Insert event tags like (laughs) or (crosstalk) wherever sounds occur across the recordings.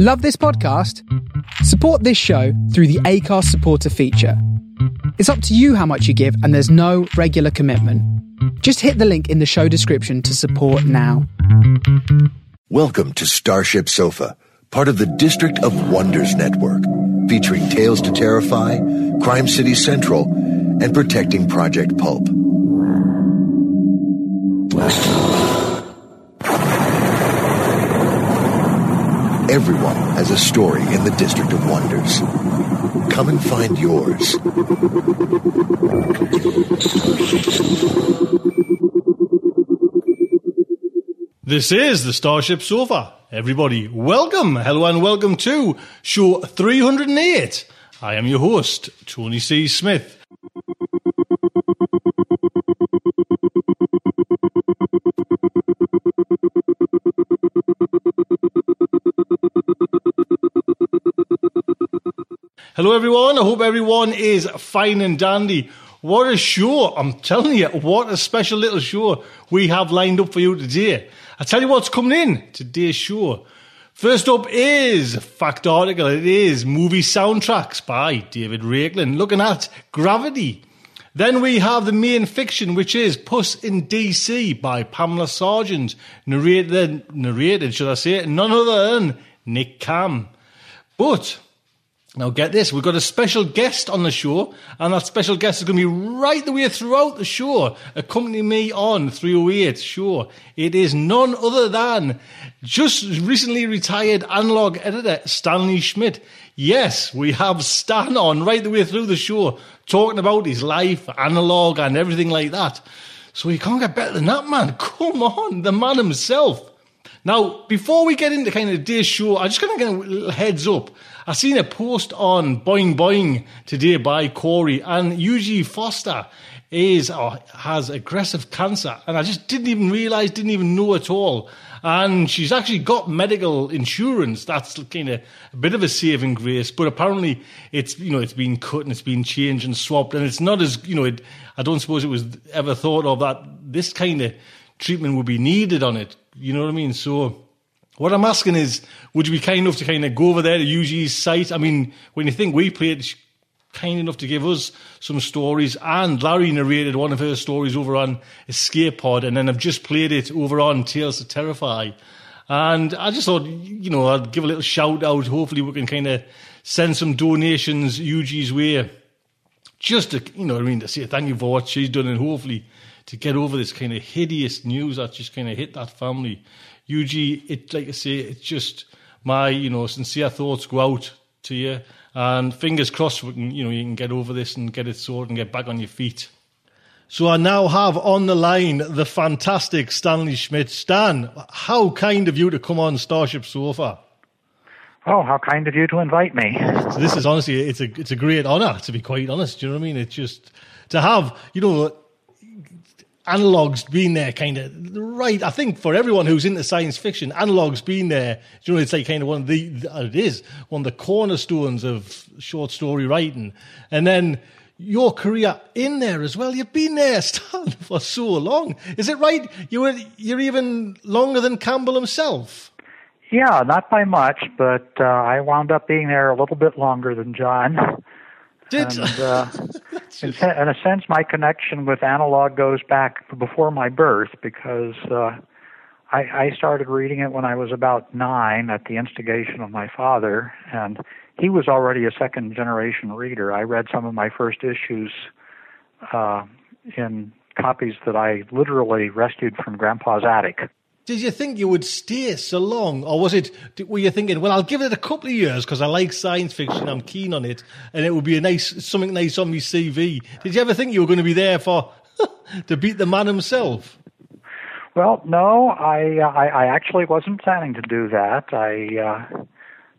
Love this podcast? Support this show through the Acast supporter feature. It's up to you how much you give, and there's no regular commitment. Just hit the link in the show description to support now. Welcome to Starship Sofa, part of the District of Wonders Network, featuring Tales to Terrify, Crime City Central, and Protecting Project Pulp. Everyone has a story in the District of Wonders. Come and find yours. This is the Starship Sofa. Everybody, welcome, hello, and welcome to show 308. I am your host, Tony C. Smith. Hello, everyone. I hope everyone is fine and dandy. What a show! I'm telling you, what a special little show we have lined up for you today. I tell you what's coming in today's show. First up is fact article. It is movie soundtracks by David Raiklen, looking at Gravity. Then we have the main fiction, which is Puss in DC by Pamela Sargent, narrated, narrated, should I say, none other than Nick Camm. But now, get this, we've got a special guest on the show, and that special guest is going to be right the way throughout the show, accompanying me on 308 show. It is none other than just recently retired analog editor Stanley Schmidt. Yes, we have Stan on right the way through the show, talking about his life, analog, and everything like that. So you can't get better than that, man. (laughs) Come on, the man himself. Now, before we get into kind of today's show, I just going to get a little heads up. I seen a post on Boing Boing today by Cory, and Eugie Foster is or has aggressive cancer, and I just didn't even realize, didn't even know at all. And she's actually got medical insurance. That's kind of a bit of a saving grace, but apparently it's you know it's been cut and it's been changed and swapped, and it's not as you know. It, I don't suppose it was ever thought of that this kind of treatment would be needed on it. You know what I mean? So what I'm asking is, would you be kind enough to kind of go over there to Eugie's site? I mean, when you think we played, kind enough to give us some stories, and Larry narrated one of her stories over on Escape Pod, and then I've just played it over on Tales to Terrify. And I just thought, you know, I'd give a little shout out. Hopefully, we can kind of send some donations Eugie's way, just to, you know, I mean, to say thank you for what she's done, and hopefully to get over this kind of hideous news that just kind of hit that family. Eugie, it like I say, it's just my you know sincere thoughts go out to you, and fingers crossed, we can, you know, you can get over this and get it sorted and get back on your feet. So I now have on the line the fantastic Stanley Schmidt. Stan, how kind of you to come on Starship Sofa. Oh, how kind of you to invite me. So this is honestly, it's a it's a great honour to be quite honest. Do you know what I mean? It's just to have, you know, analogue's been there kind of right. I think for everyone who's into science fiction, analogue's been there. You know, it's like kind of one of the, it is one of the cornerstones of short story writing. And then your career in there as well. You've been there, (laughs) Stan, for so long. Is it right? You were, you're even longer than Campbell himself. Yeah, not by much, but uh, I wound up being there a little bit longer than John. (laughs) Did and, uh, (laughs) in, in, a sense, my connection with analog goes back before my birth because uh, I, I started reading it when I was about nine at the instigation of my father, and he was already a second generation reader. I read some of my first issues uh, in copies that I literally rescued from Grandpa's attic. Did you think you would stay so long, or was it? Were you thinking, well, I'll give it a couple of years because I like science fiction, I'm keen on it, and it would be a nice something nice on my CV? Did you ever think you were going to be there for (laughs) to beat the man himself? Well, no, I, I I actually wasn't planning to do that. I uh,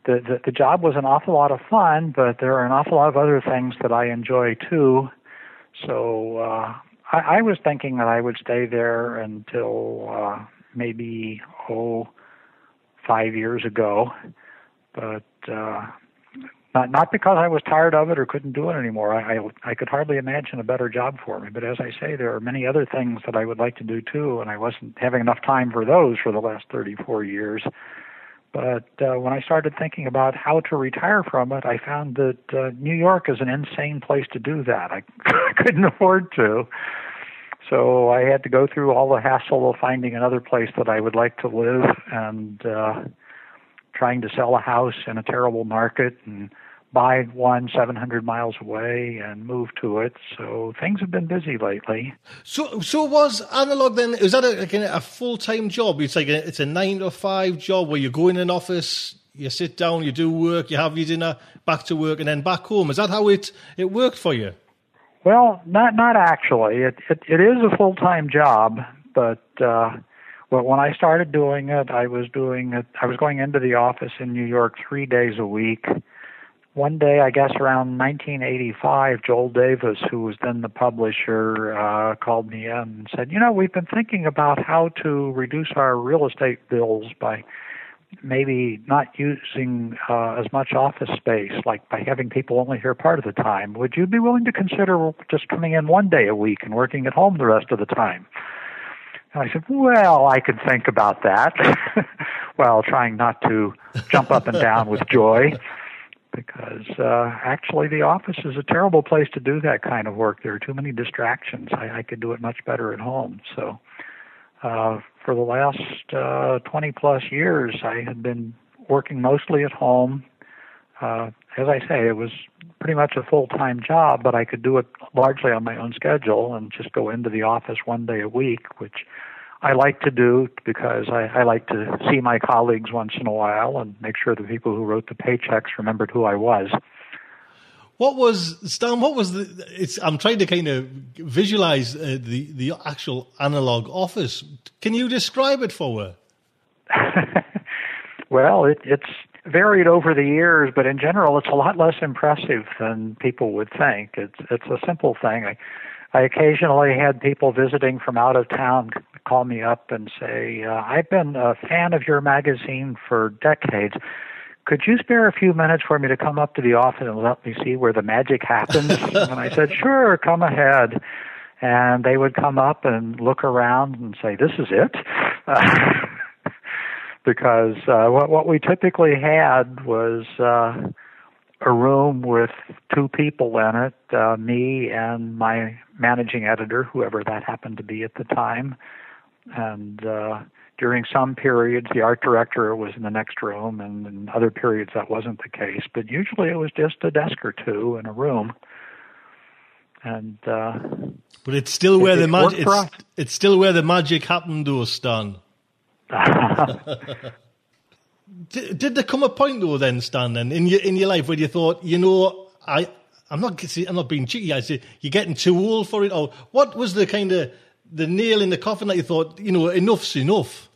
the, the the job was an awful lot of fun, but there are an awful lot of other things that I enjoy too. So uh, I, I was thinking that I would stay there until. Uh, maybe oh five years ago, but uh, not not because I was tired of it or couldn't do it anymore. I, I I could hardly imagine a better job for me. But as I say, there are many other things that I would like to do too, and I wasn't having enough time for those for the last 34 years. But uh, when I started thinking about how to retire from it, I found that uh, New York is an insane place to do that. I (laughs) couldn't afford to. So I had to go through all the hassle of finding another place that I would like to live and uh, trying to sell a house in a terrible market and buy one 700 miles away and move to it. So things have been busy lately. So, so was analog then? Is that a, like a full time job? It's like a, it's a nine to five job where you go in an office, you sit down, you do work, you have your dinner, back to work, and then back home. Is that how it it worked for you? Well, not not actually. It it, it is a full time job, but. uh well, when I started doing it, I was doing it. I was going into the office in New York three days a week, one day, I guess around 1985, Joel Davis, who was then the publisher, uh, called me in and said, You know, we've been thinking about how to reduce our real estate bills by maybe not using uh, as much office space, like by having people only here part of the time. Would you be willing to consider just coming in one day a week and working at home the rest of the time? And I said, Well, I could think about that, (laughs) while trying not to jump up and down with joy because uh, actually the office is a terrible place to do that kind of work. There are too many distractions. I, I could do it much better at home. So uh, for the last uh, 20 plus years, I had been working mostly at home. Uh, as I say, it was pretty much a full time job, but I could do it largely on my own schedule and just go into the office one day a week, which I like to do because I, I like to see my colleagues once in a while and make sure the people who wrote the paychecks remembered who I was. What was Stan? What was the? It's. I'm trying to kind of visualize uh, the the actual analog office. Can you describe it for her? (laughs) well, it, it's varied over the years, but in general, it's a lot less impressive than people would think. It's it's a simple thing. I, I occasionally had people visiting from out of town call me up and say, uh, I've been a fan of your magazine for decades. Could you spare a few minutes for me to come up to the office and let me see where the magic happens? (laughs) and I said, Sure, come ahead. And they would come up and look around and say, This is it. (laughs) because uh, what, what we typically had was. Uh, a room with two people in it, uh, me and my managing editor, whoever that happened to be at the time. And uh, during some periods, the art director was in the next room, and in other periods, that wasn't the case. But usually, it was just a desk or two in a room. And uh, but it's still where the magic it's, it's, still where the magic happened, though, Stan. did, did there come a point though, then, Stan, then in your in your life where you thought, you know, I I'm not I'm not being cheeky. I say you're getting too old for it. Or what was the kind of the nail in the coffin that you thought, you know, enough's enough?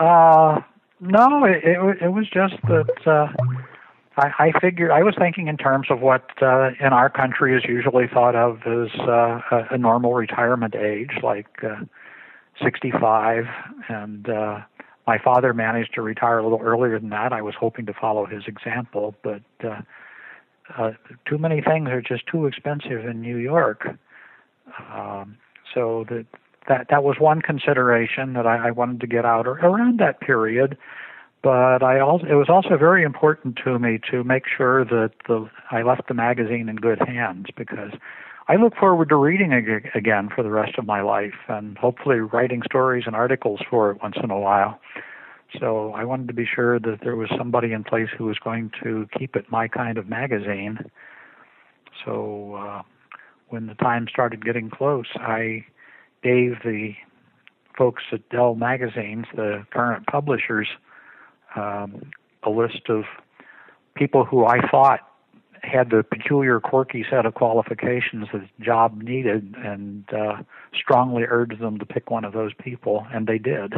Uh, no, it, it, it was just that uh, I, I figured I was thinking in terms of what uh, in our country is usually thought of as uh, a, a normal retirement age, like uh, 65, and uh, my father managed to retire a little earlier than that. I was hoping to follow his example, but uh, uh, too many things are just too expensive in New York. Um, so that that that was one consideration that I, I wanted to get out around that period. But I also it was also very important to me to make sure that the I left the magazine in good hands because I look forward to reading it again for the rest of my life and hopefully writing stories and articles for it once in a while. So I wanted to be sure that there was somebody in place who was going to keep it my kind of magazine. So uh, when the time started getting close, I gave the folks at Dell Magazines, the current publishers, um, a list of people who I thought had the peculiar, quirky set of qualifications that the job needed, and uh, strongly urged them to pick one of those people, and they did.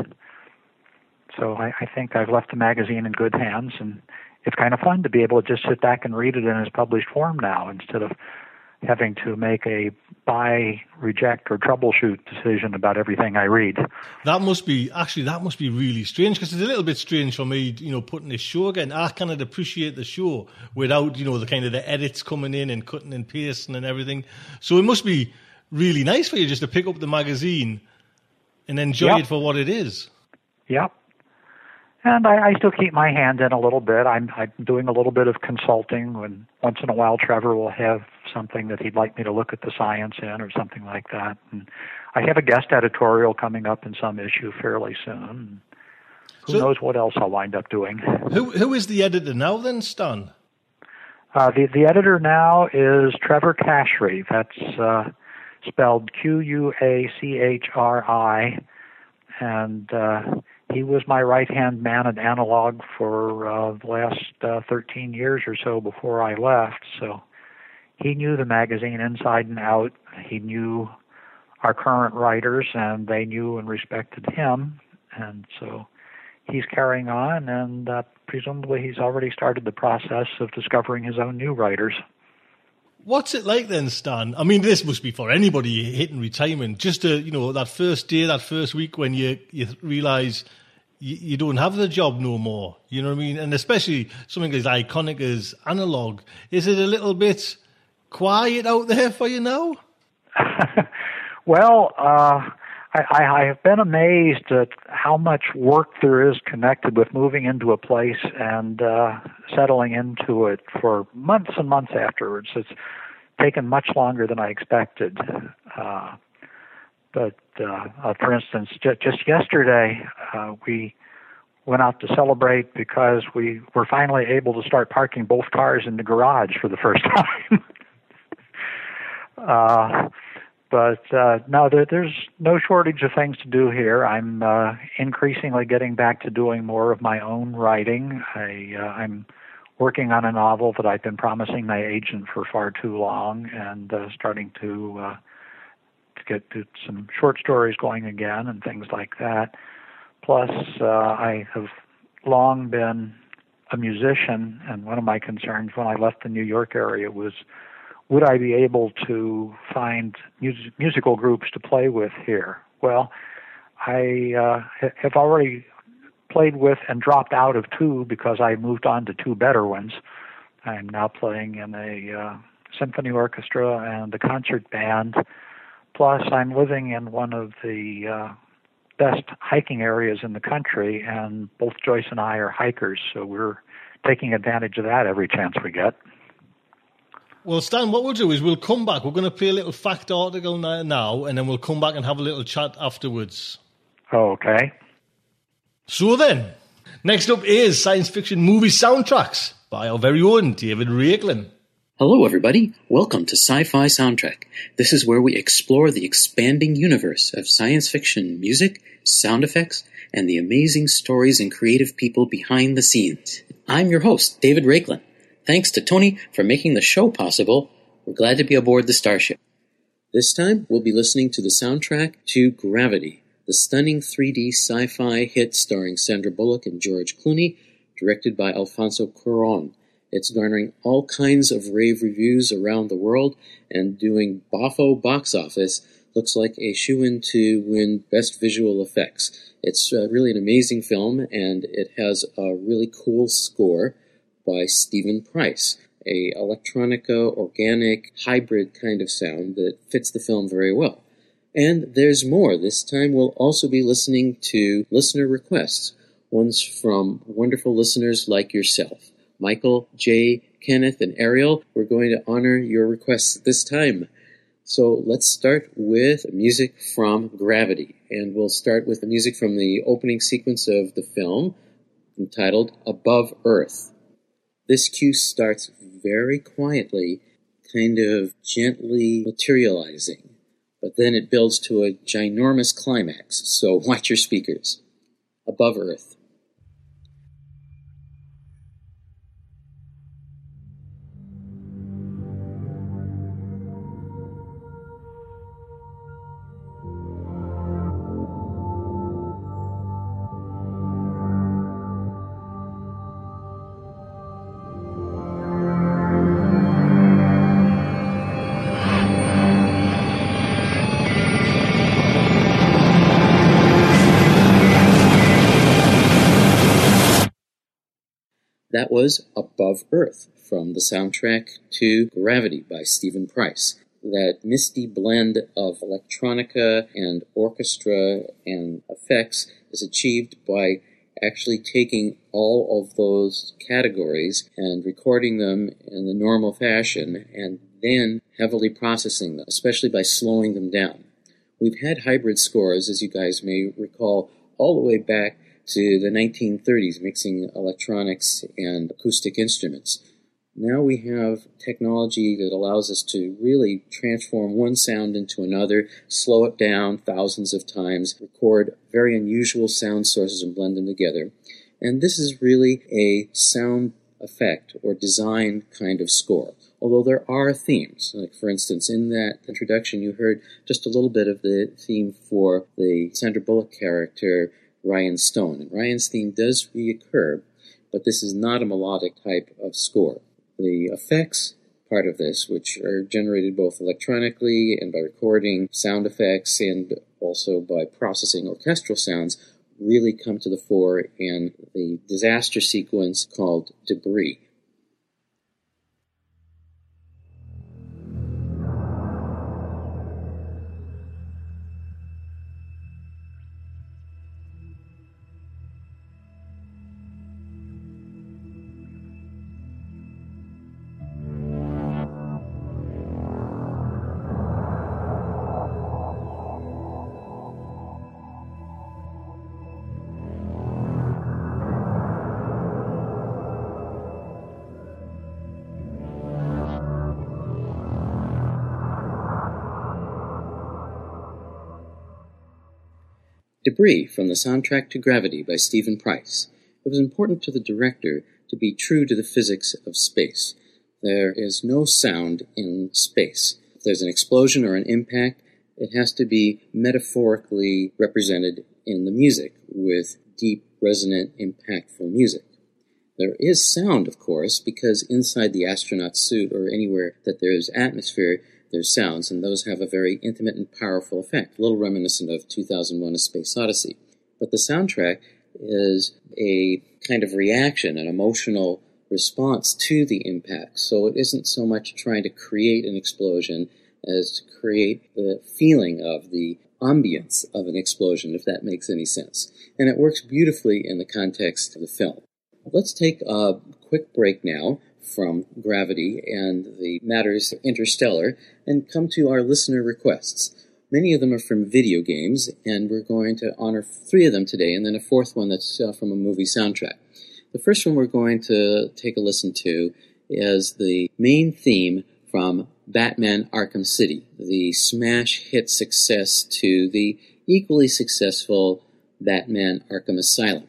So I, I think I've left the magazine in good hands, and it's kind of fun to be able to just sit back and read it in its published form now instead of having to make a buy, reject, or troubleshoot decision about everything I read. That must be actually that must be really strange because it's a little bit strange for me, you know, putting this show again. I cannot appreciate the show without you know the kind of the edits coming in and cutting and pasting and everything. So it must be really nice for you just to pick up the magazine and enjoy yep. it for what it is. Yep. And I, I still keep my hand in a little bit. I'm I'm doing a little bit of consulting. and once in a while, Trevor will have something that he'd like me to look at the science in, or something like that. And I have a guest editorial coming up in some issue fairly soon. Who so, knows what else I'll wind up doing? Who who is the editor now, then, Stan? Uh, the the editor now is Trevor Quachri. That's uh, spelled Q U A C H R I, and uh, he was my right hand man at Analog for uh, the last uh, 13 years or so before I left. So he knew the magazine inside and out. He knew our current writers, and they knew and respected him. And so he's carrying on, and uh, presumably he's already started the process of discovering his own new writers. What's it like then, Stan? I mean, this must be for anybody hitting retirement. Just to, you know, that first day, that first week when you you realise you, you, don't have the job no more. You know what I mean? And especially something as iconic as analog. Is it a little bit quiet out there for you now? (laughs) well, uh, I, I have been amazed at how much work there is connected with moving into a place and uh, settling into it for months and months afterwards. It's taken much longer than I expected. Uh, but uh, uh, for instance, j- just yesterday uh, we went out to celebrate because we were finally able to start parking both cars in the garage for the first (laughs) time. uh, but uh, no, there, there's no shortage of things to do here. I'm uh, increasingly getting back to doing more of my own writing. I, uh, I'm working on a novel that I've been promising my agent for far too long, and uh, starting to uh, get to some short stories going again and things like that. Plus, uh, I have long been a musician, and one of my concerns when I left the New York area was would I be able to find mus- musical groups to play with here? Well, I uh, have already played with and dropped out of two because I moved on to two better ones. I'm now playing in a uh, symphony orchestra and a concert band. Plus, I'm living in one of the uh, best hiking areas in the country, and both Joyce and I are hikers, so we're taking advantage of that every chance we get. Well, Stan, what we'll do is we'll come back. We're going to play a little fact article now, and then we'll come back and have a little chat afterwards. Okay. So then, next up is science fiction movie soundtracks by our very own David Raiklen. Hello, everybody. Welcome to Sci Fi Soundtrack. This is where we explore the expanding universe of science fiction music, sound effects, and the amazing stories and creative people behind the scenes. I'm your host, David Raiklen. Thanks to Tony for making the show possible. We're glad to be aboard the Starship. This time, we'll be listening to the soundtrack to Gravity, the stunning 3D sci fi hit starring Sandra Bullock and George Clooney, directed by Alfonso Cuaron. It's garnering all kinds of rave reviews around the world and doing boffo box office. Looks like a shoe in to win Best Visual Effects. It's uh, really an amazing film and it has a really cool score by Steven Price, a electronica organic hybrid kind of sound that fits the film very well. And there's more. This time we'll also be listening to listener requests, ones from wonderful listeners like yourself. Michael, Jay, Kenneth, and Ariel, we're going to honor your requests this time. So let's start with music from Gravity. And we'll start with the music from the opening sequence of the film entitled Above Earth. This cue starts very quietly, kind of gently materializing, but then it builds to a ginormous climax, so (laughs) watch your speakers. Above Earth. That was Above Earth from the soundtrack to Gravity by Steven Price. That misty blend of electronica and orchestra and effects is achieved by actually taking all of those categories and recording them in the normal fashion and then heavily processing them, especially by slowing them down. We've had hybrid scores, as you guys may recall, all the way back to the 1930s, mixing electronics and acoustic instruments. Now we have technology that allows us to really transform one sound into another, slow it down thousands of times, record very unusual sound sources and blend them together. And this is really a sound effect or design kind of score. Although there are themes, like for instance, in that introduction, you heard just a little bit of the theme for the Sandra Bullock character, Ryan Stone. And Ryan's theme does reoccur, but this is not a melodic type of score the effects part of this, which are generated both electronically and by recording sound effects and also by processing orchestral sounds, really come to the fore in the disaster sequence called Debris. Debris from the soundtrack to Gravity by Steven Price. It was important to the director to be true to the physics of space. There is no sound in space. If there's an explosion or an impact, it has to be metaphorically represented in the music with deep, resonant, impactful music. There is sound, of course, because inside the astronaut suit or anywhere that there is atmosphere, their sounds, and those have a very intimate and powerful effect, a little reminiscent of 2001 A Space Odyssey. But the soundtrack is a kind of reaction, an emotional response to the impact. So it isn't so much trying to create an explosion as to create the feeling of the ambience of an explosion, if that makes any sense. And it works beautifully in the context of the film. Let's take a quick break now from Gravity and the matters interstellar and come to our listener requests. Many of them are from video games, and we're going to honor three of them today, and then a fourth one that's uh, from a movie soundtrack. The first one we're going to take a listen to is the main theme from Batman Arkham City, the smash hit success to the equally successful Batman Arkham Asylum.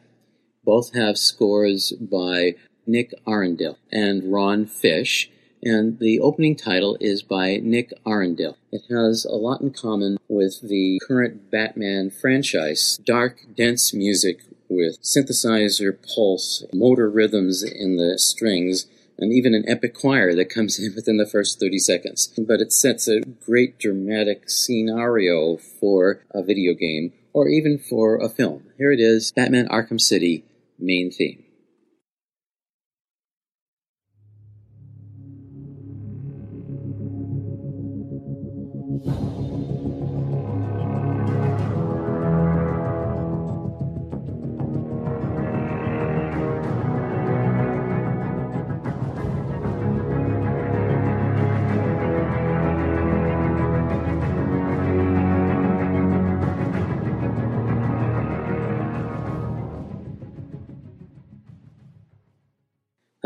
Both have scores by Nick Arundel and Ron Fish, and the opening title is by Nick Arundel. It has a lot in common with the current Batman franchise dark, dense music with synthesizer pulse, motor rhythms in the strings, and even an epic choir that comes (laughs) in within the first 30 seconds. But it sets a great dramatic scenario for a video game or even for a film. Here it is Batman Arkham City main theme.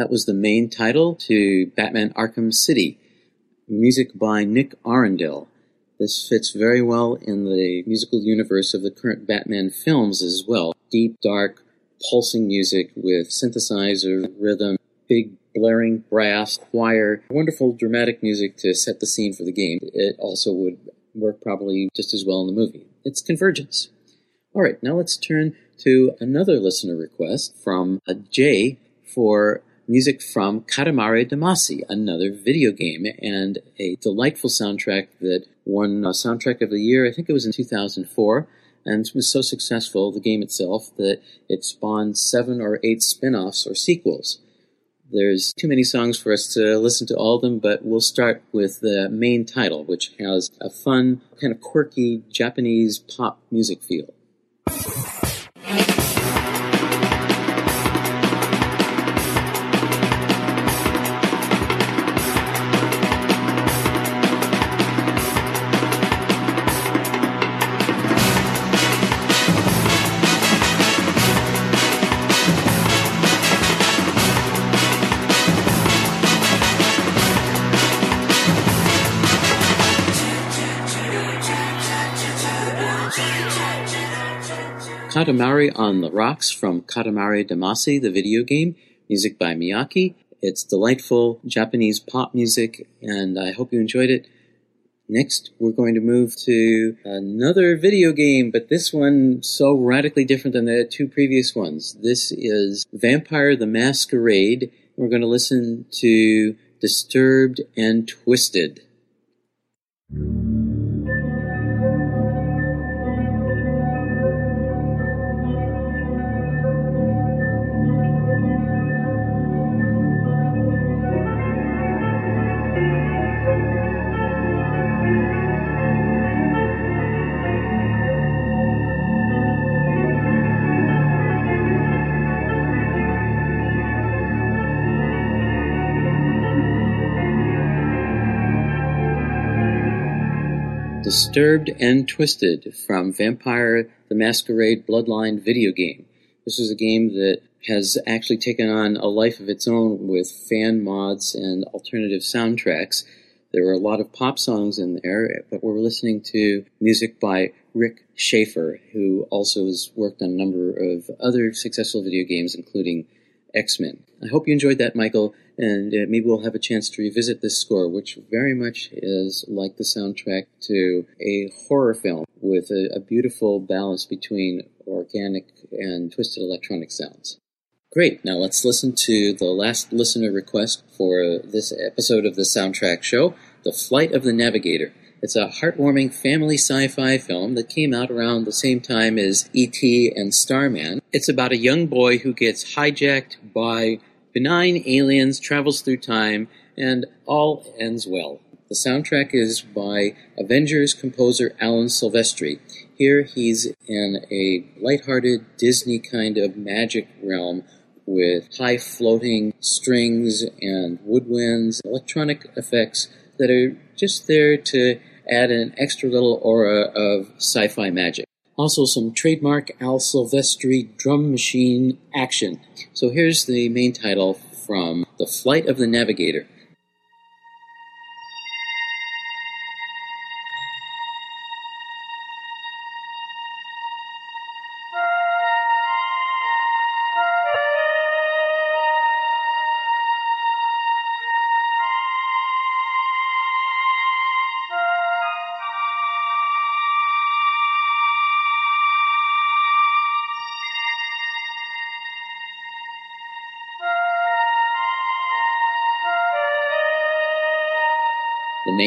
That was the main title to Batman Arkham City. Music by Nick Arundel. This fits very well in the musical universe of the current Batman films as well. Deep, dark, pulsing music with synthesizer, rhythm, big blaring brass, choir, wonderful dramatic music to set the scene for the game. It also would work probably just as well in the movie. It's convergence. All right, now let's turn to another listener request from a J for music from Katamari Damacy, another video game, and a delightful soundtrack that won a Soundtrack of the Year, I think it was in 2004, and was so successful, the game itself, that it spawned seven or eight spin offs or sequels. There's too many songs for us to listen to all of them, but we'll start with the main title, which has a fun, kind of quirky Japanese pop music feel. Katamari on the Rocks from Katamari Damacy, the video game, music by Miyake. It's delightful Japanese pop music, and I hope you enjoyed it. Next, we're going to move to another video game, but this one so radically different than the two previous ones. This is Vampire the Masquerade. We're going to listen to Disturbed and Twisted. Disturbed and Twisted from Vampire the Masquerade Bloodline video game. This is a game that has actually taken on a life of its own with fan mods and alternative soundtracks. There were a lot of pop songs in there, but we're listening to music by Rik Schaffer, who also has worked on a number of other successful video games, including X Men. I hope you enjoyed that, Michael, and uh, maybe we'll have a chance to revisit this score, which very much is like the soundtrack to a horror film with a, a beautiful balance between organic and twisted electronic sounds. Great, now let's listen to the last listener request for this episode of the soundtrack show The Flight of the Navigator. It's a heartwarming family sci fi film that came out around the same time as E.T. and Starman. It's about a young boy who gets hijacked by benign aliens, travels through time, and all ends well. The soundtrack is by Avengers composer Alan Silvestri. Here he's in a lighthearted Disney kind of magic realm with high floating strings and woodwinds, electronic effects that are just there to add an extra little aura of sci fi magic. Also, some trademark Al Silvestri drum machine action. So here's the main title from The Flight of the Navigator.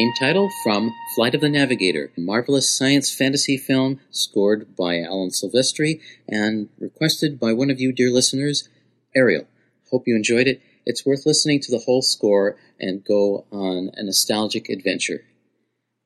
Main title from Flight of the Navigator, a marvelous science fantasy film scored by Alan Silvestri and requested by one of you, dear listeners, Ariel. Hope you enjoyed it. It's worth listening to the whole score and go on a nostalgic adventure.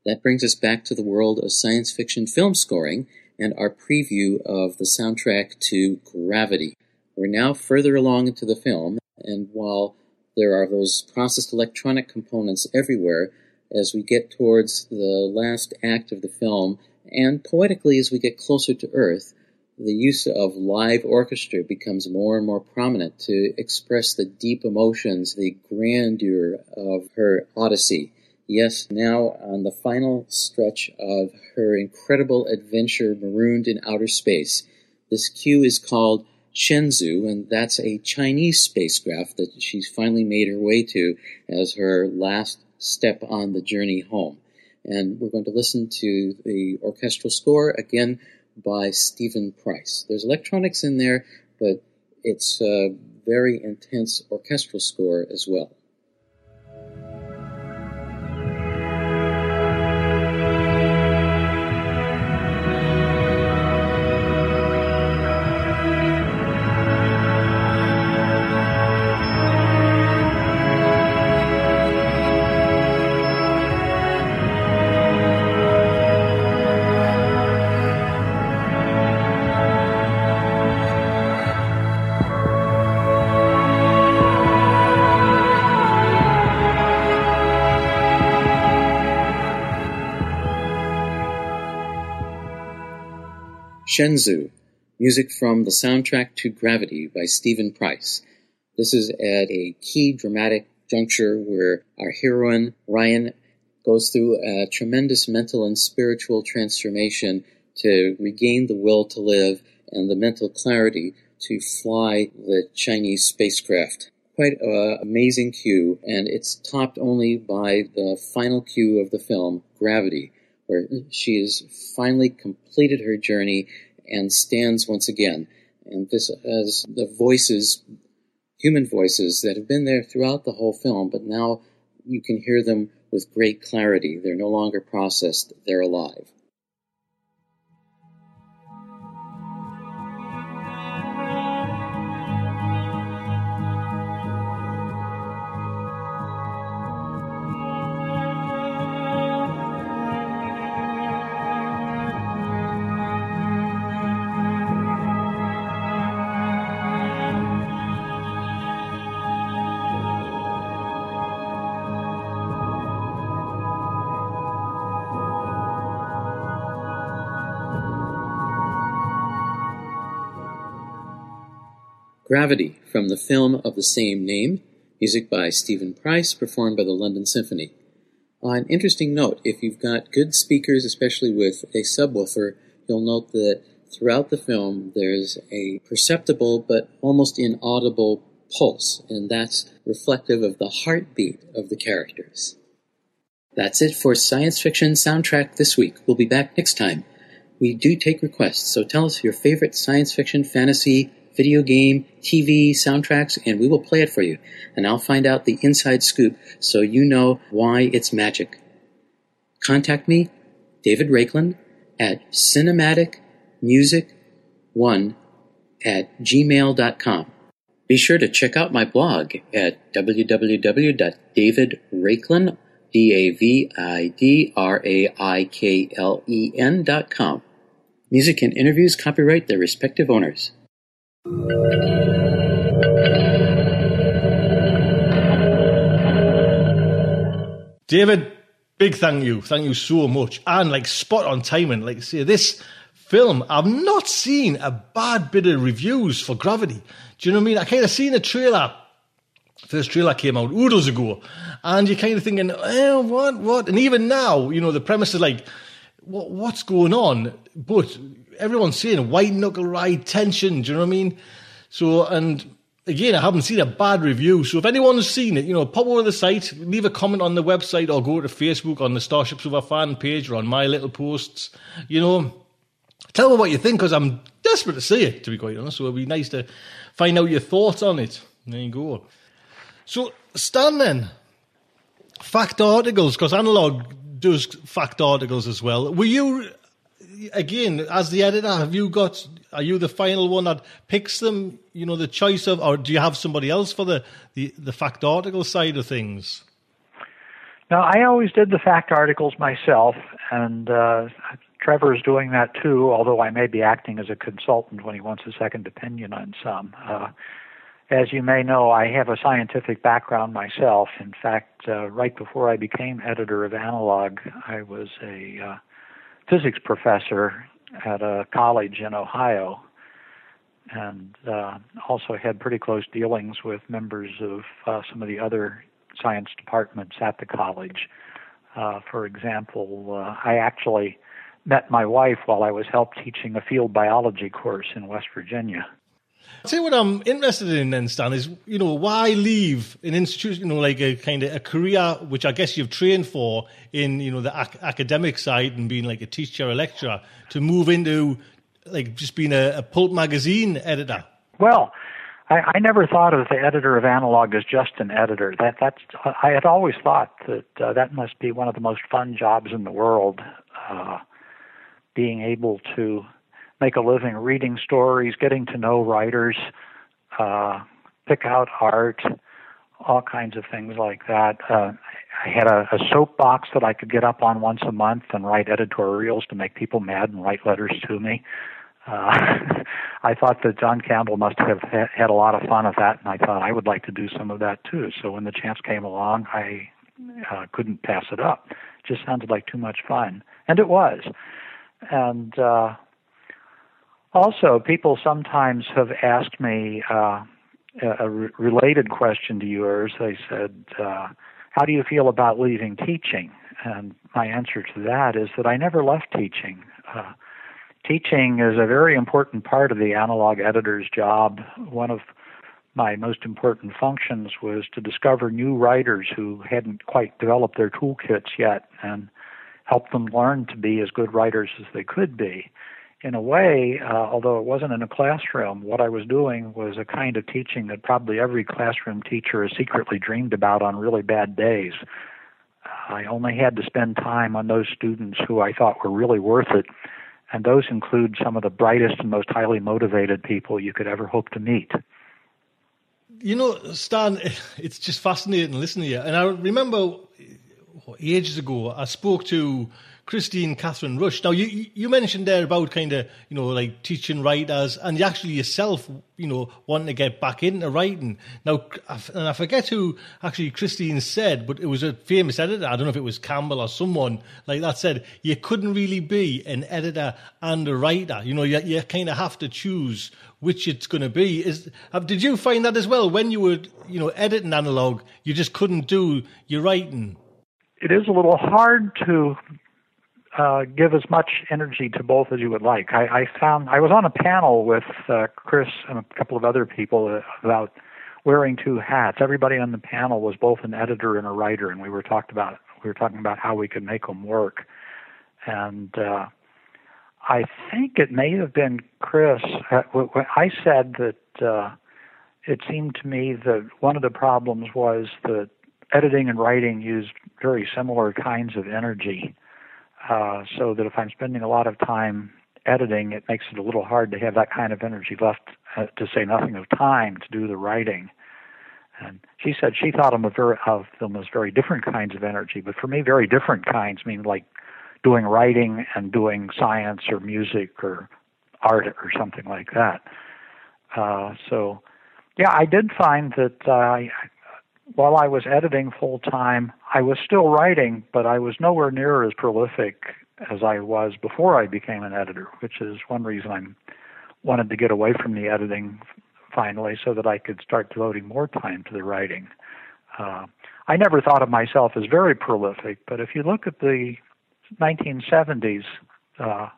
That brings us back to the world of science fiction film scoring and our preview of the soundtrack to Gravity. We're now further along into the film, and while there are those processed electronic components everywhere, as we get towards the last act of the film, and poetically as we get closer to Earth, the use of live orchestra becomes more and more prominent to express the deep emotions, the grandeur of her Odyssey. Yes, now on the final stretch of her incredible adventure marooned in outer space. This cue is called Shenzhou, and that's a Chinese spacecraft that she's finally made her way to as her last step on the journey home. And we're going to listen to the orchestral score again by Steven Price. There's electronics in there, but it's a very intense orchestral score as well. Shenzhou, music from the soundtrack to Gravity by Steven Price. This is at a key dramatic juncture where our heroine, Ryan, goes through a tremendous mental and spiritual transformation to regain the will to live and the mental clarity to fly the Chinese spacecraft. Quite an amazing cue, and it's topped only by the final cue of the film, Gravity, where she has finally completed her journey and stands once again. And this has the voices, human voices, that have been there throughout the whole film, but now you can hear them with great clarity. They're no longer processed, they're alive. Gravity from the film of the same name, music by Steven Price, performed by the London Symphony. An interesting note if you've got good speakers, especially with a subwoofer, you'll note that throughout the film there's a perceptible but almost inaudible pulse, and that's reflective of the heartbeat of the characters. That's it for Science Fiction Soundtrack this week. We'll be back next time. We do take requests, so tell us your favorite science fiction, fantasy, video game, TV, soundtracks, and we will play it for you. And I'll find out the inside scoop so you know why it's magic. Contact me, David Raiklen, at cinematicmusic1 at gmail.com. Be sure to check out my blog at www.davidraiklen, D-A-V-I-D-R-A-I-K-L-E-N dot com. Music and interviews copyright their respective owners. David, big thank you. Thank you so much. And like spot on timing. Like say this film, I've not seen a bad bit of reviews for Gravity. Do you know what I mean? I kind of seen a trailer. First trailer came out oodles ago, and you're kind of thinking, eh, what, what? And even now, you know, the premise is like, what, what's going on? But everyone's saying white knuckle ride tension. Do you know what I mean? So, and again, I haven't seen a bad review. So if anyone's seen it, you know, pop over the site, leave a comment on the website, or go to Facebook on the Starship Sofa fan page or on my little posts. You know, tell me what you think because I'm desperate to see it. To be quite honest, so it'd be nice to find out your thoughts on it. There you go. So, Stan, then fact articles because analog does fact articles as well. Were you again, as the editor, have you got? Are you the final one that picks them? You know, the choice of, or do you have somebody else for the the, the fact article side of things? Now, I always did the fact articles myself, and uh, is doing that too. Although I may be acting as a consultant when he wants a second opinion on some. Uh, as you may know, I have a scientific background myself. In fact, uh, right before I became editor of Analog, I was a uh, physics professor at a college in Ohio, and uh, also had pretty close dealings with members of uh, some of the other science departments at the college. Uh, for example, uh, I actually met my wife while I was help teaching a field biology course in West Virginia. See what I'm interested in then, Stan, is you know why leave an institution, you know, like a kind of a career which I guess you've trained for in you know the ac- academic side and being like a teacher, a lecturer, to move into like just being a, a pulp magazine editor. Well, I, I never thought of the editor of Analog as just an editor. That that's I had always thought that uh, that must be one of the most fun jobs in the world, uh, being able to make a living reading stories, getting to know writers, uh, pick out art, all kinds of things like that. Uh, I had a, a soapbox that I could get up on once a month and write editorials to make people mad and write letters to me. Uh, (laughs) I thought that John Campbell must have had a lot of fun of that, and I thought I would like to do some of that too. So when the chance came along, I uh, couldn't pass it up. It just sounded like too much fun, and it was. And uh, also, people sometimes have asked me uh, a re- related question to yours. They said, uh, How do you feel about leaving teaching? And my answer to that is that I never left teaching. Uh, teaching is a very important part of the analog editor's job. One of my most important functions was to discover new writers who hadn't quite developed their toolkits yet and help them learn to be as good writers as they could be. In a way, uh, although it wasn't in a classroom, what I was doing was a kind of teaching that probably every classroom teacher has secretly dreamed about on really bad days. I only had to spend time on those students who I thought were really worth it, and those include some of the brightest and most highly motivated people you could ever hope to meet. You know, Stan, (laughs) it's just fascinating listening to you. And I remember ages ago, I spoke to Kristine Kathryn Rusch. Now, you you mentioned there about kind of you know like teaching writers, and you actually yourself you know wanting to get back into writing. Now, and I forget who actually Christine said, but it was a famous editor. I don't know if it was Campbell or someone like that said you couldn't really be an editor and a writer. You know, you you kind of have to choose which it's going to be. Is uh, did you find that as well when you were you know editing analog? You just couldn't do your writing. It is a little hard to uh, give as much energy to both as you would like. I, I found I was on a panel with uh, Chris and a couple of other people uh, about wearing two hats. Everybody on the panel was both an editor and a writer, and we were talked about we were talking about how we could make them work. And uh, I think it may have been Chris. Uh, I said that uh, it seemed to me that one of the problems was that editing and writing used very similar kinds of energy uh, so that if I'm spending a lot of time editing, it makes it a little hard to have that kind of energy left, uh, to say nothing of time to do the writing. And she said she thought of, very, of them as very different kinds of energy, but for me, very different kinds mean like doing writing and doing science or music or art or something like that. Uh, so, yeah, I did find that uh, while I was editing full time, I was still writing, but I was nowhere near as prolific as I was before I became an editor, which is one reason I wanted to get away from the editing finally so that I could start devoting more time to the writing. Uh, I never thought of myself as very prolific, but if you look at the 1970s, uh,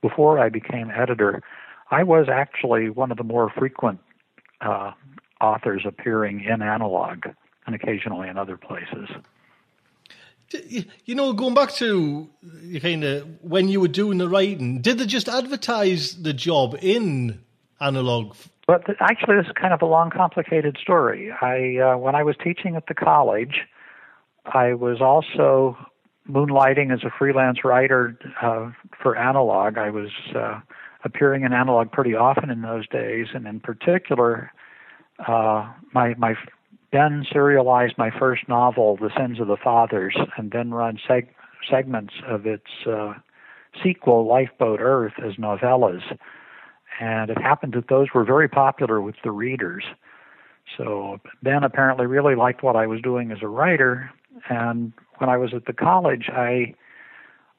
before I became editor, I was actually one of the more frequent uh, authors appearing in analog and occasionally in other places. You know, going back to kind of when you were doing the writing, did they just advertise the job in analog? But actually, this is kind of a long, complicated story. I, uh, when I was teaching at the college, I was also moonlighting as a freelance writer uh, for analog. I was uh, appearing in analog pretty often in those days, and in particular, uh, my my then serialized my first novel, The Sins of the Fathers, and then run seg- segments of its uh, sequel, Lifeboat Earth, as novellas. And it happened that those were very popular with the readers. So Ben apparently really liked what I was doing as a writer. And when I was at the college, I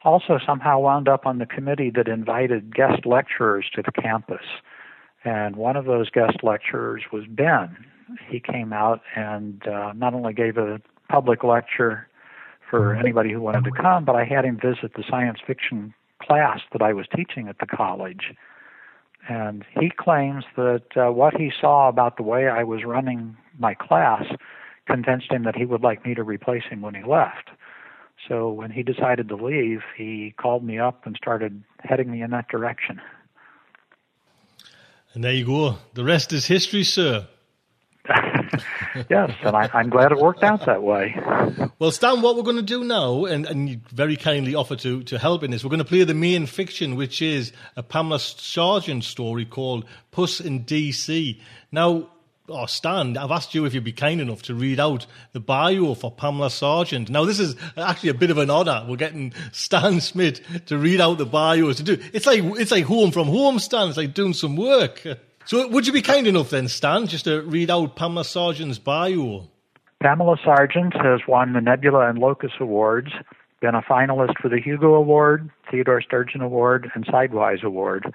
also somehow wound up on the committee that invited guest lecturers to the campus. And one of those guest lecturers was Ben he came out and uh, not only gave a public lecture for anybody who wanted to come, but I had him visit the science fiction class that I was teaching at the college. And he claims that uh, what he saw about the way I was running my class convinced him that he would like me to replace him when he left. So when he decided to leave, he called me up and started heading me in that direction. And there you go. The rest is history, sir. (laughs) yes, and I, am glad it worked out that way. Well, Stan, what we're going to do now, and, and you very kindly offer to, to help in this, we're going to play the main fiction, which is a Pamela Sargent story called Puss in DC. Now, oh, Stan, I've asked you if you'd be kind enough to read out the bio for Pamela Sargent. Now, this is actually a bit of an honor. We're getting Stan (laughs) Schmidt to read out the bio. To do it's like it's like home from home, Stan. It's like doing some work. (laughs) So, would you be kind enough then, Stan, just to read out Pamela Sargent's bio? Pamela Sargent has won the Nebula and Locus Awards, been a finalist for the Hugo Award, Theodore Sturgeon Award, and Sidewise Award,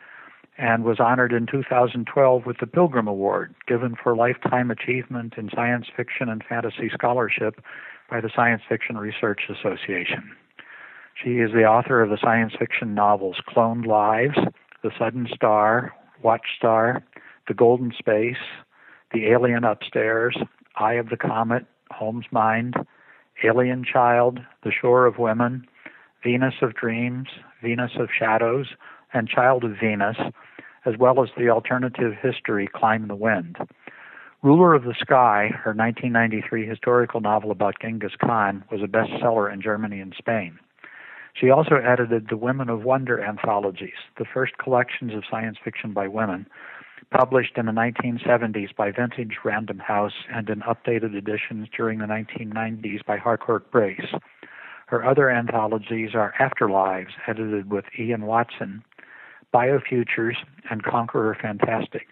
and was honored in 2012 with the Pilgrim Award, given for lifetime achievement in science fiction and fantasy scholarship by the Science Fiction Research Association. She is the author of the science fiction novels Cloned Lives, The Sudden Star, Watchstar, The Golden Space, The Alien Upstairs, Eye of the Comet, Homesmind, Alien Child, The Shore of Women, Venus of Dreams, Venus of Shadows, and Child of Venus, as well as the alternative history Climb the Wind. Ruler of the Sky, her 1993 historical novel about Genghis Khan, was a bestseller in Germany and Spain. She also edited the Women of Wonder anthologies, the first collections of science fiction by women, published in the 1970s by Vintage Random House and in updated editions during the 1990s by Harcourt Brace. Her other anthologies are Afterlives, edited with Ian Watson, Biofutures, and Conqueror Fantastic.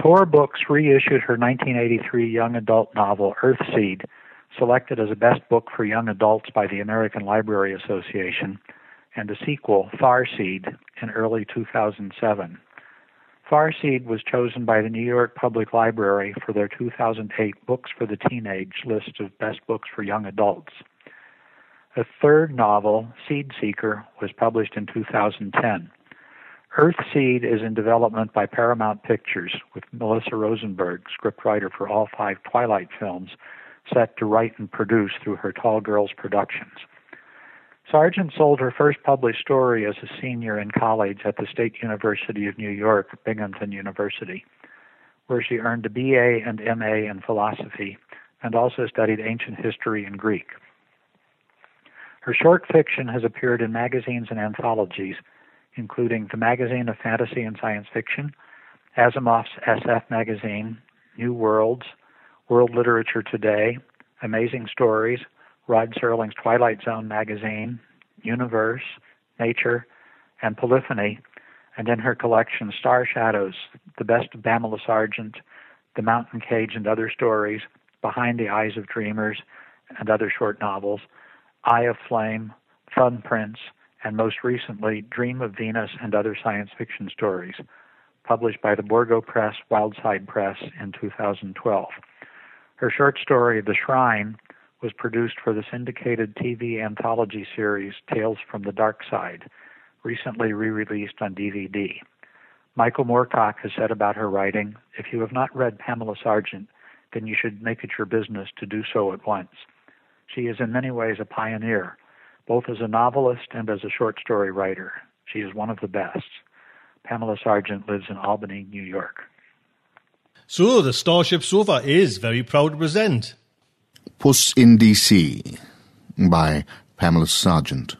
Tor Books reissued her 1983 young adult novel Earthseed, selected as a best book for young adults by the American Library Association, and a sequel, Farseed, in early 2007. Farseed was chosen by the New York Public Library for their 2008 Books for the Teenage list of best books for young adults. A third novel, Seed Seeker, was published in 2010. Earthseed is in development by Paramount Pictures, with Melissa Rosenberg, scriptwriter for all five Twilight films, set to write and produce through her Tall Girls Productions. Sargent sold her first published story as a senior in college at the State University of New York, Binghamton University, where she earned a BA and MA in philosophy and also studied ancient history and Greek. Her short fiction has appeared in magazines and anthologies, including the Magazine of Fantasy and Science Fiction, Asimov's SF Magazine, New Worlds, World Literature Today, Amazing Stories, Rod Serling's Twilight Zone magazine, Universe, Nature, and Polyphony, and in her collection Star Shadows, The Best of Pamela Sargent, The Mountain Cage and Other Stories, Behind the Eyes of Dreamers, and other short novels, Eye of Flame, Thumbprints, and most recently Dream of Venus and Other Science Fiction Stories, published by the Borgo Press, Wildside Press in 2012. Her short story, The Shrine, was produced for the syndicated TV anthology series Tales from the Dark Side, recently re released on DVD. Michael Moorcock has said about her writing if you have not read Pamela Sargent, then you should make it your business to do so at once. She is in many ways a pioneer, both as a novelist and as a short story writer. She is one of the best. Pamela Sargent lives in Albany, New York. So, the Starship Sofa is very proud to present Puss in DC by Pamela Sargent.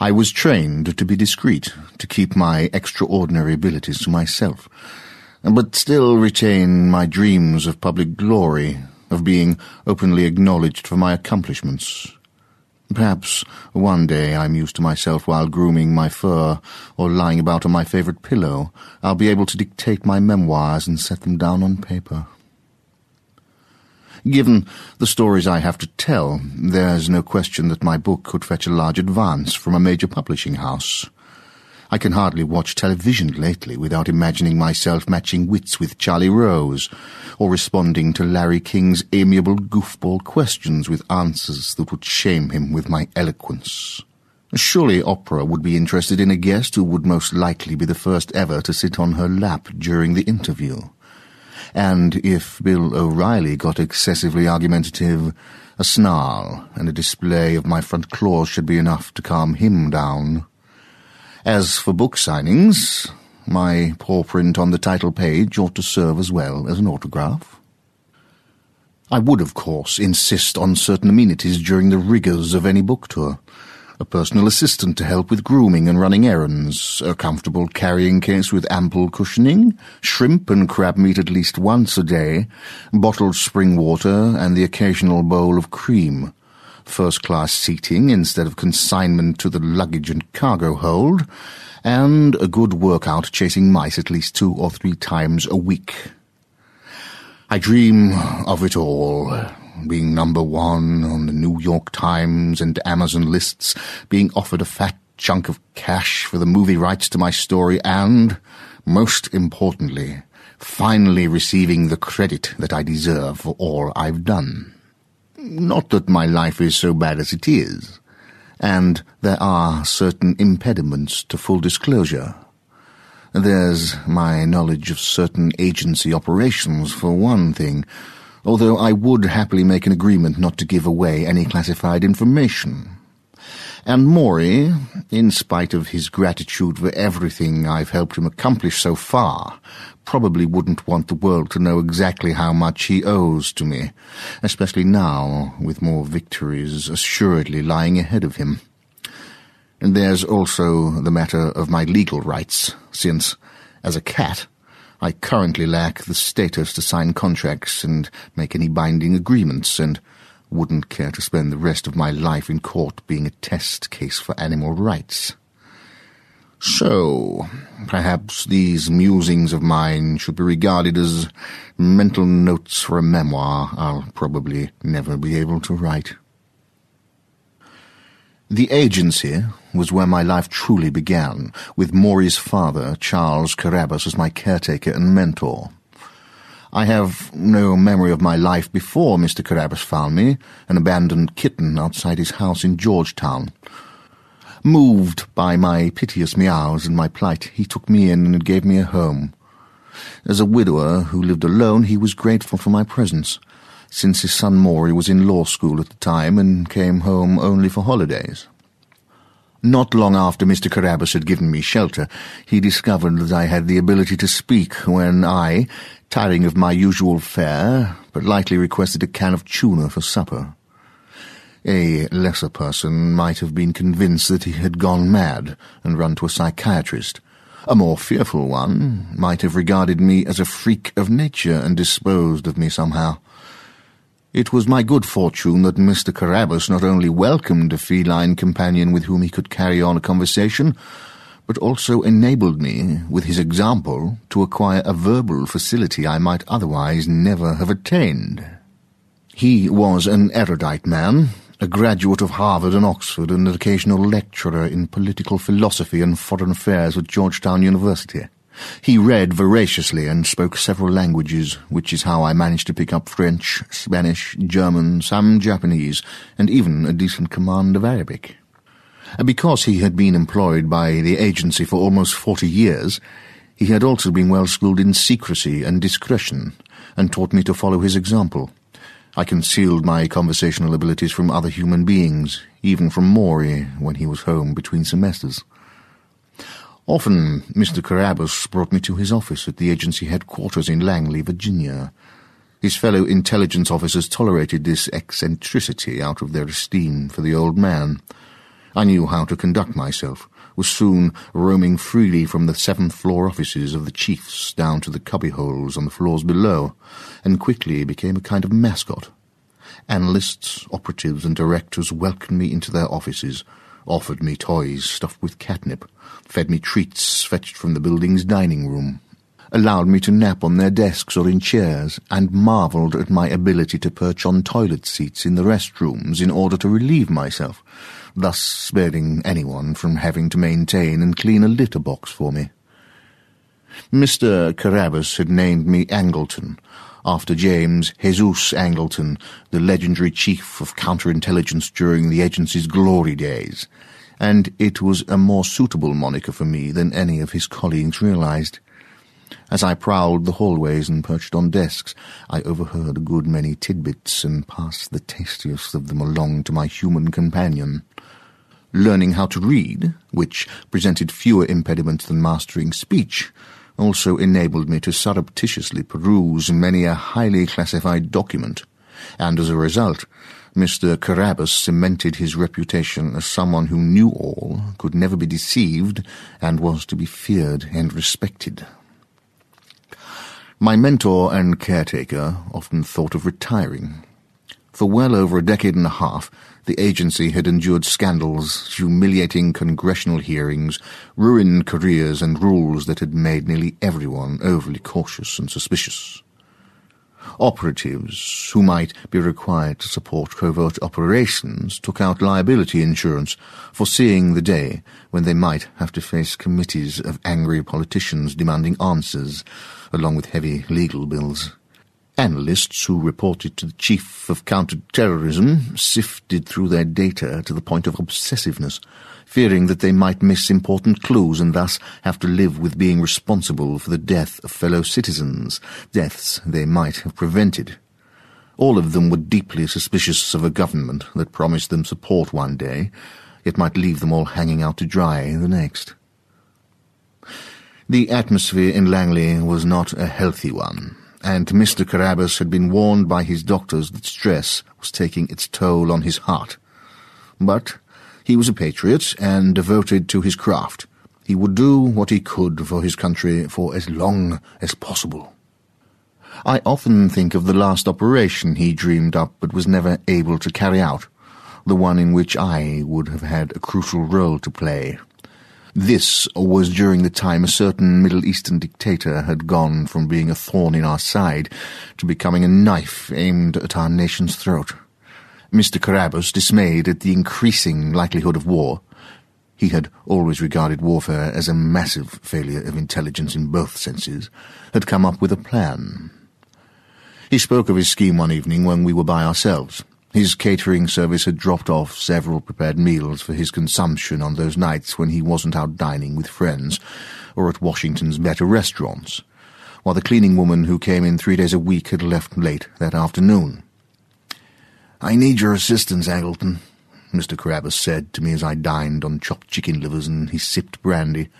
I was trained to be discreet, to keep my extraordinary abilities to myself, but still retain my dreams of public glory, of being openly acknowledged for my accomplishments. Perhaps one day I mused to myself while grooming my fur or lying about on my favorite pillow, I'll be able to dictate my memoirs and set them down on paper. Given the stories I have to tell, there's no question that my book could fetch a large advance from a major publishing house. I can hardly watch television lately without imagining myself matching wits with Charlie Rose, or responding to Larry King's amiable goofball questions with answers that would shame him with my eloquence. Surely Oprah would be interested in a guest who would most likely be the first ever to sit on her lap during the interview. And if Bill O'Reilly got excessively argumentative, a snarl and a display of my front claws should be enough to calm him down. As for book signings, my paw print on the title page ought to serve as well as an autograph. I would, of course, insist on certain amenities during the rigours of any book tour. A personal assistant to help with grooming and running errands, a comfortable carrying case with ample cushioning, shrimp and crab meat at least once a day, bottled spring water, and the occasional bowl of cream. First-class seating instead of consignment to the luggage and cargo hold, and a good workout chasing mice at least two or three times a week. I dream of it all, being number one on the New York Times and Amazon lists, being offered a fat chunk of cash for the movie rights to my story, and, most importantly, finally receiving the credit that I deserve for all I've done. Not that my life is so bad as it is. and there are certain impediments to full disclosure. There's my knowledge of certain agency operations, for one thing, although I would happily make an agreement not to give away any classified information. And Maury, in spite of his gratitude for everything I've helped him accomplish so far, probably wouldn't want the world to know exactly how much he owes to me, especially now, with more victories assuredly lying ahead of him. And there's also the matter of my legal rights, since, as a cat, I currently lack the status to sign contracts and make any binding agreements, and wouldn't care to spend the rest of my life in court being a test case for animal rights. So, perhaps these musings of mine should be regarded as mental notes for a memoir I'll probably never be able to write. The agency was where my life truly began, with Maury's father, Charles Carabas, as my caretaker and mentor. I have no memory of my life before Mr. Carabas found me, an abandoned kitten outside his house in Georgetown. Moved by my piteous meows and my plight, he took me in and gave me a home. As a widower who lived alone, he was grateful for my presence, since his son Maury was in law school at the time and came home only for holidays. Not long after Mr. Carabas had given me shelter, he discovered that I had the ability to speak when I, tiring of my usual fare, politely requested a can of tuna for supper. A lesser person might have been convinced that he had gone mad and run to a psychiatrist. A more fearful one might have regarded me as a freak of nature and disposed of me somehow. It was my good fortune that Mr. Carabas not only welcomed a feline companion with whom he could carry on a conversation, but also enabled me, with his example, to acquire a verbal facility I might otherwise never have attained. He was an erudite man, a graduate of Harvard and Oxford, and an occasional lecturer in political philosophy and foreign affairs at Georgetown University. He read voraciously and spoke several languages, which is how I managed to pick up French, Spanish, German, some Japanese, and even a decent command of Arabic. Because he had been employed by the agency for almost forty years, he had also been well schooled in secrecy and discretion, and taught me to follow his example. I concealed my conversational abilities from other human beings, even from Maury when he was home between semesters. Often Mr. Carabas brought me to his office at the agency headquarters in Langley, Virginia. His fellow intelligence officers tolerated this eccentricity out of their esteem for the old man. I knew how to conduct myself, was soon roaming freely from the seventh floor offices of the chiefs down to the cubbyholes on the floors below, and quickly became a kind of mascot. Analysts, operatives, and directors welcomed me into their offices, offered me toys stuffed with catnip, fed me treats fetched from the building's dining room, allowed me to nap on their desks or in chairs, and marvelled at my ability to perch on toilet seats in the restrooms in order to relieve myself, thus sparing anyone from having to maintain and clean a litter box for me. Mr. Carabas had named me Angleton, after James Jesus Angleton, the legendary chief of counterintelligence during the agency's glory days, and it was a more suitable moniker for me than any of his colleagues realized. As I prowled the hallways and perched on desks, I overheard a good many tidbits and passed the tastiest of them along to my human companion. Learning how to read, which presented fewer impediments than mastering speech, also enabled me to surreptitiously peruse many a highly classified document, and as a result, Mr. Carabas cemented his reputation as someone who knew all, could never be deceived, and was to be feared and respected. My mentor and caretaker often thought of retiring. For well over a decade and a half, the agency had endured scandals, humiliating congressional hearings, ruined careers, and rules that had made nearly everyone overly cautious and suspicious. Operatives who might be required to support covert operations took out liability insurance, foreseeing the day when they might have to face committees of angry politicians demanding answers, along with heavy legal bills. Analysts who reported to the chief of counterterrorism sifted through their data to the point of obsessiveness, fearing that they might miss important clues and thus have to live with being responsible for the death of fellow citizens, deaths they might have prevented. All of them were deeply suspicious of a government that promised them support one day, yet might leave them all hanging out to dry the next. The atmosphere in Langley was not a healthy one, and Mr. Carabas had been warned by his doctors that stress was taking its toll on his heart. But he was a patriot and devoted to his craft. He would do what he could for his country for as long as possible. I often think of the last operation he dreamed up but was never able to carry out, the one in which I would have had a crucial role to play. This was during the time a certain Middle Eastern dictator had gone from being a thorn in our side to becoming a knife aimed at our nation's throat. Mr. Carabas, dismayed at the increasing likelihood of war, he had always regarded warfare as a massive failure of intelligence in both senses, had come up with a plan. He spoke of his scheme one evening when we were by ourselves. His catering service had dropped off several prepared meals for his consumption on those nights when he wasn't out dining with friends or at Washington's better restaurants, while the cleaning woman who came in three days a week had left late that afternoon. I need your assistance, Angleton, Mr. Carabas said to me as I dined on chopped chicken livers and he sipped brandy.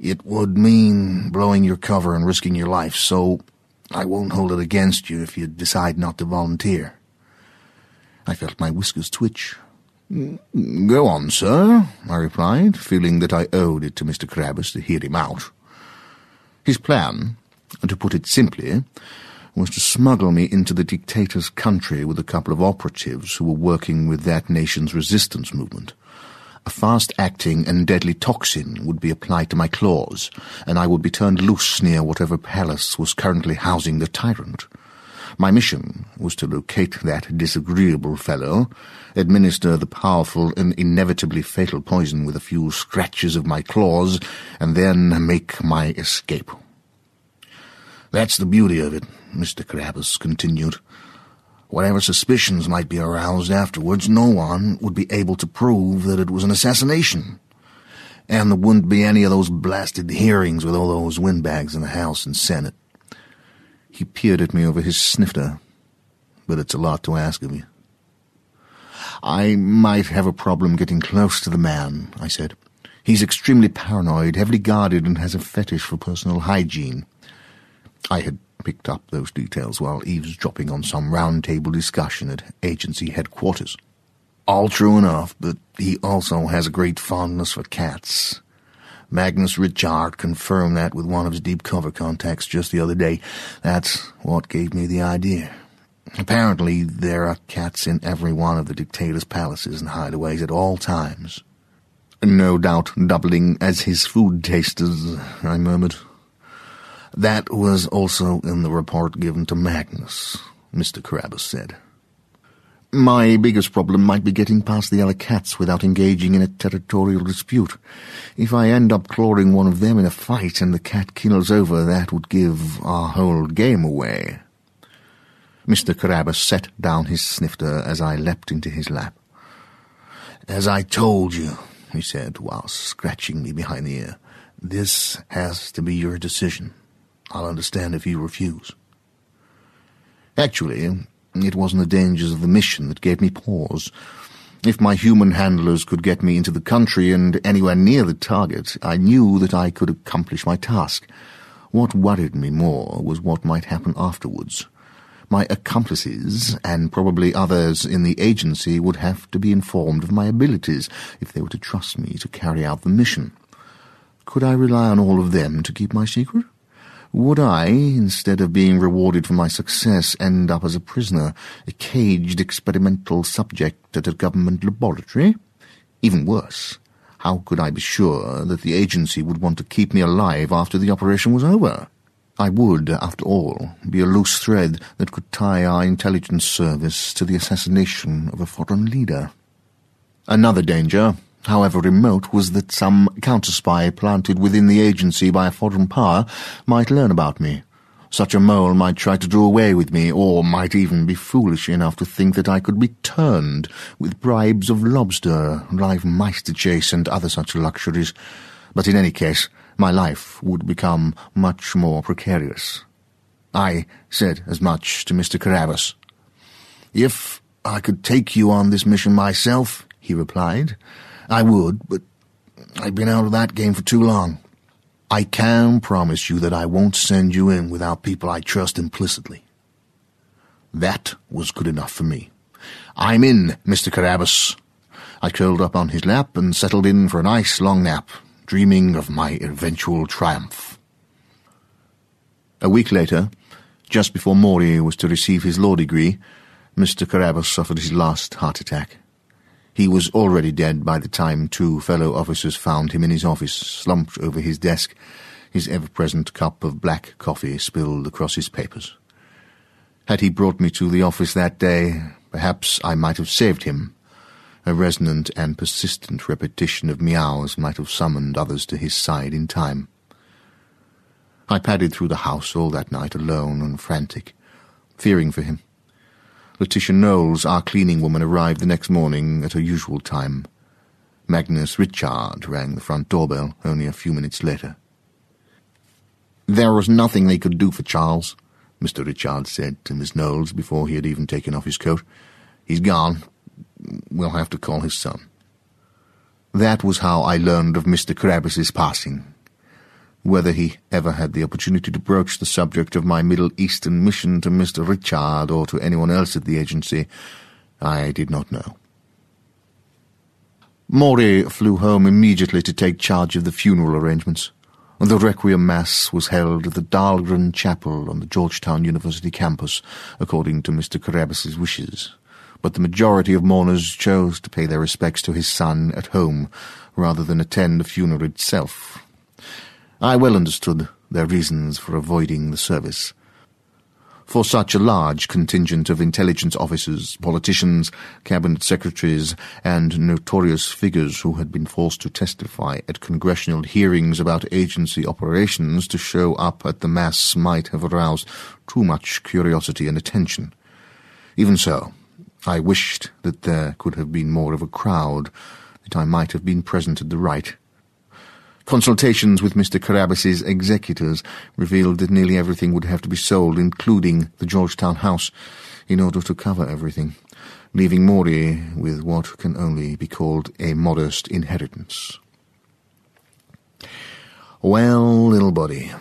It would mean blowing your cover and risking your life, so I won't hold it against you if you decide not to volunteer. I felt my whiskers twitch. Mm, go on, sir, I replied, feeling that I owed it to Mr. Carabas to hear him out. His plan, to put it simply, was to smuggle me into the dictator's country with a couple of operatives who were working with that nation's resistance movement. A fast-acting and deadly toxin would be applied to my claws, and I would be turned loose near whatever palace was currently housing the tyrant. My mission was to locate that disagreeable fellow, administer the powerful and inevitably fatal poison with a few scratches of my claws, and then make my escape. That's the beauty of it, Mr. Carabas continued. Whatever suspicions might be aroused afterwards, no one would be able to prove that it was an assassination. And there wouldn't be any of those blasted hearings with all those windbags in the House and Senate. He peered at me over his snifter, but it's a lot to ask of you. I might have a problem getting close to the man, I said. He's extremely paranoid, heavily guarded, and has a fetish for personal hygiene. I had picked up those details while eavesdropping on some round-table discussion at agency headquarters. All true enough, but he also has a great fondness for cats. Magnus Richard confirmed that with one of his deep cover contacts just the other day. That's what gave me the idea. Apparently, there are cats in every one of the dictator's palaces and hideaways at all times. No doubt doubling as his food tasters, I murmured. That was also in the report given to Magnus, Mr. Carabas said. My biggest problem might be getting past the other cats without engaging in a territorial dispute. If I end up clawing one of them in a fight and the cat kills over, that would give our whole game away. Mr. Carabas set down his snifter as I leapt into his lap. As I told you, he said, while scratching me behind the ear, this has to be your decision. I'll understand if you refuse. Actually, it wasn't the dangers of the mission that gave me pause. If my human handlers could get me into the country and anywhere near the target, I knew that I could accomplish my task. What worried me more was what might happen afterwards. My accomplices, and probably others in the agency, would have to be informed of my abilities if they were to trust me to carry out the mission. Could I rely on all of them to keep my secret? Would I, instead of being rewarded for my success, end up as a prisoner, a caged experimental subject at a government laboratory? Even worse, how could I be sure that the agency would want to keep me alive after the operation was over? I would, after all, be a loose thread that could tie our intelligence service to the assassination of a foreign leader. Another danger however remote, was that some counterspy planted within the agency by a foreign power might learn about me. Such a mole might try to do away with me, or might even be foolish enough to think that I could be turned with bribes of lobster, live meister chase, and other such luxuries. But in any case, my life would become much more precarious. I said as much to Mr. Carabas. If I could take you on this mission myself, he replied, I would, but I've been out of that game for too long. I can promise you that I won't send you in without people I trust implicitly. That was good enough for me. I'm in, Mr. Carabas. I curled up on his lap and settled in for a nice long nap, dreaming of my eventual triumph. A week later, just before Maury was to receive his law degree, Mr. Carabas suffered his last heart attack. He was already dead by the time two fellow officers found him in his office, slumped over his desk, his ever-present cup of black coffee spilled across his papers. Had he brought me to the office that day, perhaps I might have saved him. A resonant and persistent repetition of meows might have summoned others to his side in time. I padded through the house all that night alone and frantic, fearing for him. Letitia Knowles, our cleaning woman, arrived the next morning at her usual time. Magnus Richard rang the front doorbell only a few minutes later. There was nothing they could do for Charles, Mr. Richard said to Miss Knowles before he had even taken off his coat. He's gone. We'll have to call his son. That was how I learned of Mr. Carabas's passing. Whether he ever had the opportunity to broach the subject of my Middle Eastern mission to Mr. Richard or to anyone else at the agency, I did not know. Maury flew home immediately to take charge of the funeral arrangements. The Requiem Mass was held at the Dahlgren Chapel on the Georgetown University campus, according to Mr. Carabas's wishes. But the majority of mourners chose to pay their respects to his son at home, rather than attend the funeral itself, I well understood their reasons for avoiding the service. For such a large contingent of intelligence officers, politicians, cabinet secretaries, and notorious figures who had been forced to testify at congressional hearings about agency operations to show up at the Mass might have aroused too much curiosity and attention. Even so, I wished that there could have been more of a crowd, that I might have been present at the rite. Consultations with Mr. Carabas's executors revealed that nearly everything would have to be sold, including the Georgetown house, in order to cover everything, leaving Maury with what can only be called a modest inheritance. Well, little buddy,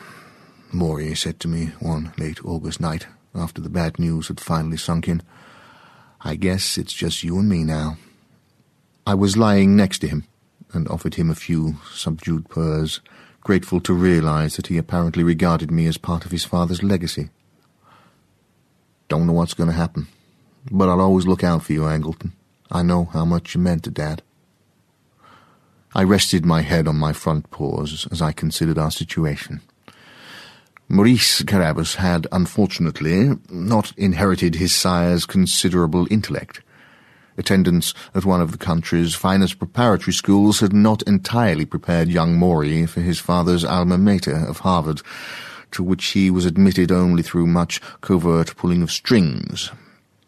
Maury said to me one late August night, after the bad news had finally sunk in, I guess it's just you and me now. I was lying next to him, and offered him a few subdued purrs, grateful to realize that he apparently regarded me as part of his father's legacy. Don't know what's going to happen, but I'll always look out for you, Angleton. I know how much you meant to Dad. I rested my head on my front paws as I considered our situation. Maurice Carabas had, unfortunately, not inherited his sire's considerable intellect. Attendance at one of the country's finest preparatory schools had not entirely prepared young Maury for his father's alma mater of Harvard, to which he was admitted only through much covert pulling of strings.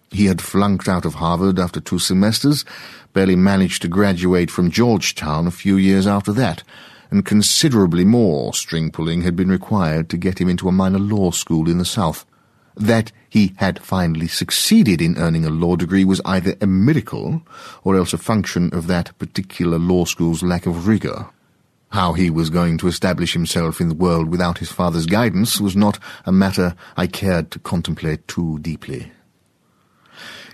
He had flunked out of Harvard after two semesters, barely managed to graduate from Georgetown a few years after that, and considerably more string pulling had been required to get him into a minor law school in the South. That he had finally succeeded in earning a law degree was either a miracle or else a function of that particular law school's lack of rigor. How he was going to establish himself in the world without his father's guidance was not a matter I cared to contemplate too deeply.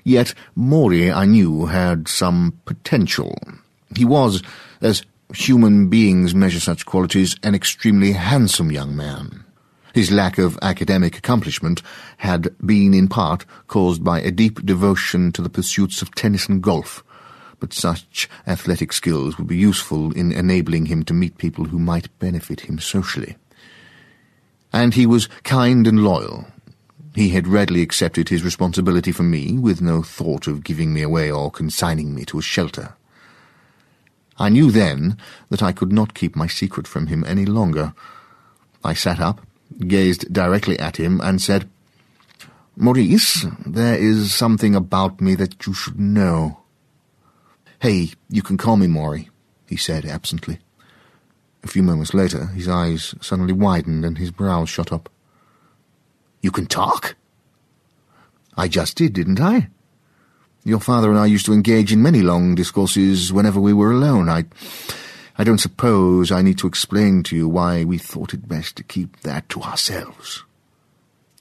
Yet Maury, I knew, had some potential. He was, as human beings measure such qualities, an extremely handsome young man. His lack of academic accomplishment had been in part caused by a deep devotion to the pursuits of tennis and golf, but such athletic skills would be useful in enabling him to meet people who might benefit him socially. And he was kind and loyal. He had readily accepted his responsibility for me, with no thought of giving me away or consigning me to a shelter. I knew then that I could not keep my secret from him any longer. I sat up, gazed directly at him, and said, Maurice, there is something about me that you should know. Hey, you can call me Maury, he said absently. A few moments later, his eyes suddenly widened and his brows shot up. You can talk? I just did, didn't I? Your father and I used to engage in many long discourses whenever we were alone. I, I don't suppose I need to explain to you why we thought it best to keep that to ourselves.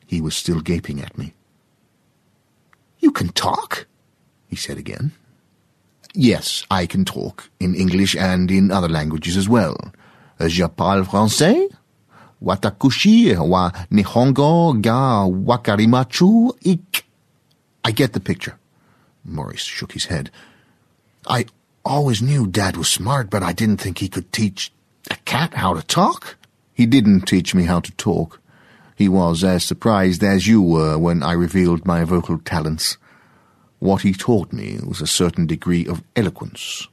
He was still gaping at me. You can talk? he said again. Yes, I can talk, in English and in other languages as well. Je parle français, watakushi wa nihongo ga wakarimachu ik. I get the picture. Maurice shook his head. I always knew Dad was smart, but I didn't think he could teach a cat how to talk. He didn't teach me how to talk. He was as surprised as you were when I revealed my vocal talents. What he taught me was a certain degree of eloquence.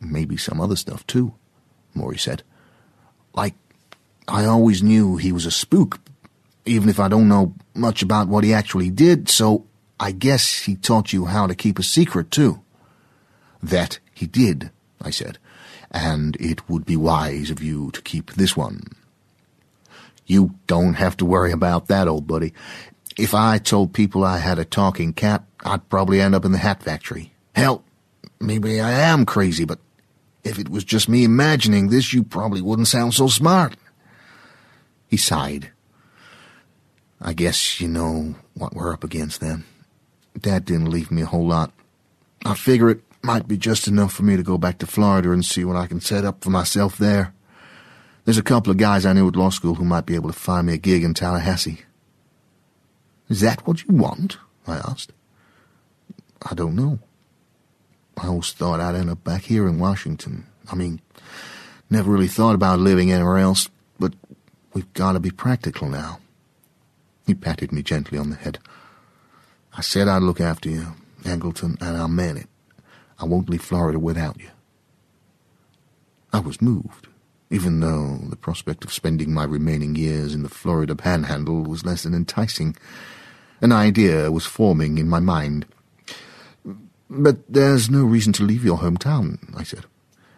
Maybe some other stuff, too, Maury said. Like, I always knew he was a spook, even if I don't know much about what he actually did, so I guess he taught you how to keep a secret, too. That he did, I said, and it would be wise of you to keep this one. You don't have to worry about that, old buddy. If I told people I had a talking cat, I'd probably end up in the hat factory. Hell, maybe I am crazy, but if it was just me imagining this, you probably wouldn't sound so smart. He sighed. I guess you know what we're up against then. Dad didn't leave me a whole lot. I figure it might be just enough for me to go back to Florida and see what I can set up for myself there. There's a couple of guys I knew at law school who might be able to find me a gig in Tallahassee. Is that what you want? I asked. I don't know. I always thought I'd end up back here in Washington. I mean, never really thought about living anywhere else, but we've got to be practical now. He patted me gently on the head. I said I'd look after you, Angleton, and I meant it. I won't leave Florida without you. I was moved, even though the prospect of spending my remaining years in the Florida panhandle was less than enticing. An idea was forming in my mind. But there's no reason to leave your hometown, I said,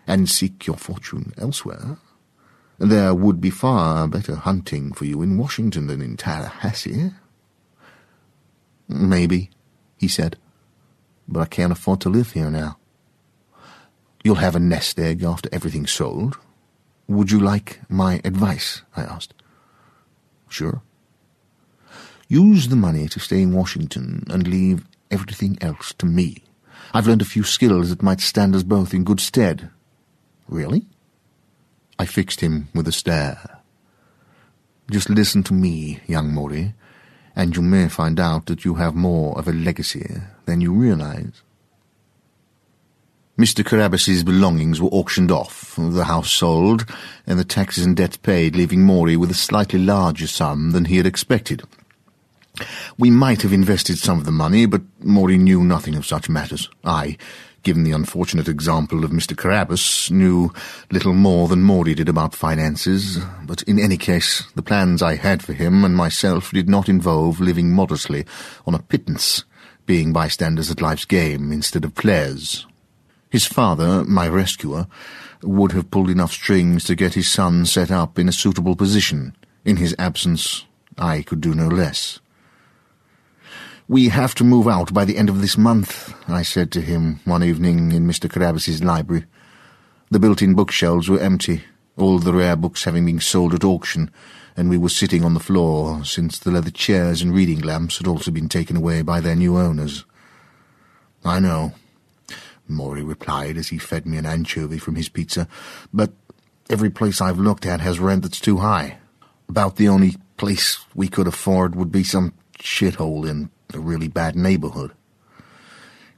and seek your fortune elsewhere. There would be far better hunting for you in Washington than in Tallahassee. Maybe, he said, but I can't afford to live here now. You'll have a nest egg after everything's sold. Would you like my advice? I asked. Sure. Use the money to stay in Washington and leave everything else to me. I've learned a few skills that might stand us both in good stead. Really? I fixed him with a stare. Just listen to me, young Maury, and you may find out that you have more of a legacy than you realize. Mr. Carabas's belongings were auctioned off, the house sold, and the taxes and debts paid, leaving Maury with a slightly larger sum than he had expected. We might have invested some of the money, but Maury knew nothing of such matters. I, given the unfortunate example of Mr. Carabas, knew little more than Maury did about finances, but in any case, the plans I had for him and myself did not involve living modestly on a pittance, being bystanders at life's game instead of players. His father, my rescuer, would have pulled enough strings to get his son set up in a suitable position. In his absence, I could do no less. We have to move out by the end of this month, I said to him one evening in Mr. Carabas's library. The built-in bookshelves were empty, all the rare books having been sold at auction, and we were sitting on the floor, since the leather chairs and reading lamps had also been taken away by their new owners. I know, Maury replied as he fed me an anchovy from his pizza, but every place I've looked at has rent that's too high. About the only place we could afford would be some shithole in a really bad neighborhood.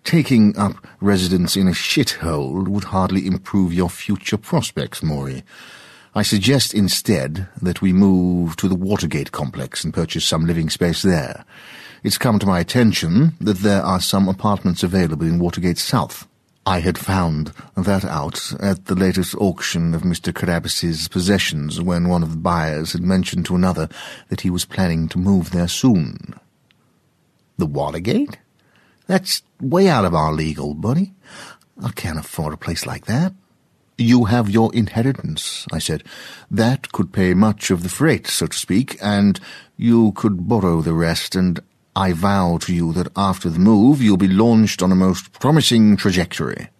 Taking up residence in a shithole would hardly improve your future prospects, Maury. I suggest instead that we move to the Watergate complex and purchase some living space there. It's come to my attention that there are some apartments available in Watergate South. I had found that out at the latest auction of Mr. Carabas's possessions when one of the buyers had mentioned to another that he was planning to move there soon. The Watergate? That's way out of our legal, buddy. I can't afford a place like that. You have your inheritance, I said. That could pay much of the freight, so to speak, and you could borrow the rest, and I vow to you that after the move you'll be launched on a most promising trajectory.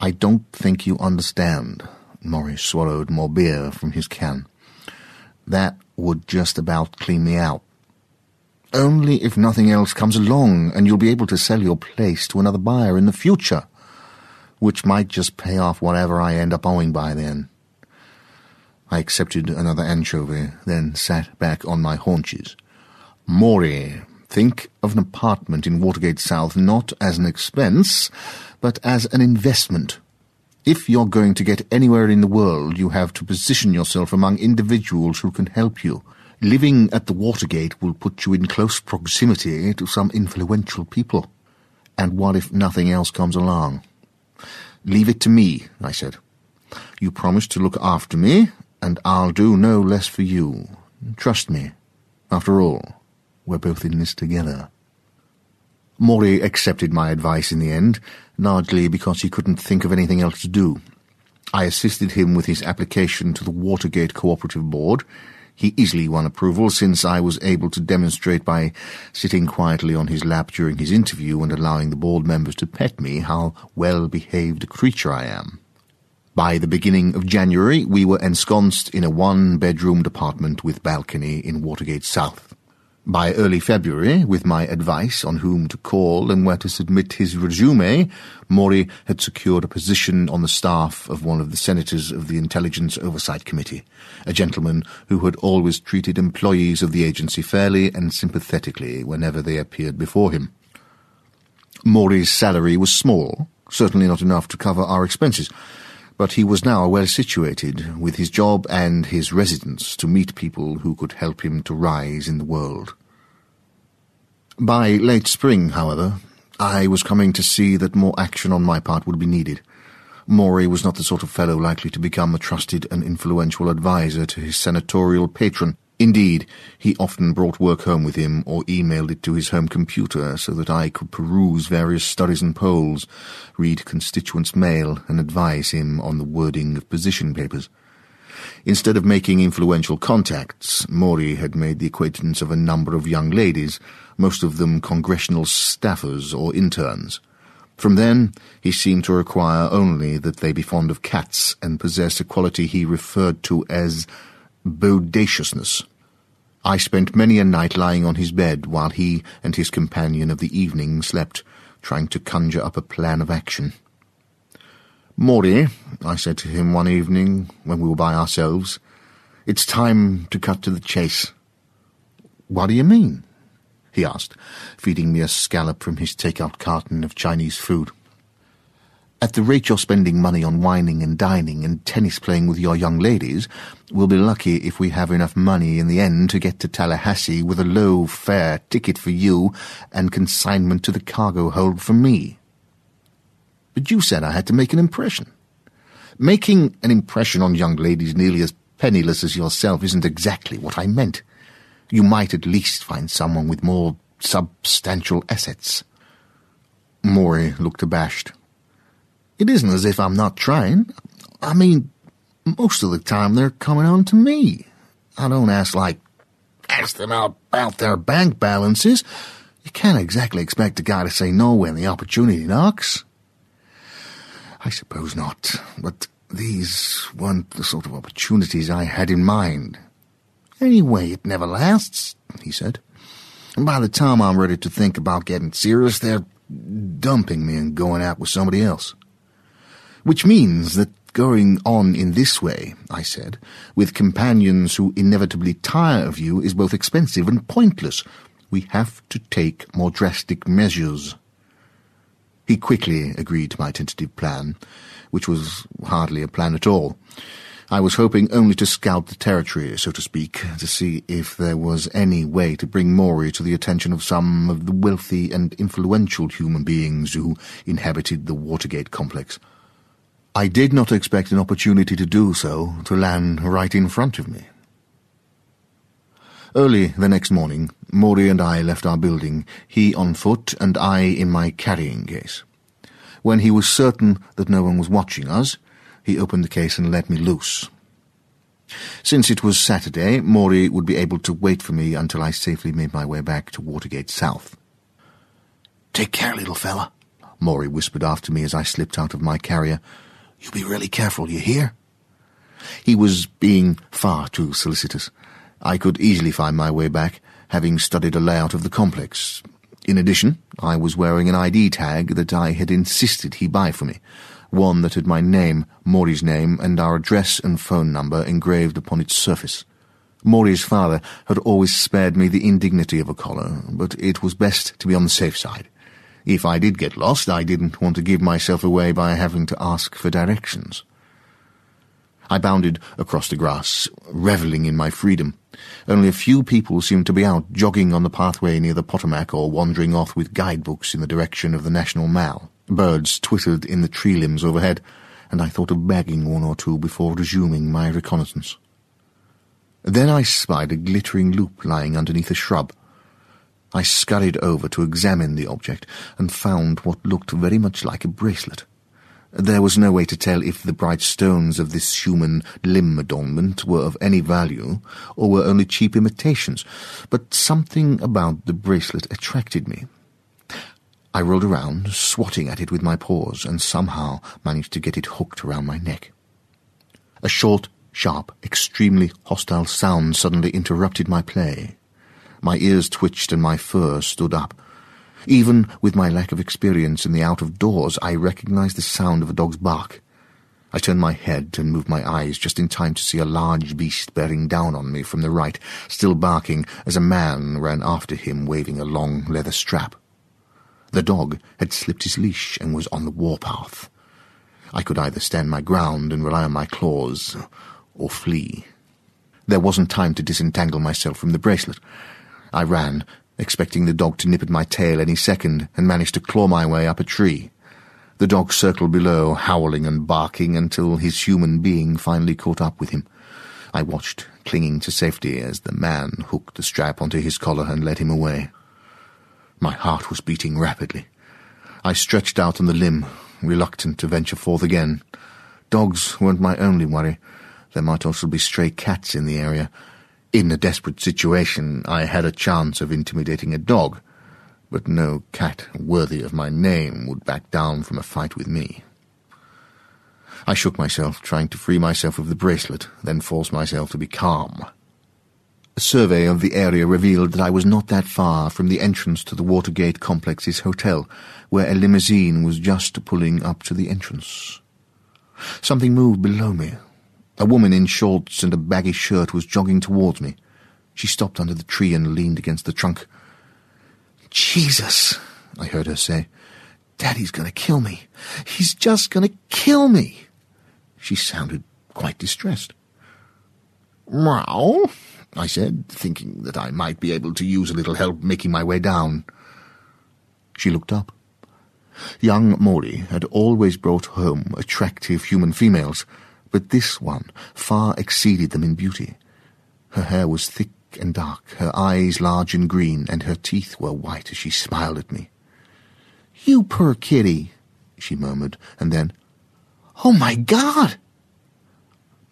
I don't think you understand. Morris swallowed more beer from his can. That would just about clean me out. Only if nothing else comes along and you'll be able to sell your place to another buyer in the future, which might just pay off whatever I end up owing by then. I accepted another anchovy, then sat back on my haunches. Maury, think of an apartment in Watergate South not as an expense, but as an investment. If you're going to get anywhere in the world, you have to position yourself among individuals who can help you. Living at the Watergate will put you in close proximity to some influential people. And what if nothing else comes along? Leave it to me, I said. You promised to look after me, and I'll do no less for you. Trust me. After all, we're both in this together. Maury accepted my advice in the end, largely because he couldn't think of anything else to do. I assisted him with his application to the Watergate Cooperative Board. He easily won approval since I was able to demonstrate by sitting quietly on his lap during his interview and allowing the board members to pet me how well-behaved a creature I am. By the beginning of January, we were ensconced in a one-bedroomed apartment with balcony in Watergate South. By early February, with my advice on whom to call and where to submit his resume, Maury had secured a position on the staff of one of the senators of the Intelligence Oversight Committee, a gentleman who had always treated employees of the agency fairly and sympathetically whenever they appeared before him. Maury's salary was small, certainly not enough to cover our expenses, but he was now well situated with his job and his residence to meet people who could help him to rise in the world. By late spring, however, I was coming to see that more action on my part would be needed. Maury was not the sort of fellow likely to become a trusted and influential adviser to his senatorial patron, Indeed, he often brought work home with him or emailed it to his home computer so that I could peruse various studies and polls, read constituents' mail, and advise him on the wording of position papers. Instead of making influential contacts, Maury had made the acquaintance of a number of young ladies, most of them congressional staffers or interns. From then, he seemed to require only that they be fond of cats and possess a quality he referred to as bodaciousness. I spent many a night lying on his bed while he and his companion of the evening slept, trying to conjure up a plan of action. Maury, I said to him one evening when we were by ourselves, it's time to cut to the chase. What do you mean? he asked, feeding me a scallop from his take-out carton of Chinese food. At the rate you're spending money on wining and dining and tennis playing with your young ladies, we'll be lucky if we have enough money in the end to get to Tallahassee with a low fare ticket for you and consignment to the cargo hold for me. But you said I had to make an impression. Making an impression on young ladies nearly as penniless as yourself isn't exactly what I meant. You might at least find someone with more substantial assets. Maury looked abashed. It isn't as if I'm not trying. I mean, most of the time they're coming on to me. I don't ask, like, ask them out about their bank balances. You can't exactly expect a guy to say no when the opportunity knocks. I suppose not, but these weren't the sort of opportunities I had in mind. Anyway, it never lasts, he said. And by the time I'm ready to think about getting serious, they're dumping me and going out with somebody else. Which means that going on in this way, I said, with companions who inevitably tire of you is both expensive and pointless. We have to take more drastic measures. He quickly agreed to my tentative plan, which was hardly a plan at all. I was hoping only to scout the territory, so to speak, to see if there was any way to bring Maury to the attention of some of the wealthy and influential human beings who inhabited the Watergate complex. I did not expect an opportunity to do so to land right in front of me. Early the next morning, Maury and I left our building, he on foot and I in my carrying case. When he was certain that no one was watching us, he opened the case and let me loose. Since it was Saturday, Maury would be able to wait for me until I safely made my way back to Watergate South. Take care, little fella, Maury whispered after me as I slipped out of my carrier. You be really careful, you hear? He was being far too solicitous. I could easily find my way back, having studied a layout of the complex. In addition, I was wearing an ID tag that I had insisted he buy for me, one that had my name, Maury's name, and our address and phone number engraved upon its surface. Maury's father had always spared me the indignity of a collar, but it was best to be on the safe side. If I did get lost, I didn't want to give myself away by having to ask for directions. I bounded across the grass, revelling in my freedom. Only a few people seemed to be out jogging on the pathway near the Potomac or wandering off with guidebooks in the direction of the National Mall. Birds twittered in the tree limbs overhead, and I thought of bagging one or two before resuming my reconnaissance. Then I spied a glittering loop lying underneath a shrub. I scurried over to examine the object and found what looked very much like a bracelet. There was no way to tell if the bright stones of this human limb adornment were of any value or were only cheap imitations, but something about the bracelet attracted me. I rolled around, swatting at it with my paws, and somehow managed to get it hooked around my neck. A short, sharp, extremely hostile sound suddenly interrupted my play. My ears twitched and my fur stood up. Even with my lack of experience in the out-of-doors, I recognized the sound of a dog's bark. I turned my head and moved my eyes just in time to see a large beast bearing down on me from the right, still barking as a man ran after him waving a long leather strap. The dog had slipped his leash and was on the warpath. I could either stand my ground and rely on my claws, or flee. There wasn't time to disentangle myself from the bracelet. I ran, expecting the dog to nip at my tail any second, and managed to claw my way up a tree. The dog circled below, howling and barking until his human being finally caught up with him. I watched, clinging to safety, as the man hooked the strap onto his collar and led him away. My heart was beating rapidly. I stretched out on the limb, reluctant to venture forth again. Dogs weren't my only worry. There might also be stray cats in the area. In a desperate situation, I had a chance of intimidating a dog, but no cat worthy of my name would back down from a fight with me. I shook myself, trying to free myself of the bracelet, then forced myself to be calm. A survey of the area revealed that I was not that far from the entrance to the Watergate complex's hotel, where a limousine was just pulling up to the entrance. Something moved below me. A woman in shorts and a baggy shirt was jogging towards me. She stopped under the tree and leaned against the trunk. Jesus, I heard her say. Daddy's going to kill me. He's just going to kill me. She sounded quite distressed. Meow, I said, thinking that I might be able to use a little help making my way down. She looked up. Young Maury had always brought home attractive human females, but this one far exceeded them in beauty. Her hair was thick and dark, her eyes large and green, and her teeth were white as she smiled at me. You poor kitty, she murmured, and then, Oh my God!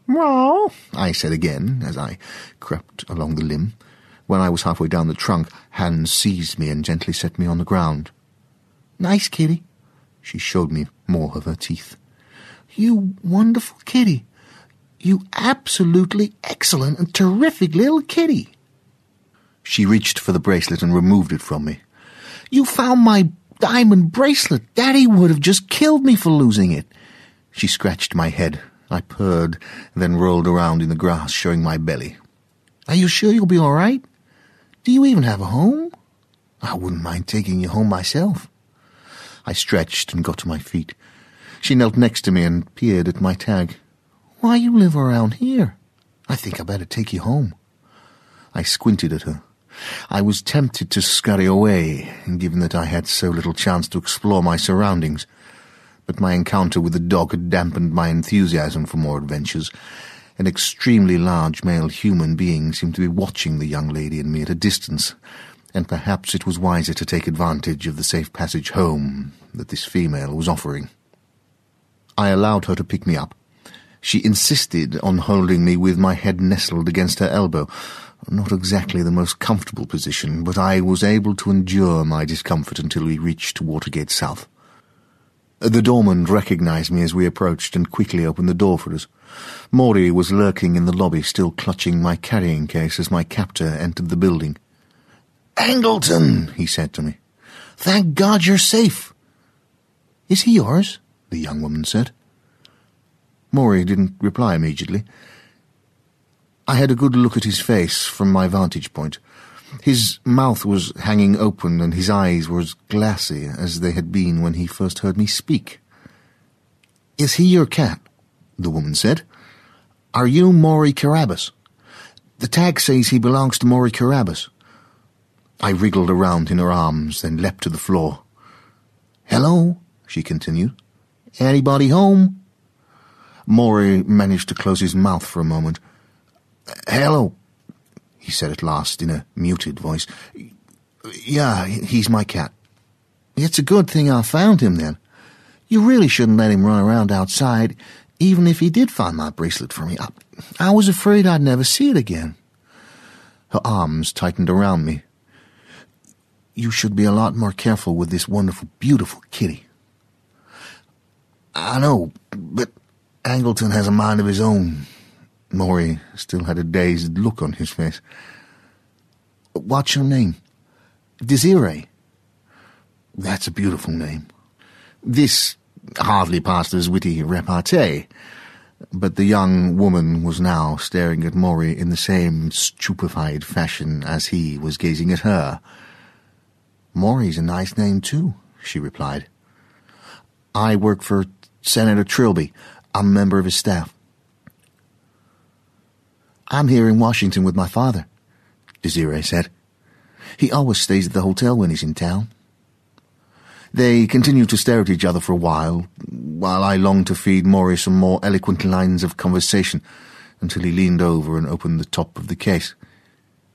Well, I said again, as I crept along the limb. When I was halfway down the trunk, Hans seized me and gently set me on the ground. Nice kitty. She showed me more of her teeth. You wonderful kitty. You absolutely excellent and terrific little kitty. She reached for the bracelet and removed it from me. You found my diamond bracelet. Daddy would have just killed me for losing it. She scratched my head I purred, then rolled around in the grass, showing my belly. Are you sure you'll be all right? Do you even have a home? I wouldn't mind taking you home myself. I stretched and got to my feet. She knelt next to me and peered at my tag. Why you live around here? I think I better take you home. I squinted at her. I was tempted to scurry away, given that I had so little chance to explore my surroundings. But my encounter with the dog had dampened my enthusiasm for more adventures. An extremely large male human being seemed to be watching the young lady and me at a distance, and perhaps it was wiser to take advantage of the safe passage home that this female was offering. I allowed her to pick me up. She insisted on holding me with my head nestled against her elbow. Not exactly the most comfortable position, but I was able to endure my discomfort until we reached Watergate South. The doorman recognized me as we approached and quickly opened the door for us. Maury was lurking in the lobby, still clutching my carrying case as my captor entered the building. Angleton, he said to me. Thank God you're safe. Is he yours? The young woman said. Maury didn't reply immediately. I had a good look at his face from my vantage point. His mouth was hanging open and his eyes were as glassy as they had been when he first heard me speak. Is he your cat? the woman said. Are you Maury Carabas? The tag says he belongs to Maury Carabas. I wriggled around in her arms, then leapt to the floor. Hello, she continued. Anybody home? Maury managed to close his mouth for a moment. Hello, he said at last in a muted voice. Yeah, he's my cat. It's a good thing I found him then. You really shouldn't let him run around outside, even if he did find my bracelet for me. I, I was afraid I'd never see it again. Her arms tightened around me. You should be a lot more careful with this wonderful, beautiful kitty. I know, but Angleton has a mind of his own. Maury still had a dazed look on his face. What's your name? Desiree. That's a beautiful name. This hardly passed as witty repartee, but the young woman was now staring at Maury in the same stupefied fashion as he was gazing at her. Maury's a nice name, too, she replied. I work for Senator Trilby. I'm a member of his staff. I'm here in Washington with my father, Desiree said. He always stays at the hotel when he's in town. They continued to stare at each other for a while, while I longed to feed Maury some more eloquent lines of conversation, until he leaned over and opened the top of the case.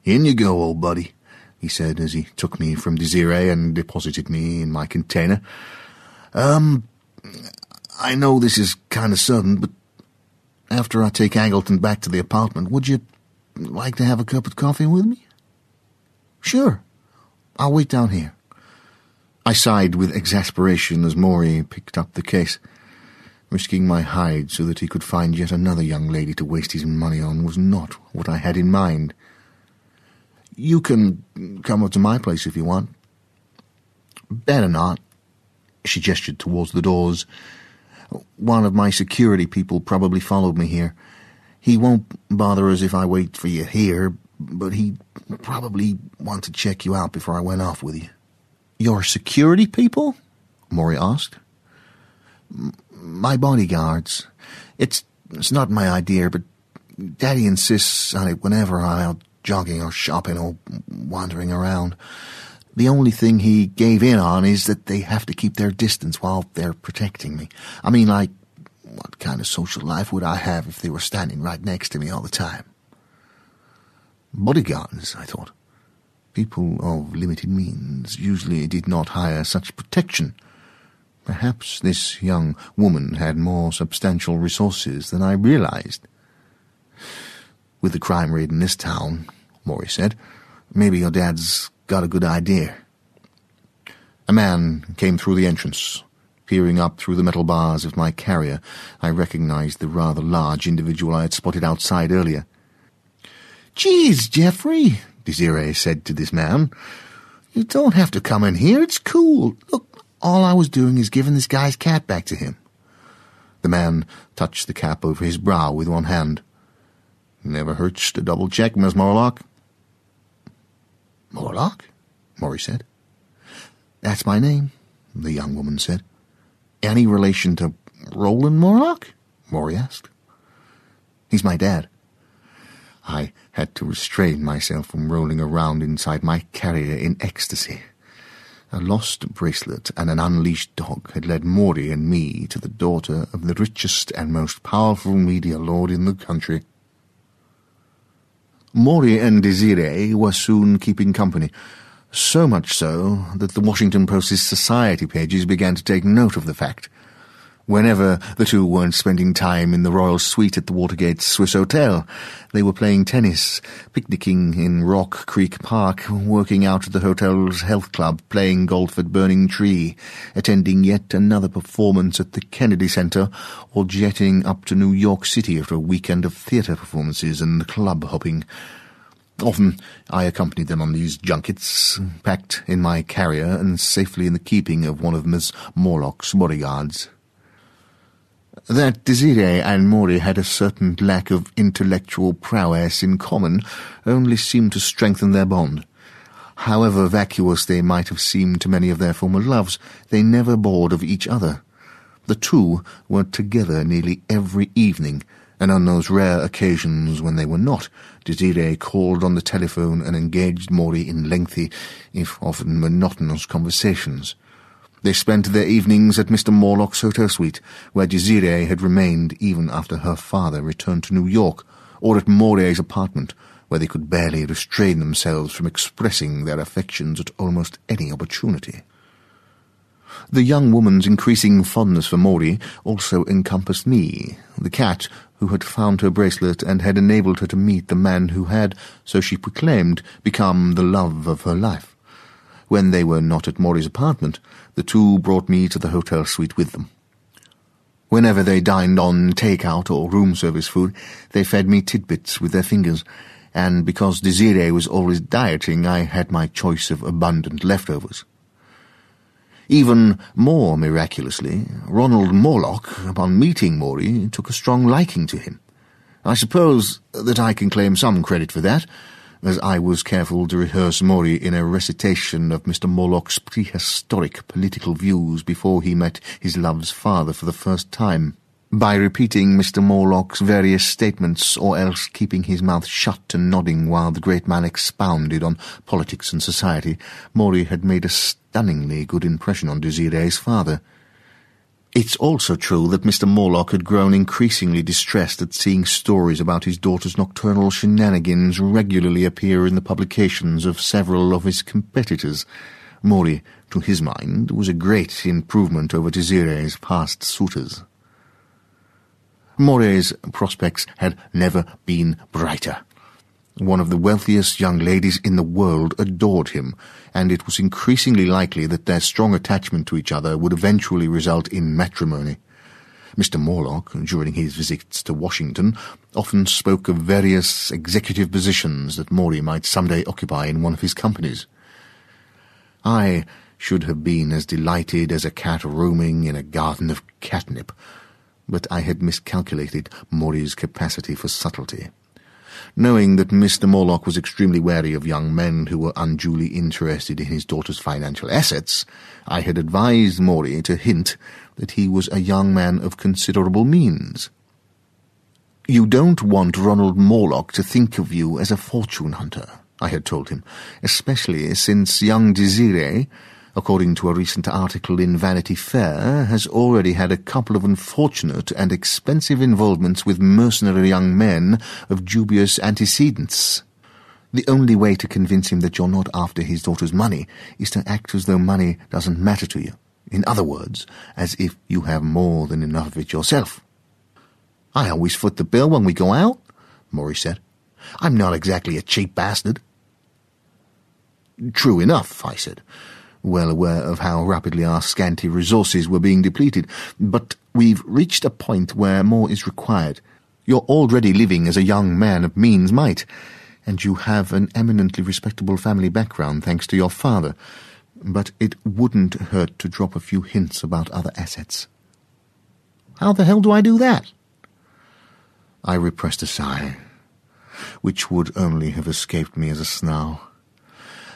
In you go, old buddy, he said as he took me from Desiree and deposited me in my container. Um, I know this is kind of sudden, but after I take Angleton back to the apartment, would you like to have a cup of coffee with me? Sure. I'll wait down here. I sighed with exasperation as Maury picked up the case. Risking my hide so that he could find yet another young lady to waste his money on was not what I had in mind. You can come up to my place if you want. Better not. She gestured towards the doors. One of my security people probably followed me here. He won't bother us if I wait for you here, but he probably want to check you out before I went off with you. Your security people? Maury asked. My bodyguards. It's it's not my idea, but Daddy insists on it whenever I'm out jogging or shopping or wandering around. The only thing he gave in on is that they have to keep their distance while they're protecting me. I mean, like, what kind of social life would I have if they were standing right next to me all the time? Bodyguards, I thought. People of limited means usually did not hire such protection. Perhaps this young woman had more substantial resources than I realized. With the crime rate in this town, Maury said, maybe your dad's got a good idea. A man came through the entrance. Peering up through the metal bars of my carrier, I recognized the rather large individual I had spotted outside earlier. Geez, Jeffrey, Desiree said to this man. You don't have to come in here. It's cool. Look, all I was doing is giving this guy's cat back to him. The man touched the cap over his brow with one hand. Never hurts to double check, Miss Morlock. Morlock? Maury said. That's my name, the young woman said. Any relation to Roland Morlock? Maury asked. He's my dad. I had to restrain myself from rolling around inside my carrier in ecstasy. A lost bracelet and an unleashed dog had led Maury and me to the daughter of the richest and most powerful media lord in the country. Maury and Desiree were soon keeping company, so much so that the Washington Post's society pages began to take note of the fact. Whenever the two weren't spending time in the royal suite at the Watergate Swiss Hotel, they were playing tennis, picnicking in Rock Creek Park, working out at the hotel's health club, playing golf at Burning Tree, attending yet another performance at the Kennedy Center, or jetting up to New York City after a weekend of theater performances and club hopping. Often I accompanied them on these junkets, packed in my carrier and safely in the keeping of one of Miss Morlock's bodyguards. That Desiree and Maury had a certain lack of intellectual prowess in common only seemed to strengthen their bond. However vacuous they might have seemed to many of their former loves, they never bored of each other. The two were together nearly every evening, and on those rare occasions when they were not, Desiree called on the telephone and engaged Maury in lengthy, if often monotonous conversations. They spent their evenings at Mr. Morlock's hotel suite, where Desiree had remained even after her father returned to New York, or at Maury's apartment, where they could barely restrain themselves from expressing their affections at almost any opportunity. The young woman's increasing fondness for Maury also encompassed me, the cat who had found her bracelet and had enabled her to meet the man who had, so she proclaimed, become the love of her life. When they were not at Maury's apartment, the two brought me to the hotel suite with them. Whenever they dined on take-out or room service food, they fed me tidbits with their fingers, and because Desiree was always dieting, I had my choice of abundant leftovers. Even more miraculously, Ronald Morlock, upon meeting Maury, took a strong liking to him. I suppose that I can claim some credit for that, as I was careful to rehearse Maury in a recitation of Mr. Morlock's prehistoric political views before he met his love's father for the first time. By repeating Mr. Morlock's various statements, or else keeping his mouth shut and nodding while the great man expounded on politics and society, Maury had made a stunningly good impression on Desiree's father. It's also true that Mr. Morlock had grown increasingly distressed at seeing stories about his daughter's nocturnal shenanigans regularly appear in the publications of several of his competitors. Maury, to his mind, was a great improvement over Desiree's past suitors. Maury's prospects had never been brighter. One of the wealthiest young ladies in the world adored him, and it was increasingly likely that their strong attachment to each other would eventually result in matrimony. Mr. Morlock, during his visits to Washington, often spoke of various executive positions that Maury might some day occupy in one of his companies. I should have been as delighted as a cat roaming in a garden of catnip, but I had miscalculated Maury's capacity for subtlety. Knowing that Mr. Morlock was extremely wary of young men who were unduly interested in his daughter's financial assets, I had advised Maury to hint that he was a young man of considerable means. You don't want Ronald Morlock to think of you as a fortune hunter, I had told him, especially since young Desiree, according to a recent article in Vanity Fair, has already had a couple of unfortunate and expensive involvements with mercenary young men of dubious antecedents. The only way to convince him that you're not after his daughter's money is to act as though money doesn't matter to you. In other words, as if you have more than enough of it yourself. I always foot the bill when we go out, Maury said. I'm not exactly a cheap bastard. True enough, I said well aware of how rapidly our scanty resources were being depleted, but we've reached a point where more is required. You're already living as a young man of means might, and you have an eminently respectable family background thanks to your father, but it wouldn't hurt to drop a few hints about other assets. How the hell do I do that? I repressed a sigh, which would only have escaped me as a snarl.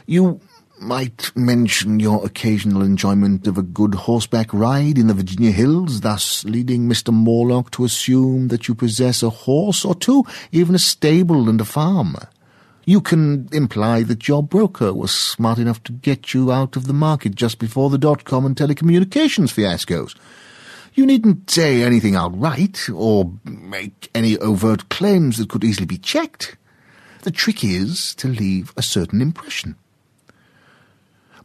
You might mention your occasional enjoyment of a good horseback ride in the Virginia hills, thus leading Mr. Morlock to assume that you possess a horse or two, even a stable and a farm. You can imply that your broker was smart enough to get you out of the market just before the dot-com and telecommunications fiascos. You needn't say anything outright, or make any overt claims that could easily be checked. The trick is to leave a certain impression.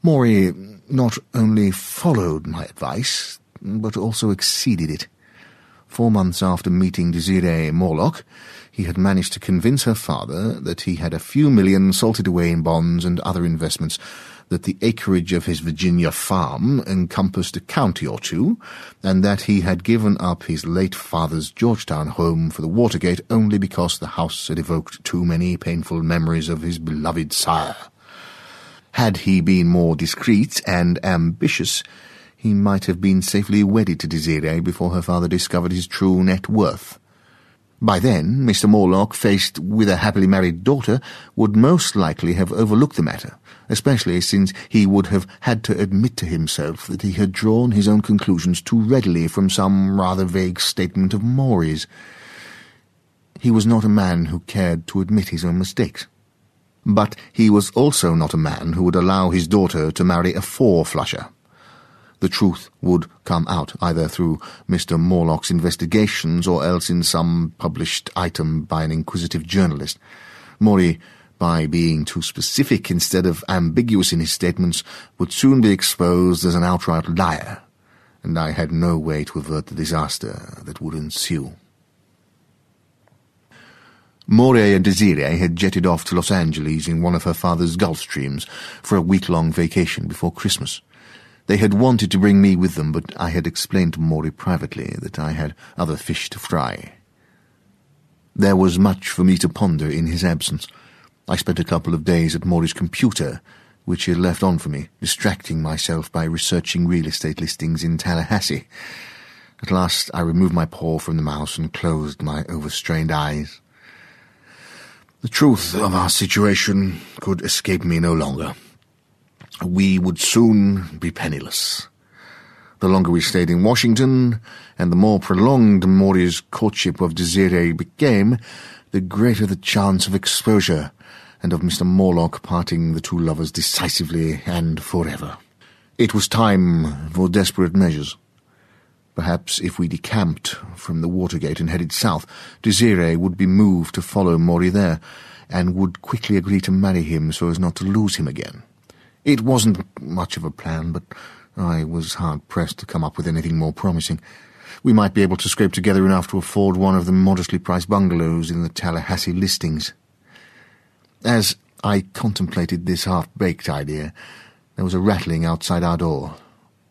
Maury not only followed my advice, but also exceeded it. Four months after meeting Desiree Morlock, he had managed to convince her father that he had a few million salted away in bonds and other investments, that the acreage of his Virginia farm encompassed a county or two, and that he had given up his late father's Georgetown home for the Watergate only because the house had evoked too many painful memories of his beloved sire. Had he been more discreet and ambitious, he might have been safely wedded to Desiree before her father discovered his true net worth. By then, Mr. Morlock, faced with a happily married daughter, would most likely have overlooked the matter, especially since he would have had to admit to himself that he had drawn his own conclusions too readily from some rather vague statement of Maury's. He was not a man who cared to admit his own mistakes. But he was also not a man who would allow his daughter to marry a four-flusher. The truth would come out either through Mr. Morlock's investigations or else in some published item by an inquisitive journalist. Maury, by being too specific instead of ambiguous in his statements, would soon be exposed as an outright liar, and I had no way to avert the disaster that would ensue. Maury and Desiree had jetted off to Los Angeles in one of her father's Gulfstreams for a week-long vacation before Christmas. They had wanted to bring me with them, but I had explained to Maury privately that I had other fish to fry. There was much for me to ponder in his absence. I spent a couple of days at Maury's computer, which he had left on for me, distracting myself by researching real estate listings in Tallahassee. At last I removed my paw from the mouse and closed my overstrained eyes. The truth of our situation could escape me no longer. We would soon be penniless. The longer we stayed in Washington, and the more prolonged Maury's courtship of Desiree became, the greater the chance of exposure, and of Mr. Morlock parting the two lovers decisively and forever. It was time for desperate measures. Perhaps if we decamped from the Watergate and headed south, Desiree would be moved to follow Maury there, and would quickly agree to marry him so as not to lose him again. It wasn't much of a plan, but I was hard-pressed to come up with anything more promising. We might be able to scrape together enough to afford one of the modestly priced bungalows in the Tallahassee listings. As I contemplated this half-baked idea, there was a rattling outside our door.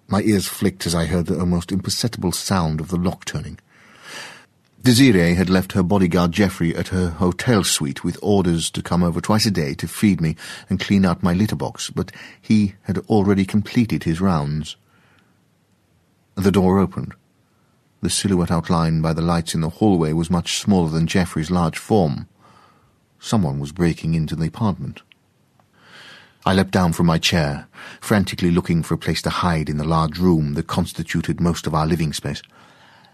My ears flicked as I heard the almost imperceptible sound of the lock turning. Desiree had left her bodyguard Geoffrey at her hotel suite with orders to come over twice a day to feed me and clean out my litter box, but he had already completed his rounds. The door opened. The silhouette outlined by the lights in the hallway was much smaller than Geoffrey's large form. Someone was breaking into the apartment. I leapt down from my chair, frantically looking for a place to hide in the large room that constituted most of our living space.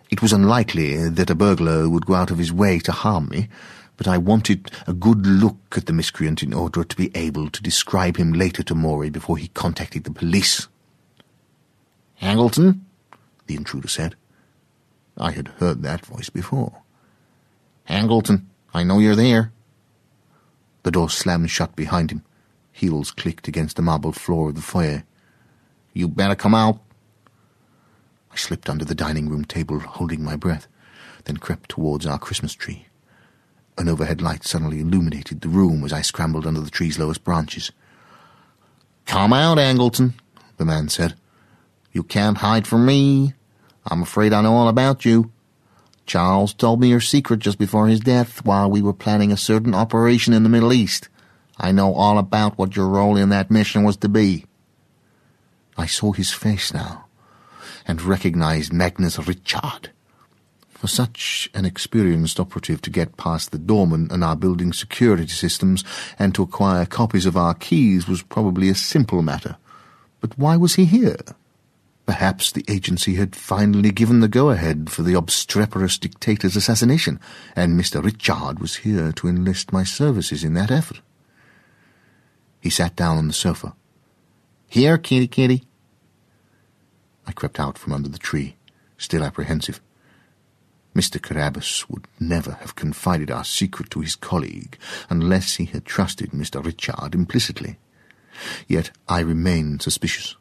It was unlikely that a burglar would go out of his way to harm me, but I wanted a good look at the miscreant in order to be able to describe him later to Maury before he contacted the police. Angleton? the intruder said. I had heard that voice before. Angleton, I know you're there. The door slammed shut behind him. Heels clicked against the marble floor of the foyer. You better come out. I slipped under the dining room table, holding my breath, then crept towards our Christmas tree. An overhead light suddenly illuminated the room as I scrambled under the tree's lowest branches. Come out, Angleton, the man said. You can't hide from me. I'm afraid I know all about you. Charles told me your secret just before his death while we were planning a certain operation in the Middle East. I know all about what your role in that mission was to be. I saw his face now and recognized Magnus Richard. For such an experienced operative to get past the doorman and our building security systems and to acquire copies of our keys was probably a simple matter. But why was he here? Perhaps the agency had finally given the go-ahead for the obstreperous dictator's assassination, and Mr. Richard was here to enlist my services in that effort. He sat down on the sofa. Here, kitty kitty. I crept out from under the tree, still apprehensive. Mr. Carabas would never have confided our secret to his colleague unless he had trusted Mr. Richard implicitly. Yet I remained suspicious.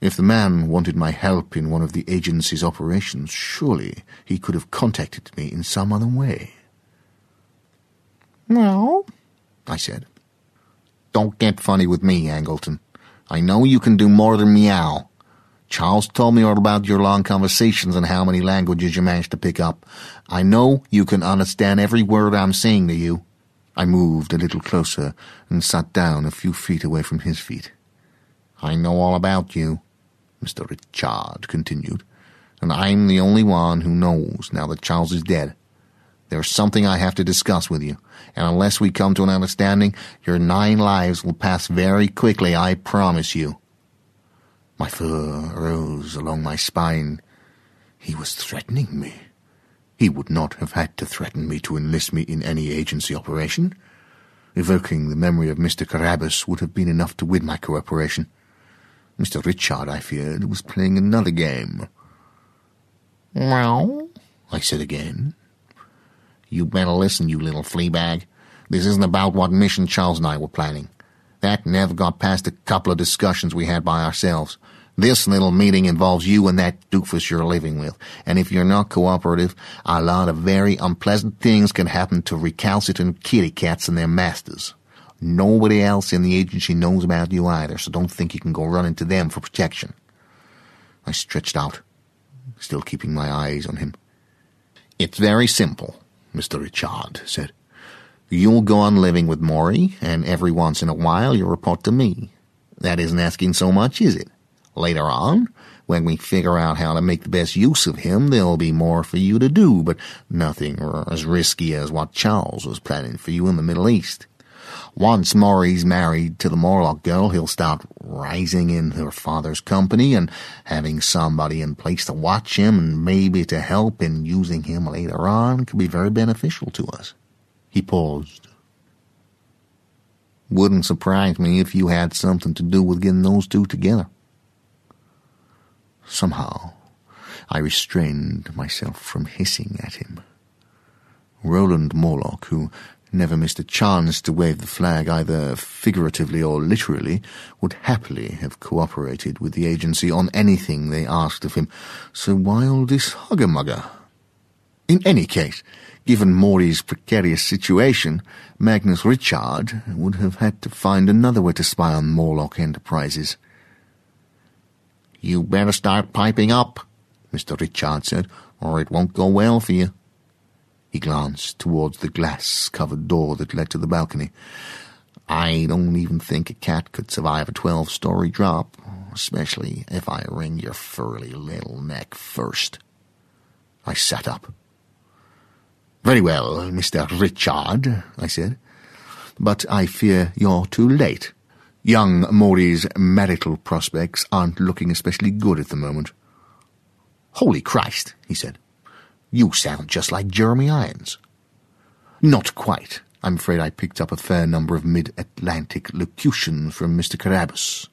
If the man wanted my help in one of the agency's operations, surely he could have contacted me in some other way. Well, I said. Don't get funny with me, Angleton. I know you can do more than meow. Charles told me all about your long conversations and how many languages you managed to pick up. I know you can understand every word I'm saying to you. I moved a little closer and sat down a few feet away from his feet. I know all about you, Mr. Richard continued, and I'm the only one who knows now that Charles is dead. There's something I have to discuss with you, and unless we come to an understanding, your nine lives will pass very quickly, I promise you. My fur rose along my spine. He was threatening me. He would not have had to threaten me to enlist me in any agency operation. Evoking the memory of Mr. Carabas would have been enough to win my cooperation. Mr. Richard, I feared, was playing another game. Well, I said again. You better listen, you little flea bag. This isn't about what mission Charles and I were planning. That never got past a couple of discussions we had by ourselves. This little meeting involves you and that doofus you're living with, and if you're not cooperative, a lot of very unpleasant things can happen to recalcitrant kitty cats and their masters. Nobody else in the agency knows about you either, so don't think you can go running to them for protection. I stretched out, still keeping my eyes on him. It's very simple. Mr. Richard said. You'll go on living with Maury, and every once in a while you'll report to me. That isn't asking so much, is it? Later on, when we figure out how to make the best use of him, there'll be more for you to do, but nothing as risky as what Charles was planning for you in the Middle East. Once Maury's married to the Morlock girl, he'll start rising in her father's company and having somebody in place to watch him and maybe to help in using him later on could be very beneficial to us. He paused. Wouldn't surprise me if you had something to do with getting those two together. Somehow, I restrained myself from hissing at him. Roland Morlock, who never missed a chance to wave the flag either figuratively or literally, would happily have cooperated with the agency on anything they asked of him. So why all this hugger-mugger? In any case, given Maury's precarious situation, Magnus Richard would have had to find another way to spy on Morlock Enterprises. You better start piping up, Mr. Richard said, or it won't go well for you. He glanced towards the glass-covered door that led to the balcony. I don't even think a cat could survive a twelve-story drop, especially if I wring your furry little neck first. I sat up. Very well, Mr. Richard, I said, but I fear you're too late. Young Maury's marital prospects aren't looking especially good at the moment. Holy Christ, he said. You sound just like Jeremy Irons. Not quite. I'm afraid I picked up a fair number of mid-Atlantic locutions from Mr. Carabas.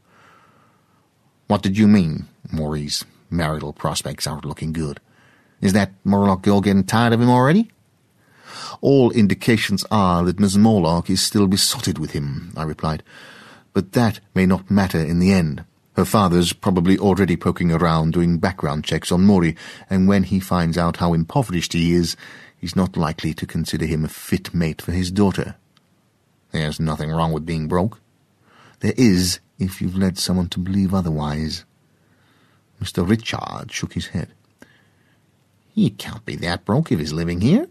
What did you mean, Maury's marital prospects aren't looking good? Is that Morlock girl getting tired of him already? All indications are that Miss Morlock is still besotted with him, I replied. But that may not matter in the end. Her father's probably already poking around doing background checks on Maury, and when he finds out how impoverished he is, he's not likely to consider him a fit mate for his daughter. There's nothing wrong with being broke. There is if you've led someone to believe otherwise. Mr. Richard shook his head. He can't be that broke if he's living here.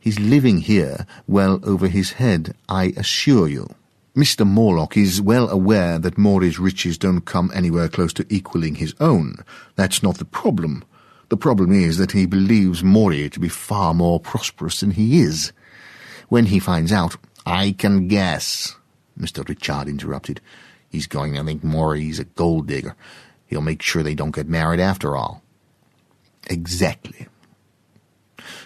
He's living here well over his head, I assure you. Mr. Morlock is well aware that Maury's riches don't come anywhere close to equaling his own. That's not the problem. The problem is that he believes Maury to be far more prosperous than he is. When he finds out, I can guess, Mr. Richard interrupted. He's going to think Maury's a gold digger. He'll make sure they don't get married after all. Exactly.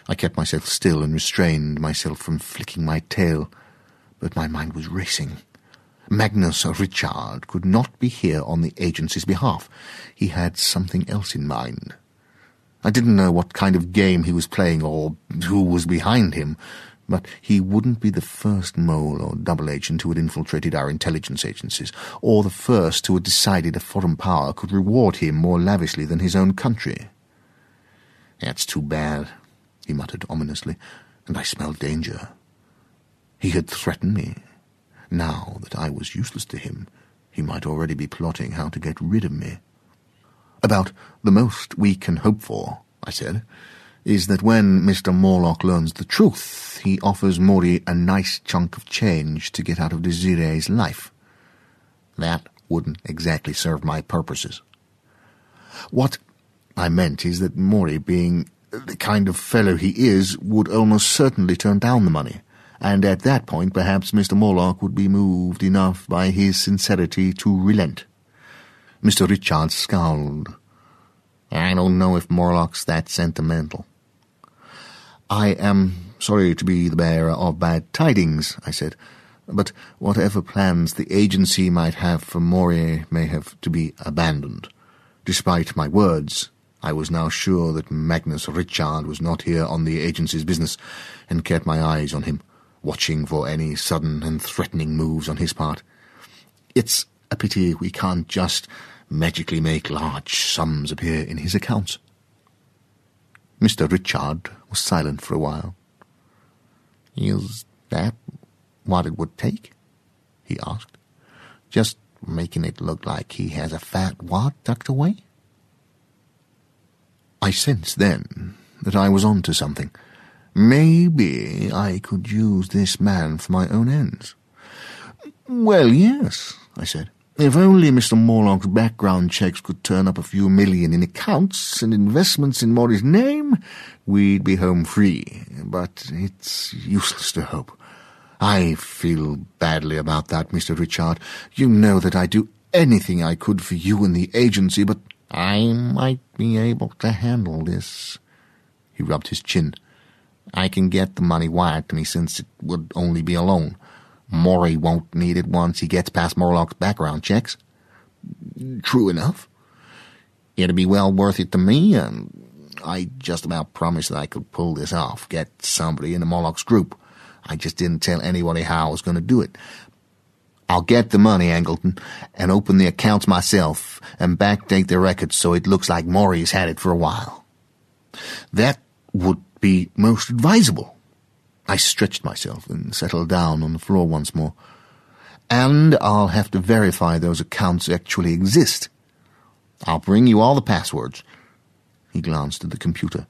I kept myself still and restrained myself from flicking my tail, but my mind was racing. Magnus Richard could not be here on the agency's behalf. He had something else in mind. I didn't know what kind of game he was playing or who was behind him, but he wouldn't be the first mole or double agent who had infiltrated our intelligence agencies, or the first who had decided a foreign power could reward him more lavishly than his own country. That's too bad, he muttered ominously, and I smelled danger. He had threatened me, now that I was useless to him, he might already be plotting how to get rid of me. About the most we can hope for, I said, is that when Mr. Morlock learns the truth, he offers Maury a nice chunk of change to get out of Desiree's life. That wouldn't exactly serve my purposes. What I meant is that Maury, being the kind of fellow he is, would almost certainly turn down the money and at that point perhaps Mr. Morlock would be moved enough by his sincerity to relent. Mr. Richard scowled. I don't know if Morlock's that sentimental. I am sorry to be the bearer of bad tidings, I said, but whatever plans the agency might have for Maury may have to be abandoned. Despite my words, I was now sure that Magnus Richard was not here on the agency's business, and kept my eyes on him watching for any sudden and threatening moves on his part. It's a pity we can't just magically make large sums appear in his accounts. Mr. Richard was silent for a while. Is that what it would take? he asked. Just making it look like he has a fat wad tucked away? I sensed then that I was on to something. Maybe I could use this man for my own ends. Well, yes, I said. If only Mr. Morlock's background checks could turn up a few million in accounts and investments in Maury's name, we'd be home free. But it's useless to hope. I feel badly about that, Mr. Richard. You know that I'd do anything I could for you and the agency, but I might be able to handle this. He rubbed his chin. I can get the money wired to me since it would only be a loan. Maury won't need it once he gets past Morlock's background checks. True enough. It'd be well worth it to me, and I just about promised that I could pull this off, get somebody in the Morlock's group. I just didn't tell anybody how I was going to do it. I'll get the money, Angleton, and open the accounts myself, and backdate the records so it looks like Maury's had it for a while. That would be most advisable. I stretched myself and settled down on the floor once more. And I'll have to verify those accounts actually exist. I'll bring you all the passwords. He glanced at the computer.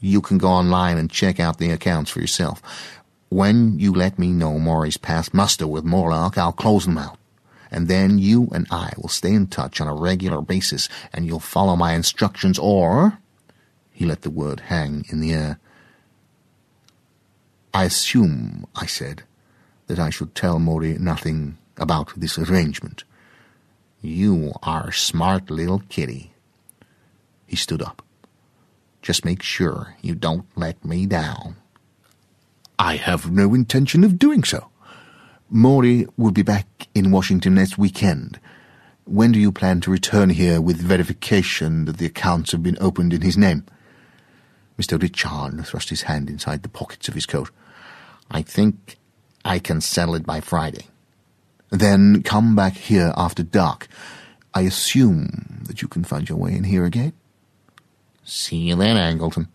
You can go online and check out the accounts for yourself. When you let me know Maury's passed muster with Morlock, I'll close them out. And then you and I will stay in touch on a regular basis, and you'll follow my instructions, or he let the word hang in the air. I assume, I said, that I should tell Maury nothing about this arrangement. You are a smart little kitty. He stood up. Just make sure you don't let me down. I have no intention of doing so. Maury will be back in Washington next weekend. When do you plan to return here with verification that the accounts have been opened in his name? Mr. Richard thrust his hand inside the pockets of his coat. I think I can settle it by Friday. Then come back here after dark. I assume that you can find your way in here again? See you then, Angleton.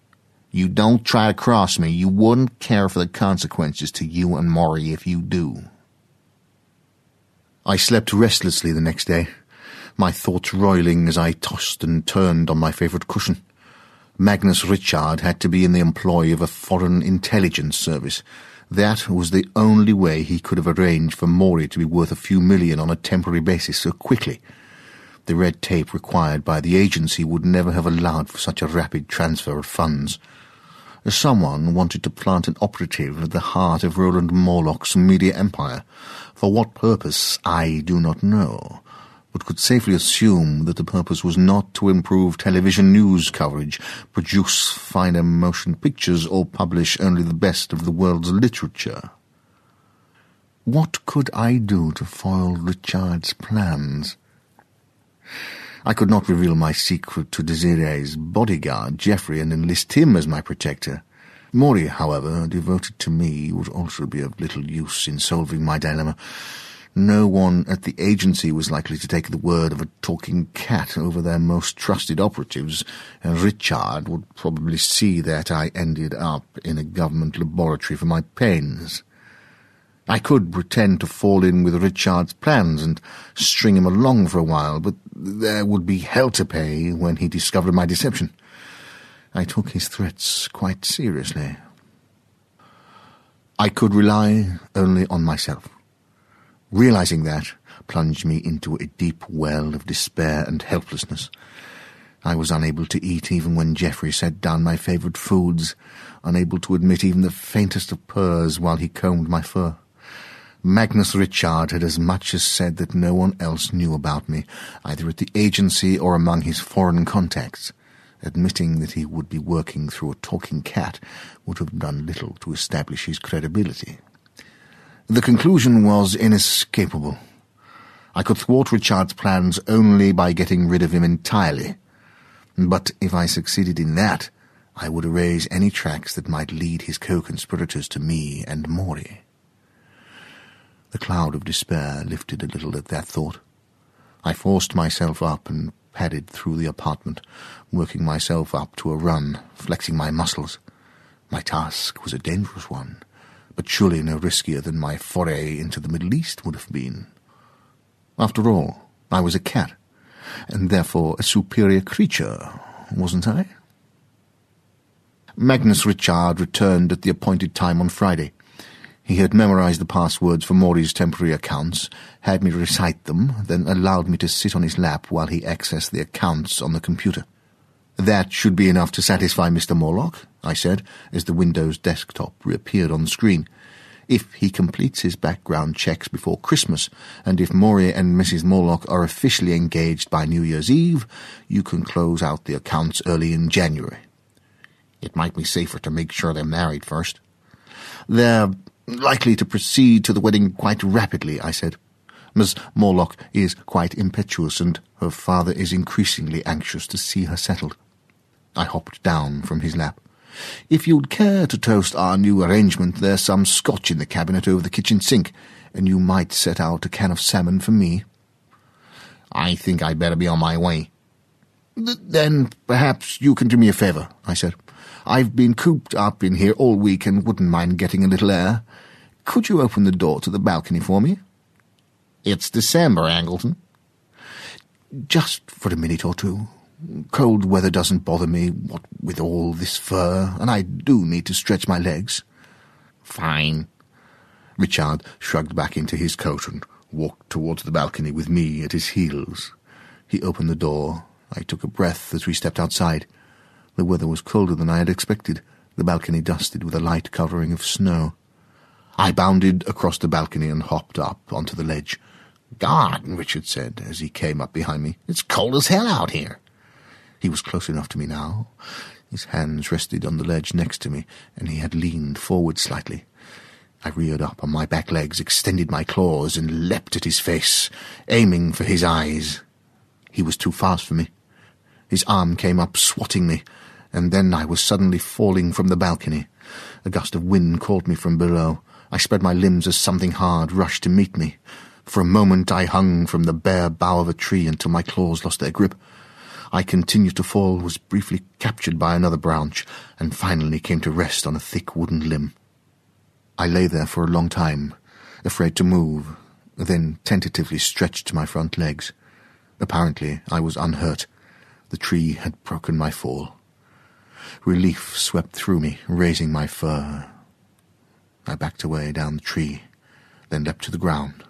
You don't try to cross me. You wouldn't care for the consequences to you and Maury if you do. I slept restlessly the next day, my thoughts roiling as I tossed and turned on my favourite cushion. Magnus Richard had to be in the employ of a foreign intelligence service. That was the only way he could have arranged for Maury to be worth a few million on a temporary basis so quickly. The red tape required by the agency would never have allowed for such a rapid transfer of funds. Someone wanted to plant an operative at the heart of Roland Morlock's media empire. For what purpose, I do not know, but could safely assume that the purpose was not to improve television news coverage, produce finer motion pictures, or publish only the best of the world's literature. What could I do to foil Richard's plans? I could not reveal my secret to Desiree's bodyguard, Geoffrey, and enlist him as my protector. Maury, however, devoted to me, would also be of little use in solving my dilemma. No one at the agency was likely to take the word of a talking cat over their most trusted operatives, and Richard would probably see that I ended up in a government laboratory for my pains. I could pretend to fall in with Richard's plans and string him along for a while, but there would be hell to pay when he discovered my deception. I took his threats quite seriously. I could rely only on myself. Realizing that plunged me into a deep well of despair and helplessness. I was unable to eat even when Geoffrey set down my favourite foods, unable to admit even the faintest of purrs while he combed my fur. Magnus Richard had as much as said that no one else knew about me, either at the agency or among his foreign contacts. Admitting that he would be working through a talking cat would have done little to establish his credibility. The conclusion was inescapable. I could thwart Richard's plans only by getting rid of him entirely. But if I succeeded in that, I would erase any tracks that might lead his co-conspirators to me and Maury. The cloud of despair lifted a little at that thought. I forced myself up and padded through the apartment, working myself up to a run, flexing my muscles. My task was a dangerous one, but surely no riskier than my foray into the Middle East would have been. After all, I was a cat, and therefore a superior creature, wasn't I? Magnus Richard returned at the appointed time on Friday. He had memorized the passwords for Maury's temporary accounts, had me recite them, then allowed me to sit on his lap while he accessed the accounts on the computer. That should be enough to satisfy Mr. Morlock, I said, as the Windows desktop reappeared on the screen. If he completes his background checks before Christmas, and if Maury and Mrs. Morlock are officially engaged by New Year's Eve, you can close out the accounts early in January. It might be safer to make sure they're married first. They're likely to proceed to the wedding quite rapidly, I said. Miss Morlock is quite impetuous, and her father is increasingly anxious to see her settled. I hopped down from his lap. If you'd care to toast our new arrangement, there's some scotch in the cabinet over the kitchen sink, and you might set out a can of salmon for me. I think I'd better be on my way. Th- then perhaps you can do me a favour, I said. I've been cooped up in here all week and wouldn't mind getting a little air. Could you open the door to the balcony for me? It's December, Angleton. Just for a minute or two. Cold weather doesn't bother me, what with all this fur, and I do need to stretch my legs. Fine. Richard shrugged back into his coat and walked towards the balcony with me at his heels. He opened the door. I took a breath as we stepped outside. The weather was colder than I had expected, the balcony dusted with a light covering of snow. I bounded across the balcony and hopped up onto the ledge. God, Richard said as he came up behind me, it's cold as hell out here. He was close enough to me now. His hands rested on the ledge next to me, and he had leaned forward slightly. I reared up on my back legs, extended my claws, and leapt at his face, aiming for his eyes. He was too fast for me. His arm came up, swatting me, and then I was suddenly falling from the balcony. A gust of wind caught me from below. I spread my limbs as something hard rushed to meet me. For a moment I hung from the bare bough of a tree until my claws lost their grip. I continued to fall, was briefly captured by another branch, and finally came to rest on a thick wooden limb. I lay there for a long time, afraid to move, then tentatively stretched my front legs. Apparently I was unhurt. The tree had broken my fall. Relief swept through me, raising my fur. I backed away down the tree, then leapt to the ground.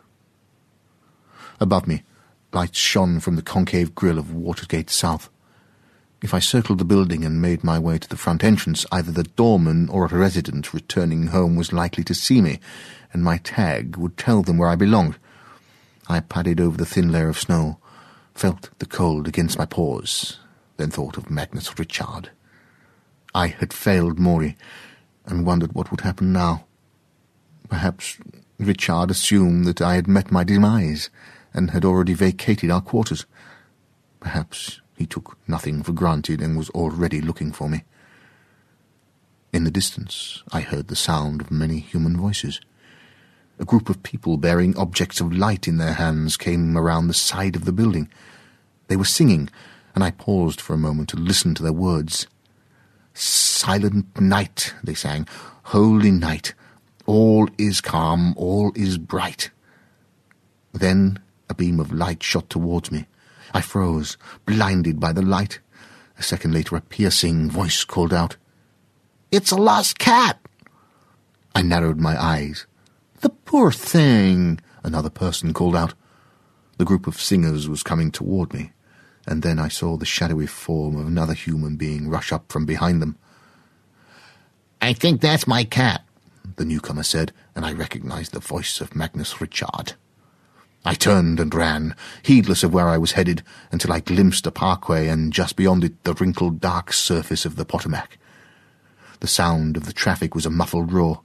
Above me, Lights shone from the concave grill of Watergate South. If I circled the building and made my way to the front entrance, either the doorman or a resident returning home was likely to see me, and my tag would tell them where I belonged. I padded over the thin layer of snow, felt the cold against my paws, then thought of Magnus Richard. I had failed Maury, and wondered what would happen now. Perhaps Richard assumed that I had met my demise, and had already vacated our quarters. Perhaps he took nothing for granted and was already looking for me. In the distance, I heard the sound of many human voices. A group of people bearing objects of light in their hands came around the side of the building. They were singing, and I paused for a moment to listen to their words. Silent night, they sang, holy night. All is calm, all is bright. Then a beam of light shot towards me. I froze, blinded by the light. A second later, a piercing voice called out, It's a lost cat! I narrowed my eyes. The poor thing! Another person called out. The group of singers was coming toward me, and then I saw the shadowy form of another human being rush up from behind them. I think that's my cat, the newcomer said, and I recognized the voice of Magnus Richard. I turned and ran, heedless of where I was headed, until I glimpsed a parkway and just beyond it the wrinkled dark surface of the Potomac. The sound of the traffic was a muffled roar.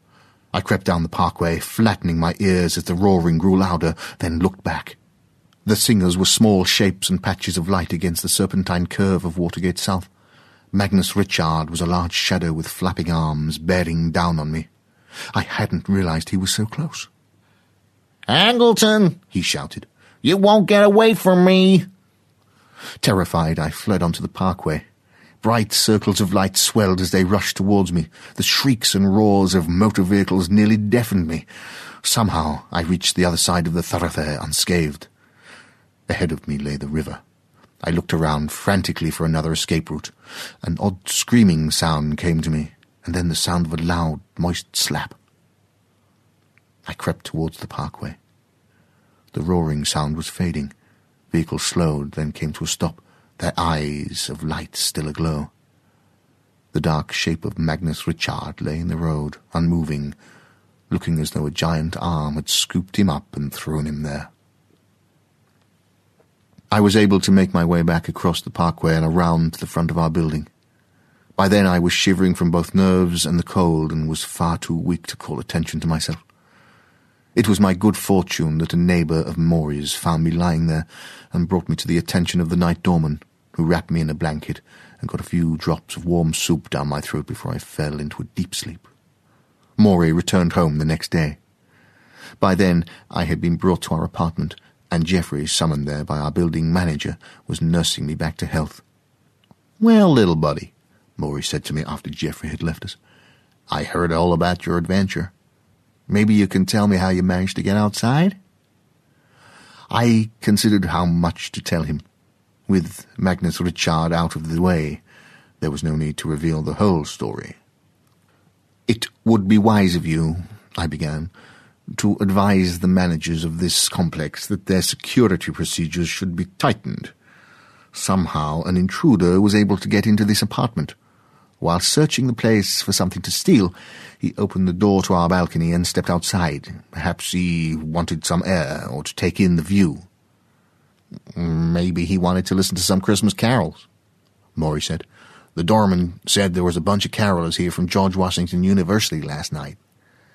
I crept down the parkway, flattening my ears as the roaring grew louder, then looked back. The singers were small shapes and patches of light against the serpentine curve of Watergate South. Magnus Richard was a large shadow with flapping arms bearing down on me. I hadn't realized he was so close. Angleton, he shouted, you won't get away from me. Terrified, I fled onto the parkway. Bright circles of light swelled as they rushed towards me. The shrieks and roars of motor vehicles nearly deafened me. Somehow I reached the other side of the thoroughfare unscathed. Ahead of me lay the river. I looked around frantically for another escape route. An odd screaming sound came to me, and then the sound of a loud, moist slap. I crept towards the parkway. The roaring sound was fading. Vehicles slowed, then came to a stop, their eyes of light still aglow. The dark shape of Magnus Richard lay in the road, unmoving, looking as though a giant arm had scooped him up and thrown him there. I was able to make my way back across the parkway and around to the front of our building. By then I was shivering from both nerves and the cold and was far too weak to call attention to myself. It was my good fortune that a neighbour of Maury's found me lying there and brought me to the attention of the night doorman, who wrapped me in a blanket and got a few drops of warm soup down my throat before I fell into a deep sleep. Maury returned home the next day. By then I had been brought to our apartment, and Geoffrey, summoned there by our building manager, was nursing me back to health. Well, little buddy, Maury said to me after Geoffrey had left us, I heard all about your adventure. Maybe you can tell me how you managed to get outside? I considered how much to tell him. With Magnus Richard out of the way, there was no need to reveal the whole story. It would be wise of you, I began, to advise the managers of this complex that their security procedures should be tightened. Somehow an intruder was able to get into this apartment. While searching the place for something to steal, he opened the door to our balcony and stepped outside. Perhaps he wanted some air or to take in the view. Maybe he wanted to listen to some Christmas carols, Maury said. The doorman said there was a bunch of carolers here from George Washington University last night.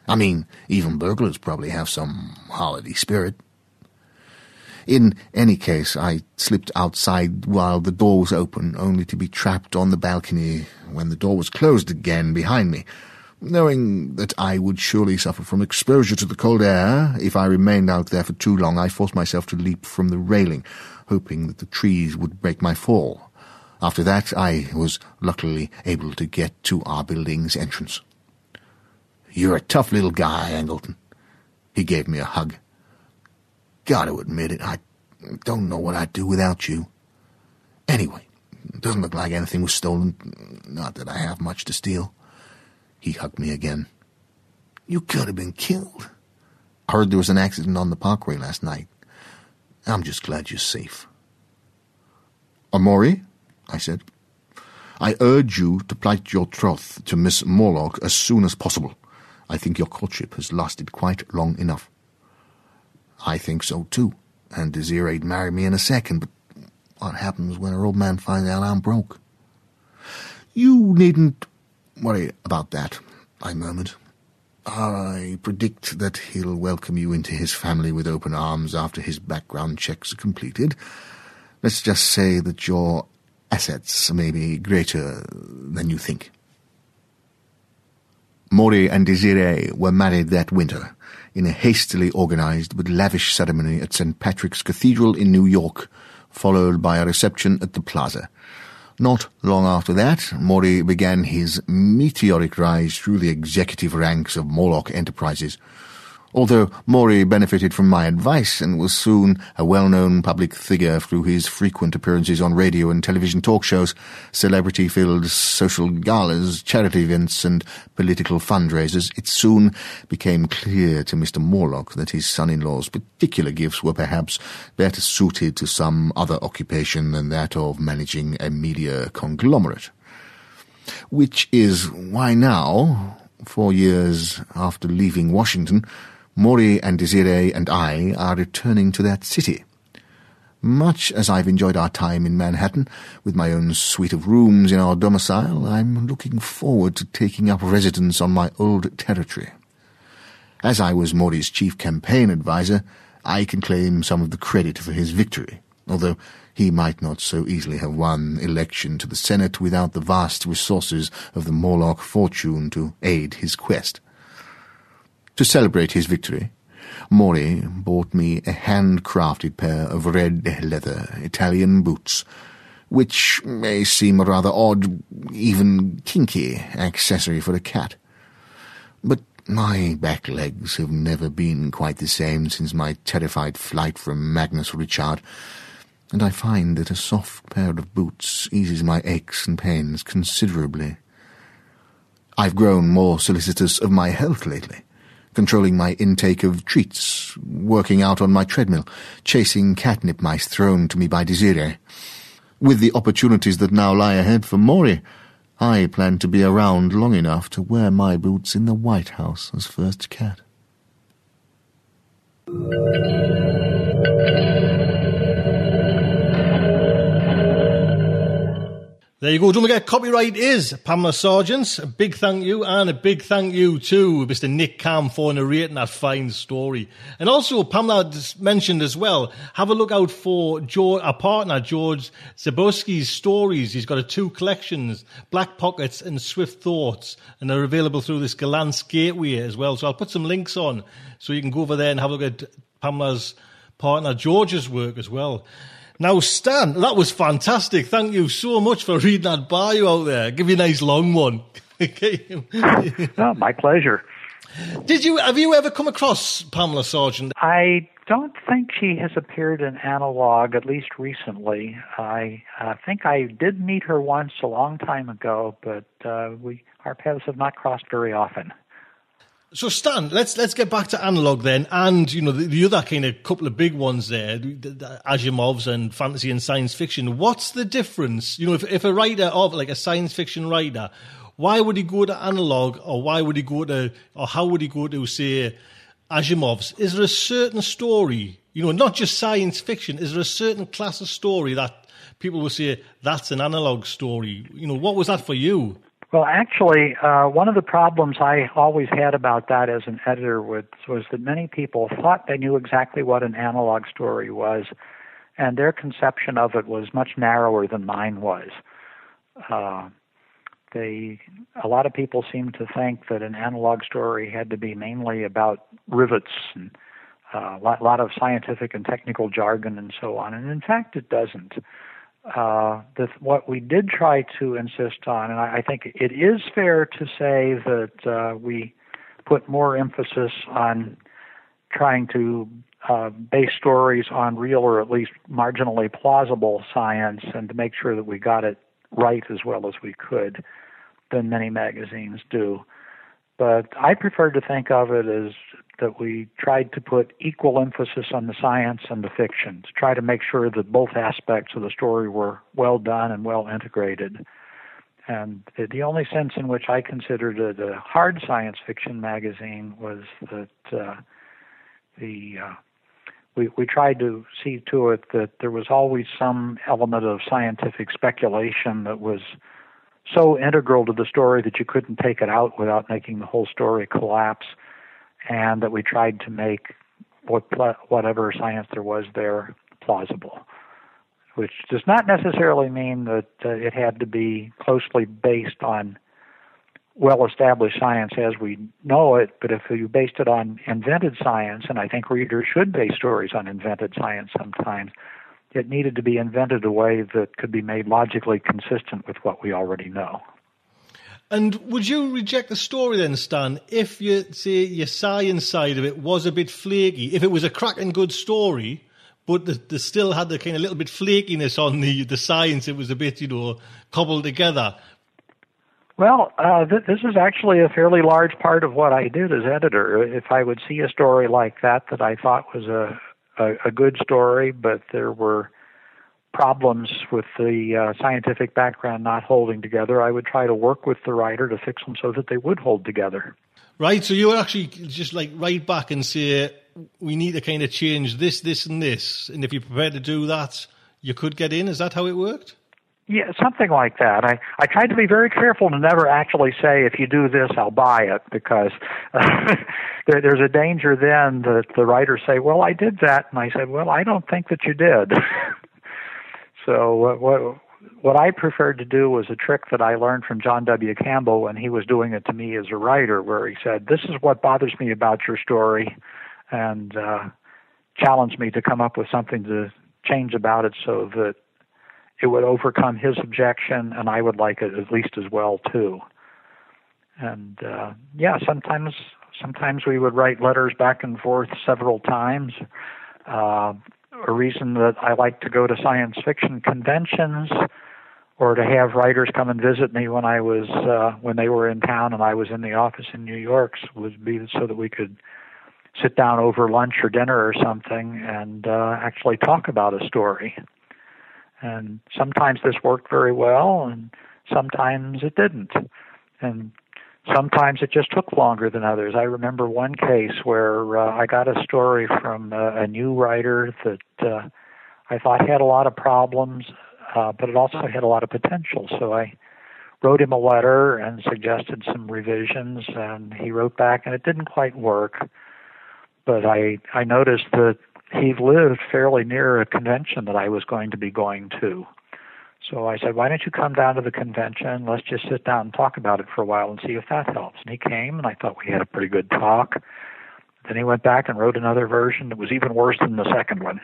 I mean, even burglars probably have some holiday spirit. In any case, I slipped outside while the door was open, only to be trapped on the balcony when the door was closed again behind me. Knowing that I would surely suffer from exposure to the cold air if I remained out there for too long, I forced myself to leap from the railing, hoping that the trees would break my fall. After that, I was luckily able to get to our building's entrance. You're a tough little guy, Angleton. He gave me a hug. Gotta admit it, I don't know what I'd do without you. Anyway, it doesn't look like anything was stolen. Not that I have much to steal. He hugged me again. You could have been killed. I heard there was an accident on the parkway last night. I'm just glad you're safe. Maury, I said, I urge you to plight your troth to Miss Morlock as soon as possible. I think your courtship has lasted quite long enough. I think so too, and Desiree'd marry me in a second, but what happens when her old man finds out I'm broke? You needn't worry about that, I murmured. I predict that he'll welcome you into his family with open arms after his background checks are completed. Let's just say that your assets may be greater than you think. Maury and Desiree were married that winter in a hastily organized but lavish ceremony at St. Patrick's Cathedral in New York, followed by a reception at the Plaza. Not long after that, Maury began his meteoric rise through the executive ranks of Morlock Enterprises, although Maury benefited from my advice and was soon a well-known public figure through his frequent appearances on radio and television talk shows, celebrity-filled social galas, charity events, and political fundraisers, it soon became clear to Mr. Morlock that his son-in-law's particular gifts were perhaps better suited to some other occupation than that of managing a media conglomerate. Which is why now, four years after leaving Washington, Maury and Desiree and I are returning to that city. Much as I've enjoyed our time in Manhattan, with my own suite of rooms in our domicile, I'm looking forward to taking up residence on my old territory. As I was Maury's chief campaign adviser, I can claim some of the credit for his victory, although he might not so easily have won election to the Senate without the vast resources of the Morlock fortune to aid his quest. To celebrate his victory, Maury bought me a handcrafted pair of red leather Italian boots, which may seem a rather odd, even kinky accessory for a cat. But my back legs have never been quite the same since my terrified flight from Magnus Richard, and I find that a soft pair of boots eases my aches and pains considerably. I've grown more solicitous of my health lately controlling my intake of treats, working out on my treadmill, chasing catnip mice thrown to me by Desiree. With the opportunities that now lie ahead for Maury, I plan to be around long enough to wear my boots in the White House as first cat. There you go. Don't forget, copyright is Pamela Sargent's. A big thank you, and a big thank you to Mr. Nick Camm for narrating that fine story. And also, Pamela mentioned as well, have a look out for George, our partner, George Zebrowski's stories. He's got a two collections, Black Pockets and Swift Thoughts, and they're available through this Gollancz Gateway as well. So I'll put some links on so you can go over there and have a look at Pamela's partner, George's work as well. Now, Stan, that was fantastic. Thank you so much for reading that bio out there. Give you a nice long one. (laughs) oh, my pleasure. Did you have you ever come across Pamela Sargent? I don't think she has appeared in analog, at least recently. I uh, think I did meet her once a long time ago, but uh, we our paths have not crossed very often. So Stan, let's let's get back to analog then, and you know the, the other kind of couple of big ones there, the, the Asimov's and fantasy and science fiction. What's the difference? You know, if if a writer of like a science fiction writer, why would he go to analog, or why would he go to, or how would he go to say Asimov's? Is there a certain story? You know, not just science fiction. Is there a certain class of story that people will say that's an analog story? You know, what was that for you? Well, actually, uh, one of the problems I always had about that as an editor was, that many people thought they knew exactly what an analog story was, and their conception of it was much narrower than mine was. Uh, they, a lot of people seem to think that an analog story had to be mainly about rivets and uh, a lot, lot of scientific and technical jargon and so on, and in fact, it doesn't uh, the, what we did try to insist on, and I, I think it is fair to say that uh, we put more emphasis on trying to uh, base stories on real or at least marginally plausible science and to make sure that we got it right as well as we could than many magazines do. but I prefer to think of it as that we tried to put equal emphasis on the science and the fiction to try to make sure that both aspects of the story were well done and well integrated. And the only sense in which I considered it a hard science fiction magazine was that uh, the uh, we we tried to see to it that there was always some element of scientific speculation that was so integral to the story that you couldn't take it out without making the whole story collapse, and that we tried to make what whatever science there was there plausible which does not necessarily mean that uh, it had to be closely based on well established science as we know it, but if you based it on invented science, and I think readers should base stories on invented science sometimes, it needed to be invented a way that could be made logically consistent with what we already know. And would you reject the story then, Stan, if you say your science side of it was a bit flaky? If it was a cracking good story, but the, the still had the kind of little bit flakiness on the the science. It was a bit, you know, cobbled together. Well, uh, th- this is actually a fairly large part of what I did as editor. If I would see a story like that that I thought was a a, a good story, but there were problems with the uh, scientific background not holding together, I would try to work with the writer to fix them so that they would hold together. Right. So you would actually just like write back and say, we need to kind of change this, this, and this. And if you're prepared to do that, you could get in. Is that how it worked? Yeah, something like that. I I tried to be very careful to never actually say if you do this, I'll buy it because uh, (laughs) there, there's a danger then that the writers say, "Well, I did that," and I said, "Well, I don't think that you did." (laughs) so what what what I preferred to do was a trick that I learned from John W. Campbell when he was doing it to me as a writer, where he said, "This is what bothers me about your story." and uh, challenged me to come up with something to change about it so that it would overcome his objection and I would like it at least as well too. And uh, yeah, sometimes sometimes we would write letters back and forth several times. Uh, a reason that I like to go to science fiction conventions or to have writers come and visit me when I was uh, when they were in town and I was in the office in New York would be so that we could sit down over lunch or dinner or something and uh, actually talk about a story. And sometimes this worked very well, and sometimes it didn't. And sometimes it just took longer than others. I remember one case where uh, I got a story from uh, a new writer that uh, I thought had a lot of problems, uh, but it also had a lot of potential. So I wrote him a letter and suggested some revisions, and he wrote back, and it didn't quite work but I I noticed that he lived fairly near a convention that I was going to be going to. So I said, why don't you come down to the convention? Let's just sit down and talk about it for a while and see if that helps. And he came, and I thought we had a pretty good talk. Then he went back and wrote another version that was even worse than the second one.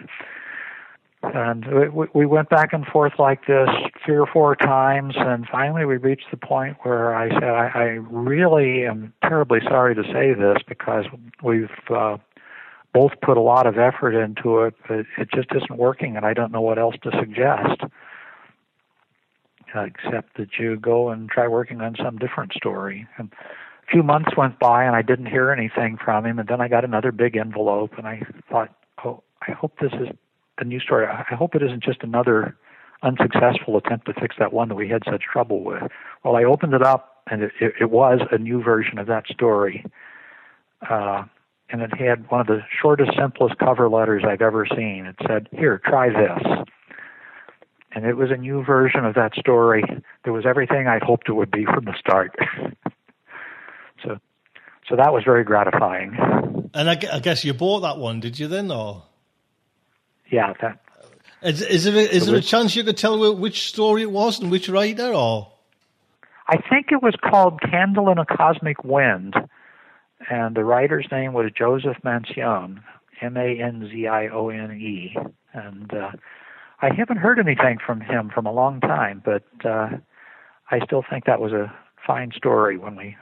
And we, we went back and forth like this three or four times, and finally we reached the point where I said, I, I really am terribly sorry to say this because we've uh, both put a lot of effort into it, but it just isn't working, and I don't know what else to suggest. Except that you go and try working on some different story. And a few months went by, and I didn't hear anything from him. And then I got another big envelope, and I thought, "Oh, I hope this is a new story. I hope it isn't just another unsuccessful attempt to fix that one that we had such trouble with." Well, I opened it up, and it, it, it was a new version of that story. Uh, and it had one of the shortest, simplest cover letters I've ever seen. It said, Here, try this. And it was a new version of that story. There was everything I hoped it would be from the start. (laughs) so, so that was very gratifying. And I, I, guess you bought that one, did you then, or? Yeah, that. Is, is there, is there a chance you could tell which story it was and which writer, or? I think it was called Candle in a Cosmic Wind and the writer's name was Joseph Manzione, M-A-N-Z-I-O-N-E, and uh, I haven't heard anything from him from a long time, but uh, I still think that was a fine story when we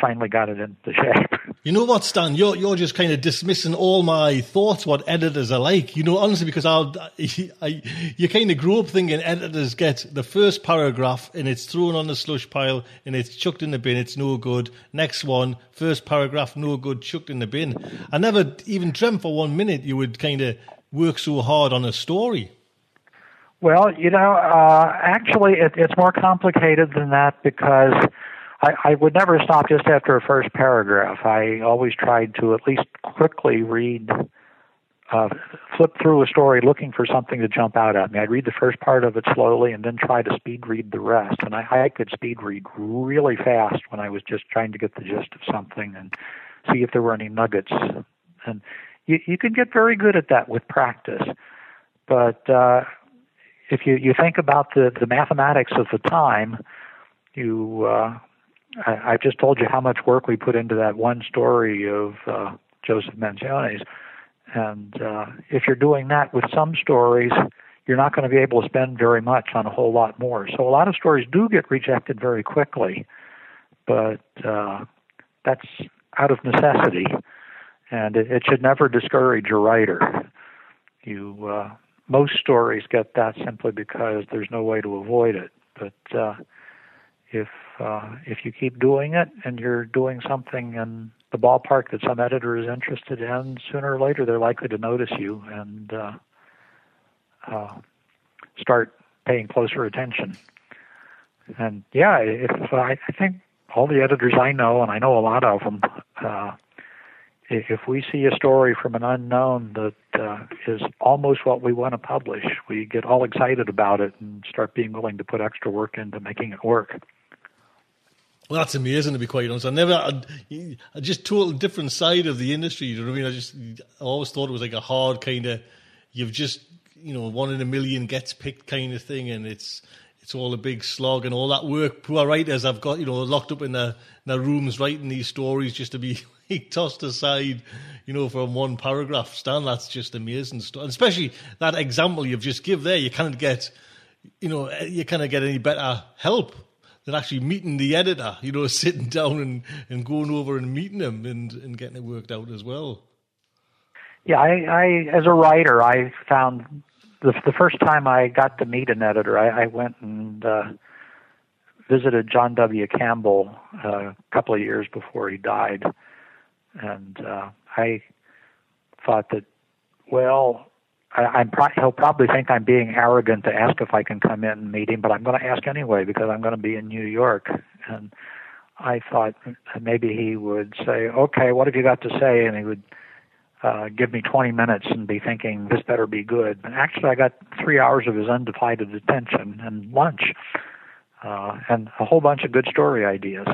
finally got it into shape. (laughs) You know what, Stan? You're you're just kind of dismissing all my thoughts what editors are like. You know, honestly, because I'll, (laughs) I, you kind of grew up thinking editors get the first paragraph and it's thrown on the slush pile and it's chucked in the bin. It's no good. Next one, first paragraph, no good, chucked in the bin. I never even dreamt for one minute you would kind of work so hard on a story. Well, you know, uh, actually, it, it's more complicated than that because I, I would never stop just after a first paragraph. I always tried to at least quickly read, uh, flip through a story looking for something to jump out at me. I'd read the first part of it slowly and then try to speed read the rest. And I, I could speed read really fast when I was just trying to get the gist of something and see if there were any nuggets. And you, you can get very good at that with practice. But uh, if you, you think about the, the mathematics of the time, you uh, I, I've just told you how much work we put into that one story of uh, Joseph Manzione's. And uh, if you're doing that with some stories, you're not going to be able to spend very much on a whole lot more. So a lot of stories do get rejected very quickly, but uh, that's out of necessity, and it, it should never discourage a writer. You uh, most stories get that simply because there's no way to avoid it. But uh, if uh, if you keep doing it and you're doing something in the ballpark that some editor is interested in, sooner or later they're likely to notice you and uh, uh, start paying closer attention. And yeah, if I, I think all the editors I know, and I know a lot of them, uh, if we see a story from an unknown that uh, is almost what we want to publish, we get all excited about it and start being willing to put extra work into making it work. Well, that's amazing to be quite honest. I never, I, I just total different side of the industry. You know what I mean? I just, I always thought it was like a hard kind of, you've just, you know, one in a million gets picked kind of thing, and it's, it's all a big slog and all that work. Poor writers I've got, you know, locked up in their, in their rooms writing these stories just to be (laughs) tossed aside, you know, from one paragraph. Stan, that's just amazing stuff. And especially that example you've just give there, you can't get, you know, you can't get any better help than actually meeting the editor, you know, (laughs) sitting down and, and going over and meeting him and, and getting it worked out as well. Yeah, I, I as a writer, I found the the first time I got to meet an editor, I, I went and uh, visited John W. Campbell uh, a couple of years before he died, and uh, I thought that, well, I, I'm pro- he'll probably think I'm being arrogant to ask if I can come in and meet him, but I'm going to ask anyway because I'm going to be in New York. And I thought maybe he would say, "Okay, what have you got to say?" And he would uh, give me 20 minutes and be thinking this better be good. But actually, I got three hours of his undivided attention and lunch, uh, and a whole bunch of good story ideas.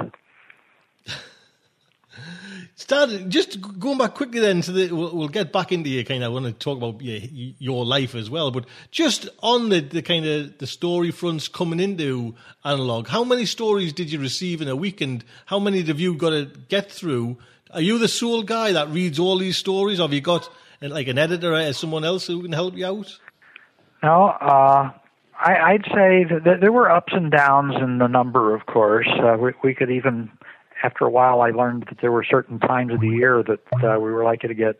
Started just going back quickly then to the. We'll, we'll get back into your kind. of. I want to talk about your, your life as well, but just on the, the kind of the story fronts coming into analog. How many stories did you receive in a week, and how many have you got to get through? Are you the sole guy that reads all these stories? Or have you got like an editor or someone else who can help you out? No, uh, I, would say that there were ups and downs in the number. Of course, uh, we, we could even after a while, I learned that there were certain times of the year that uh, we were likely to get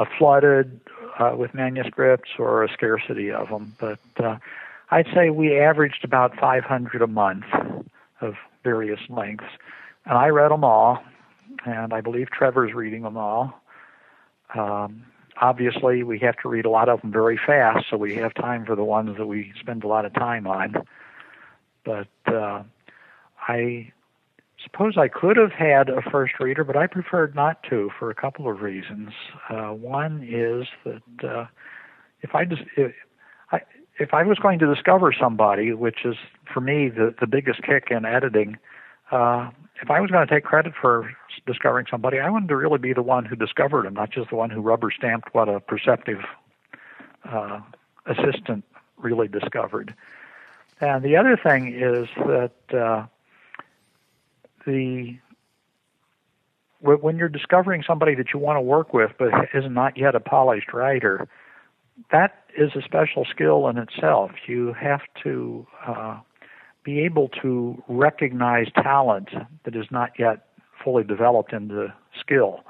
a flooded uh, with manuscripts or a scarcity of them. But uh, I'd say we averaged about 500 a month of various lengths, and I read them all, and I believe Trevor's reading them all. Um, obviously, we have to read a lot of them very fast, so we have time for the ones that we spend a lot of time on. But uh, I suppose I could have had a first reader, but I preferred not to for a couple of reasons. Uh, one is that uh, if I just if I, if I was going to discover somebody, which is for me the the biggest kick in editing, uh, if I was going to take credit for discovering somebody, I wanted to really be the one who discovered him, not just the one who rubber stamped what a perceptive uh, assistant really discovered. And the other thing is that uh, the when you're discovering somebody that you want to work with but is not yet a polished writer, that is a special skill in itself. You have to uh, be able to recognize talent that is not yet fully developed into skill.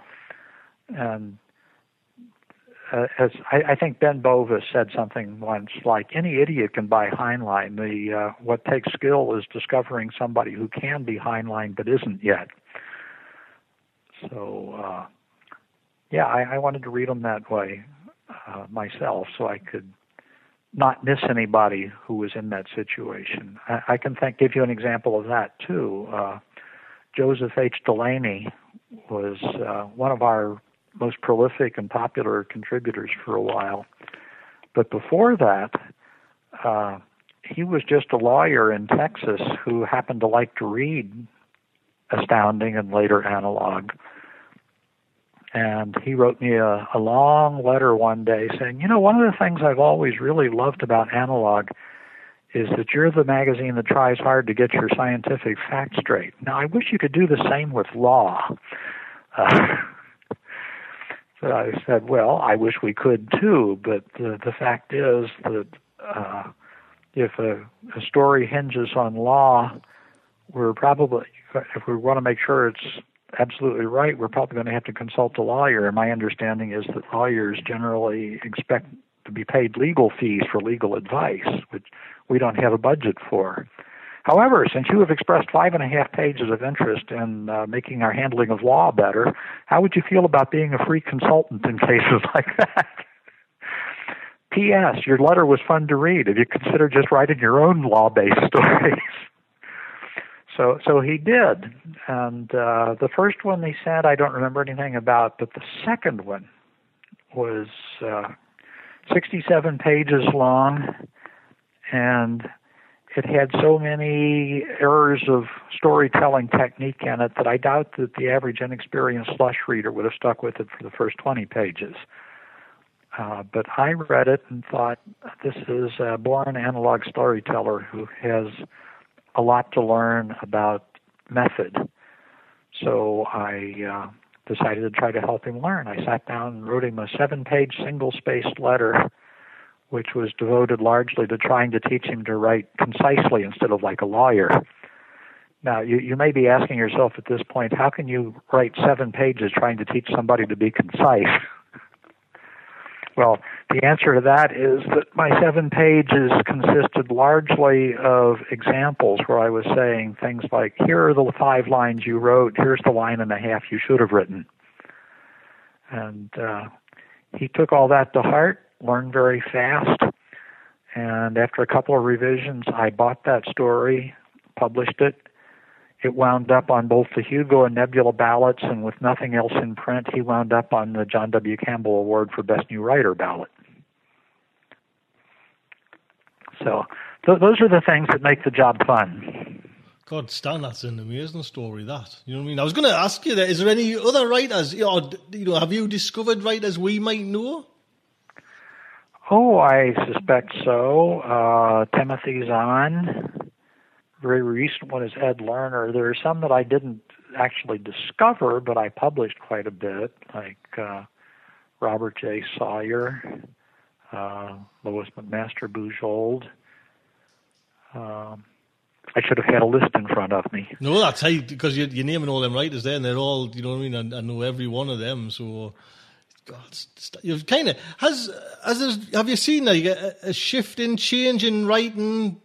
And uh, as I, I think Ben Bova said something once, like any idiot can buy Heinlein. The uh, what takes skill is discovering somebody who can be Heinlein but isn't yet. So uh, yeah, I, I wanted to read them that way uh, myself, so I could not miss anybody who was in that situation. I, I can give you an example of that too. Uh, Joseph H. Delaney was uh, one of our most prolific and popular contributors for a while. But before that, uh, he was just a lawyer in Texas who happened to like to read Astounding and later Analog. And he wrote me a, a long letter one day saying, You know, one of the things I've always really loved about Analog is that you're the magazine that tries hard to get your scientific facts straight. Now, I wish you could do the same with law. Uh, (laughs) I said, well, I wish we could too, but the, the fact is that uh, if a, a story hinges on law, we're probably, if we want to make sure it's absolutely right, we're probably going to have to consult a lawyer. And my understanding is that lawyers generally expect to be paid legal fees for legal advice, which we don't have a budget for. However, since you have expressed five and a half pages of interest in uh, making our handling of law better, how would you feel about being a free consultant in cases (laughs) like that? P.S. Your letter was fun to read. Have you considered just writing your own law-based (laughs) stories? so, so he did. And uh, the first one they sent, I don't remember anything about, but the second one was uh, 67 pages long, and it had so many errors of storytelling technique in it that I doubt that the average inexperienced slush reader would have stuck with it for the first 20 pages. Uh, but I read it and thought, this is a born analog storyteller who has a lot to learn about method. So I uh, decided to try to help him learn. I sat down and wrote him a seven page single spaced letter which was devoted largely to trying to teach him to write concisely instead of like a lawyer. Now, you, you may be asking yourself at this point, how can you write seven pages trying to teach somebody to be concise? (laughs) well, the answer to that is that my seven pages consisted largely of examples where I was saying things like, here are the five lines you wrote, here's the line and a half you should have written. And uh, he took all that to heart learned very fast. And after a couple of revisions, I bought that story, published it. It wound up on both the Hugo and Nebula ballots, and with nothing else in print, he wound up on the John W. Campbell Award for Best New Writer ballot. So th- those are the things that make the job fun. God, Stan, that's an amazing story. That you know what I mean. I was going to ask you that. Is there any other writers? You know, have you discovered writers we might know? Oh, I suspect so. Uh, Timothy Zahn. Very recent one is Ed Lerner. There are some that I didn't actually discover, but I published quite a bit, like uh, Robert J. Sawyer, uh, Lois McMaster Bujold. Um, I should have had a list in front of me. No, that's how because you're, you're, naming all them writers there, and they're all you know what I mean. I, I know every one of them, so God, you've kind of has has have you seen a, a shift in change in writing?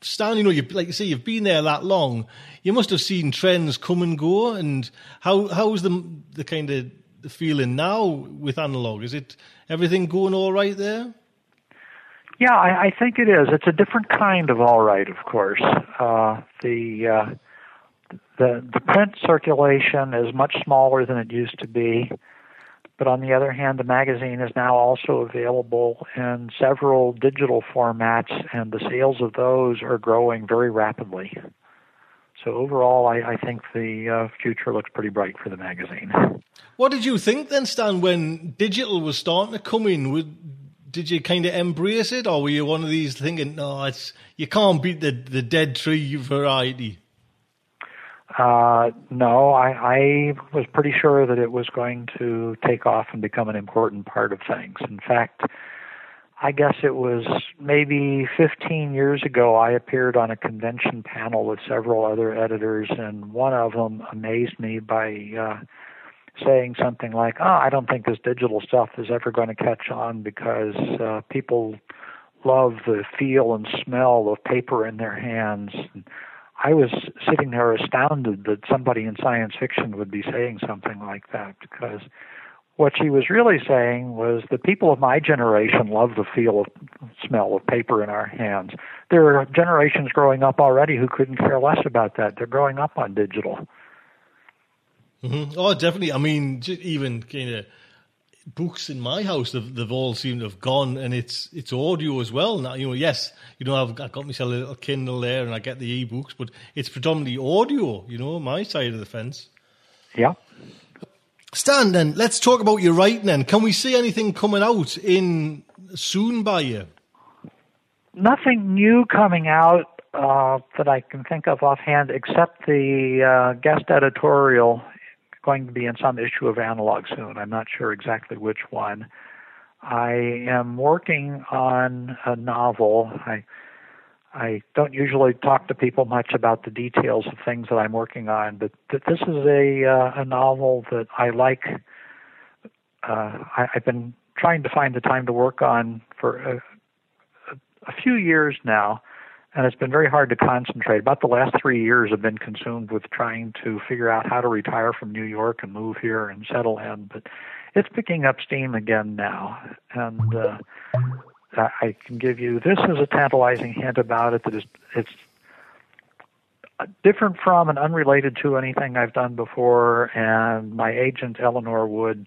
Stan, you know, you like you say, you've been there that long. You must have seen trends come and go. And how how's the the kind of the feeling now with analog? Is it everything going all right there? Yeah, I, I think it is. It's a different kind of all right, of course. Uh, the uh, the the print circulation is much smaller than it used to be. But on the other hand, the magazine is now also available in several digital formats, and the sales of those are growing very rapidly. So overall, I, I think the uh, future looks pretty bright for the magazine. What did you think then, Stan, when digital was starting to come in? Would, did you kind of embrace it, or were you one of these thinking, "No, it's you can't beat the the dead tree variety"? Uh, no, I, I was pretty sure that it was going to take off and become an important part of things. In fact, I guess it was maybe 15 years ago, I appeared on a convention panel with several other editors, and one of them amazed me by uh, saying something like, "Oh, I don't think this digital stuff is ever going to catch on because uh, people love the feel and smell of paper in their hands." And I was sitting there astounded that somebody in science fiction would be saying something like that because what she was really saying was the people of my generation love the feel of smell of paper in our hands. There are generations growing up already who couldn't care less about that. They're growing up on digital. Mm-hmm. Oh, definitely. I mean, even kind of books in my house, they've, they've all seemed to have gone, and it's it's audio as well. Now, you know, yes, you know, I've, I've got myself a little Kindle there, and I get the e-books, but it's predominantly audio. You know, my side of the fence. Yeah. Stan, then let's talk about your writing. Then, can we see anything coming out in soon by you? Nothing new coming out uh, that I can think of offhand, except the uh, guest editorial going to be in some issue of Analog soon. I'm not sure exactly which one. I am working on a novel. I I don't usually talk to people much about the details of things that I'm working on, but th- this is a uh, a novel that I like. Uh, I, I've been trying to find the time to work on for a, a, a few years now, and it's been very hard to concentrate. About the last three years have been consumed with trying to figure out how to retire from New York and move here and settle in. But it's picking up steam again now, and uh, I can give you this is a tantalizing hint about it that is it's different from and unrelated to anything I've done before, and my agent Eleanor Wood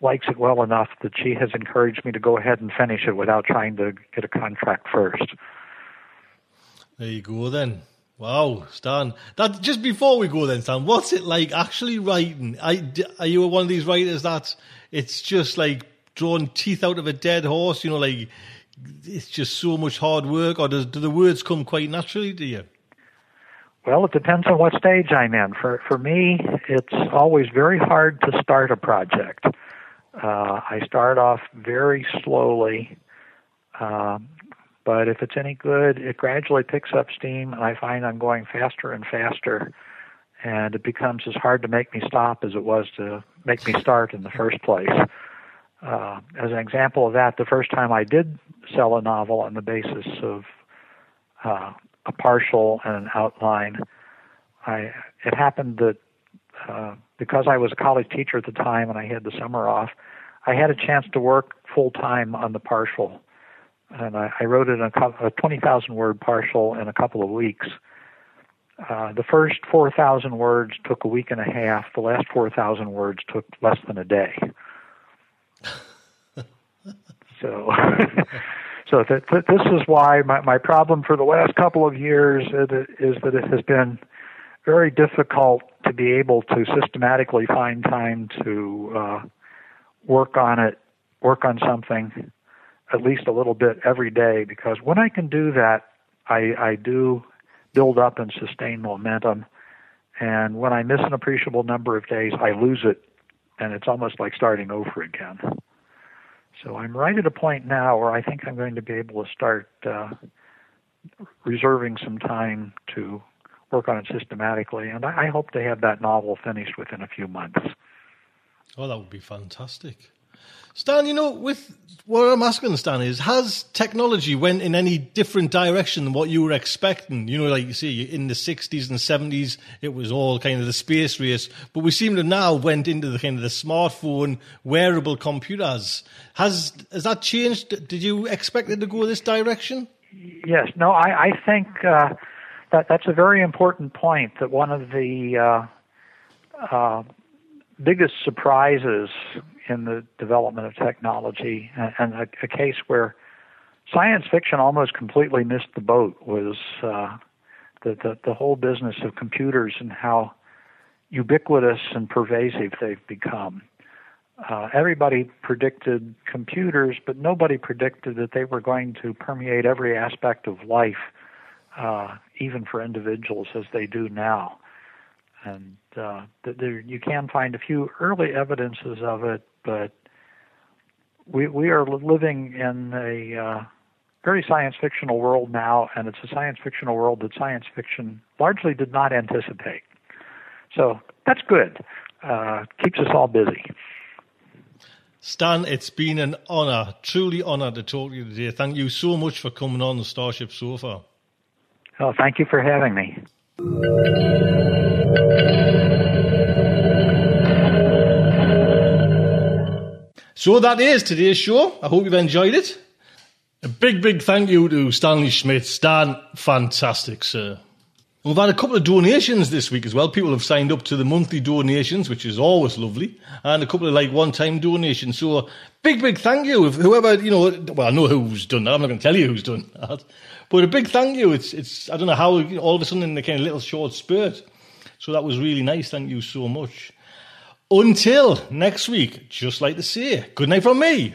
likes it well enough that she has encouraged me to go ahead and finish it without trying to get a contract first. There you go then. Wow, Stan. That just before we go then, Stan, what's it like actually writing? I, are you one of these writers that it's just like drawing teeth out of a dead horse? You know, like it's just so much hard work, or does, do the words come quite naturally to you? Well, it depends on what stage I'm in. For for me, it's always very hard to start a project. Uh, I start off very slowly. Um, but if it's any good, it gradually picks up steam, and I find I'm going faster and faster, and it becomes as hard to make me stop as it was to make me start in the first place. Uh, as an example of that, the first time I did sell a novel on the basis of uh, a partial and an outline, I it happened that uh, because I was a college teacher at the time and I had the summer off, I had a chance to work full time on the partial and I, I wrote it in a, a 20,000 word partial in a couple of weeks. Uh, the first 4,000 words took a week and a half. The last 4,000 words took less than a day. (laughs) so, (laughs) so th- th- this is why my, my problem for the last couple of years is that it has been very difficult to be able to systematically find time to uh, work on it, work on something at least a little bit every day because when I can do that, I, I do build up and sustain momentum. And when I miss an appreciable number of days, I lose it, and it's almost like starting over again. So I'm right at a point now where I think I'm going to be able to start uh, reserving some time to work on it systematically, and I, I hope to have that novel finished within a few months. Oh, that would be fantastic. Stan, you know, with what I'm asking, Stan, is has technology went in any different direction than what you were expecting? You know, like you see, in the 60s and 70s, it was all kind of the space race, but we seem to now went into the kind of the smartphone, wearable computers. Has has that changed? Did you expect it to go this direction? Yes. No, I, I think uh, that that's a very important point. That one of the uh, uh, biggest surprises in the development of technology, and, a, a, case where science fiction almost completely missed the boat was uh, the, the, the whole business of computers and how ubiquitous and pervasive they've become. Uh, everybody predicted computers, but nobody predicted that they were going to permeate every aspect of life, uh, even for individuals as they do now. And uh, there, you can find a few early evidences of it, but we we are living in a uh, very science fictional world now, and it's a science fictional world that science fiction largely did not anticipate. So that's good. Uh, keeps us all busy. Stan, it's been an honour, truly honour to talk to you today. Thank you so much for coming on the Starship Sofa. Oh, thank you for having me. So that is today's show. I hope you've enjoyed it. A big, big thank you to Stanley Schmidt. Stan, fantastic, sir. We've had a couple of donations this week as well. People have signed up to the monthly donations, which is always lovely, and a couple of like one-time donations. So uh, big, big thank you. If whoever you know, well, I know who's done that. I'm not going to tell you who's done (laughs) that, but a big thank you. It's, it's. I don't know how all of a sudden in a kind of little short spurt. So that was really nice. Thank you so much. Until next week, just like to say, good night from me.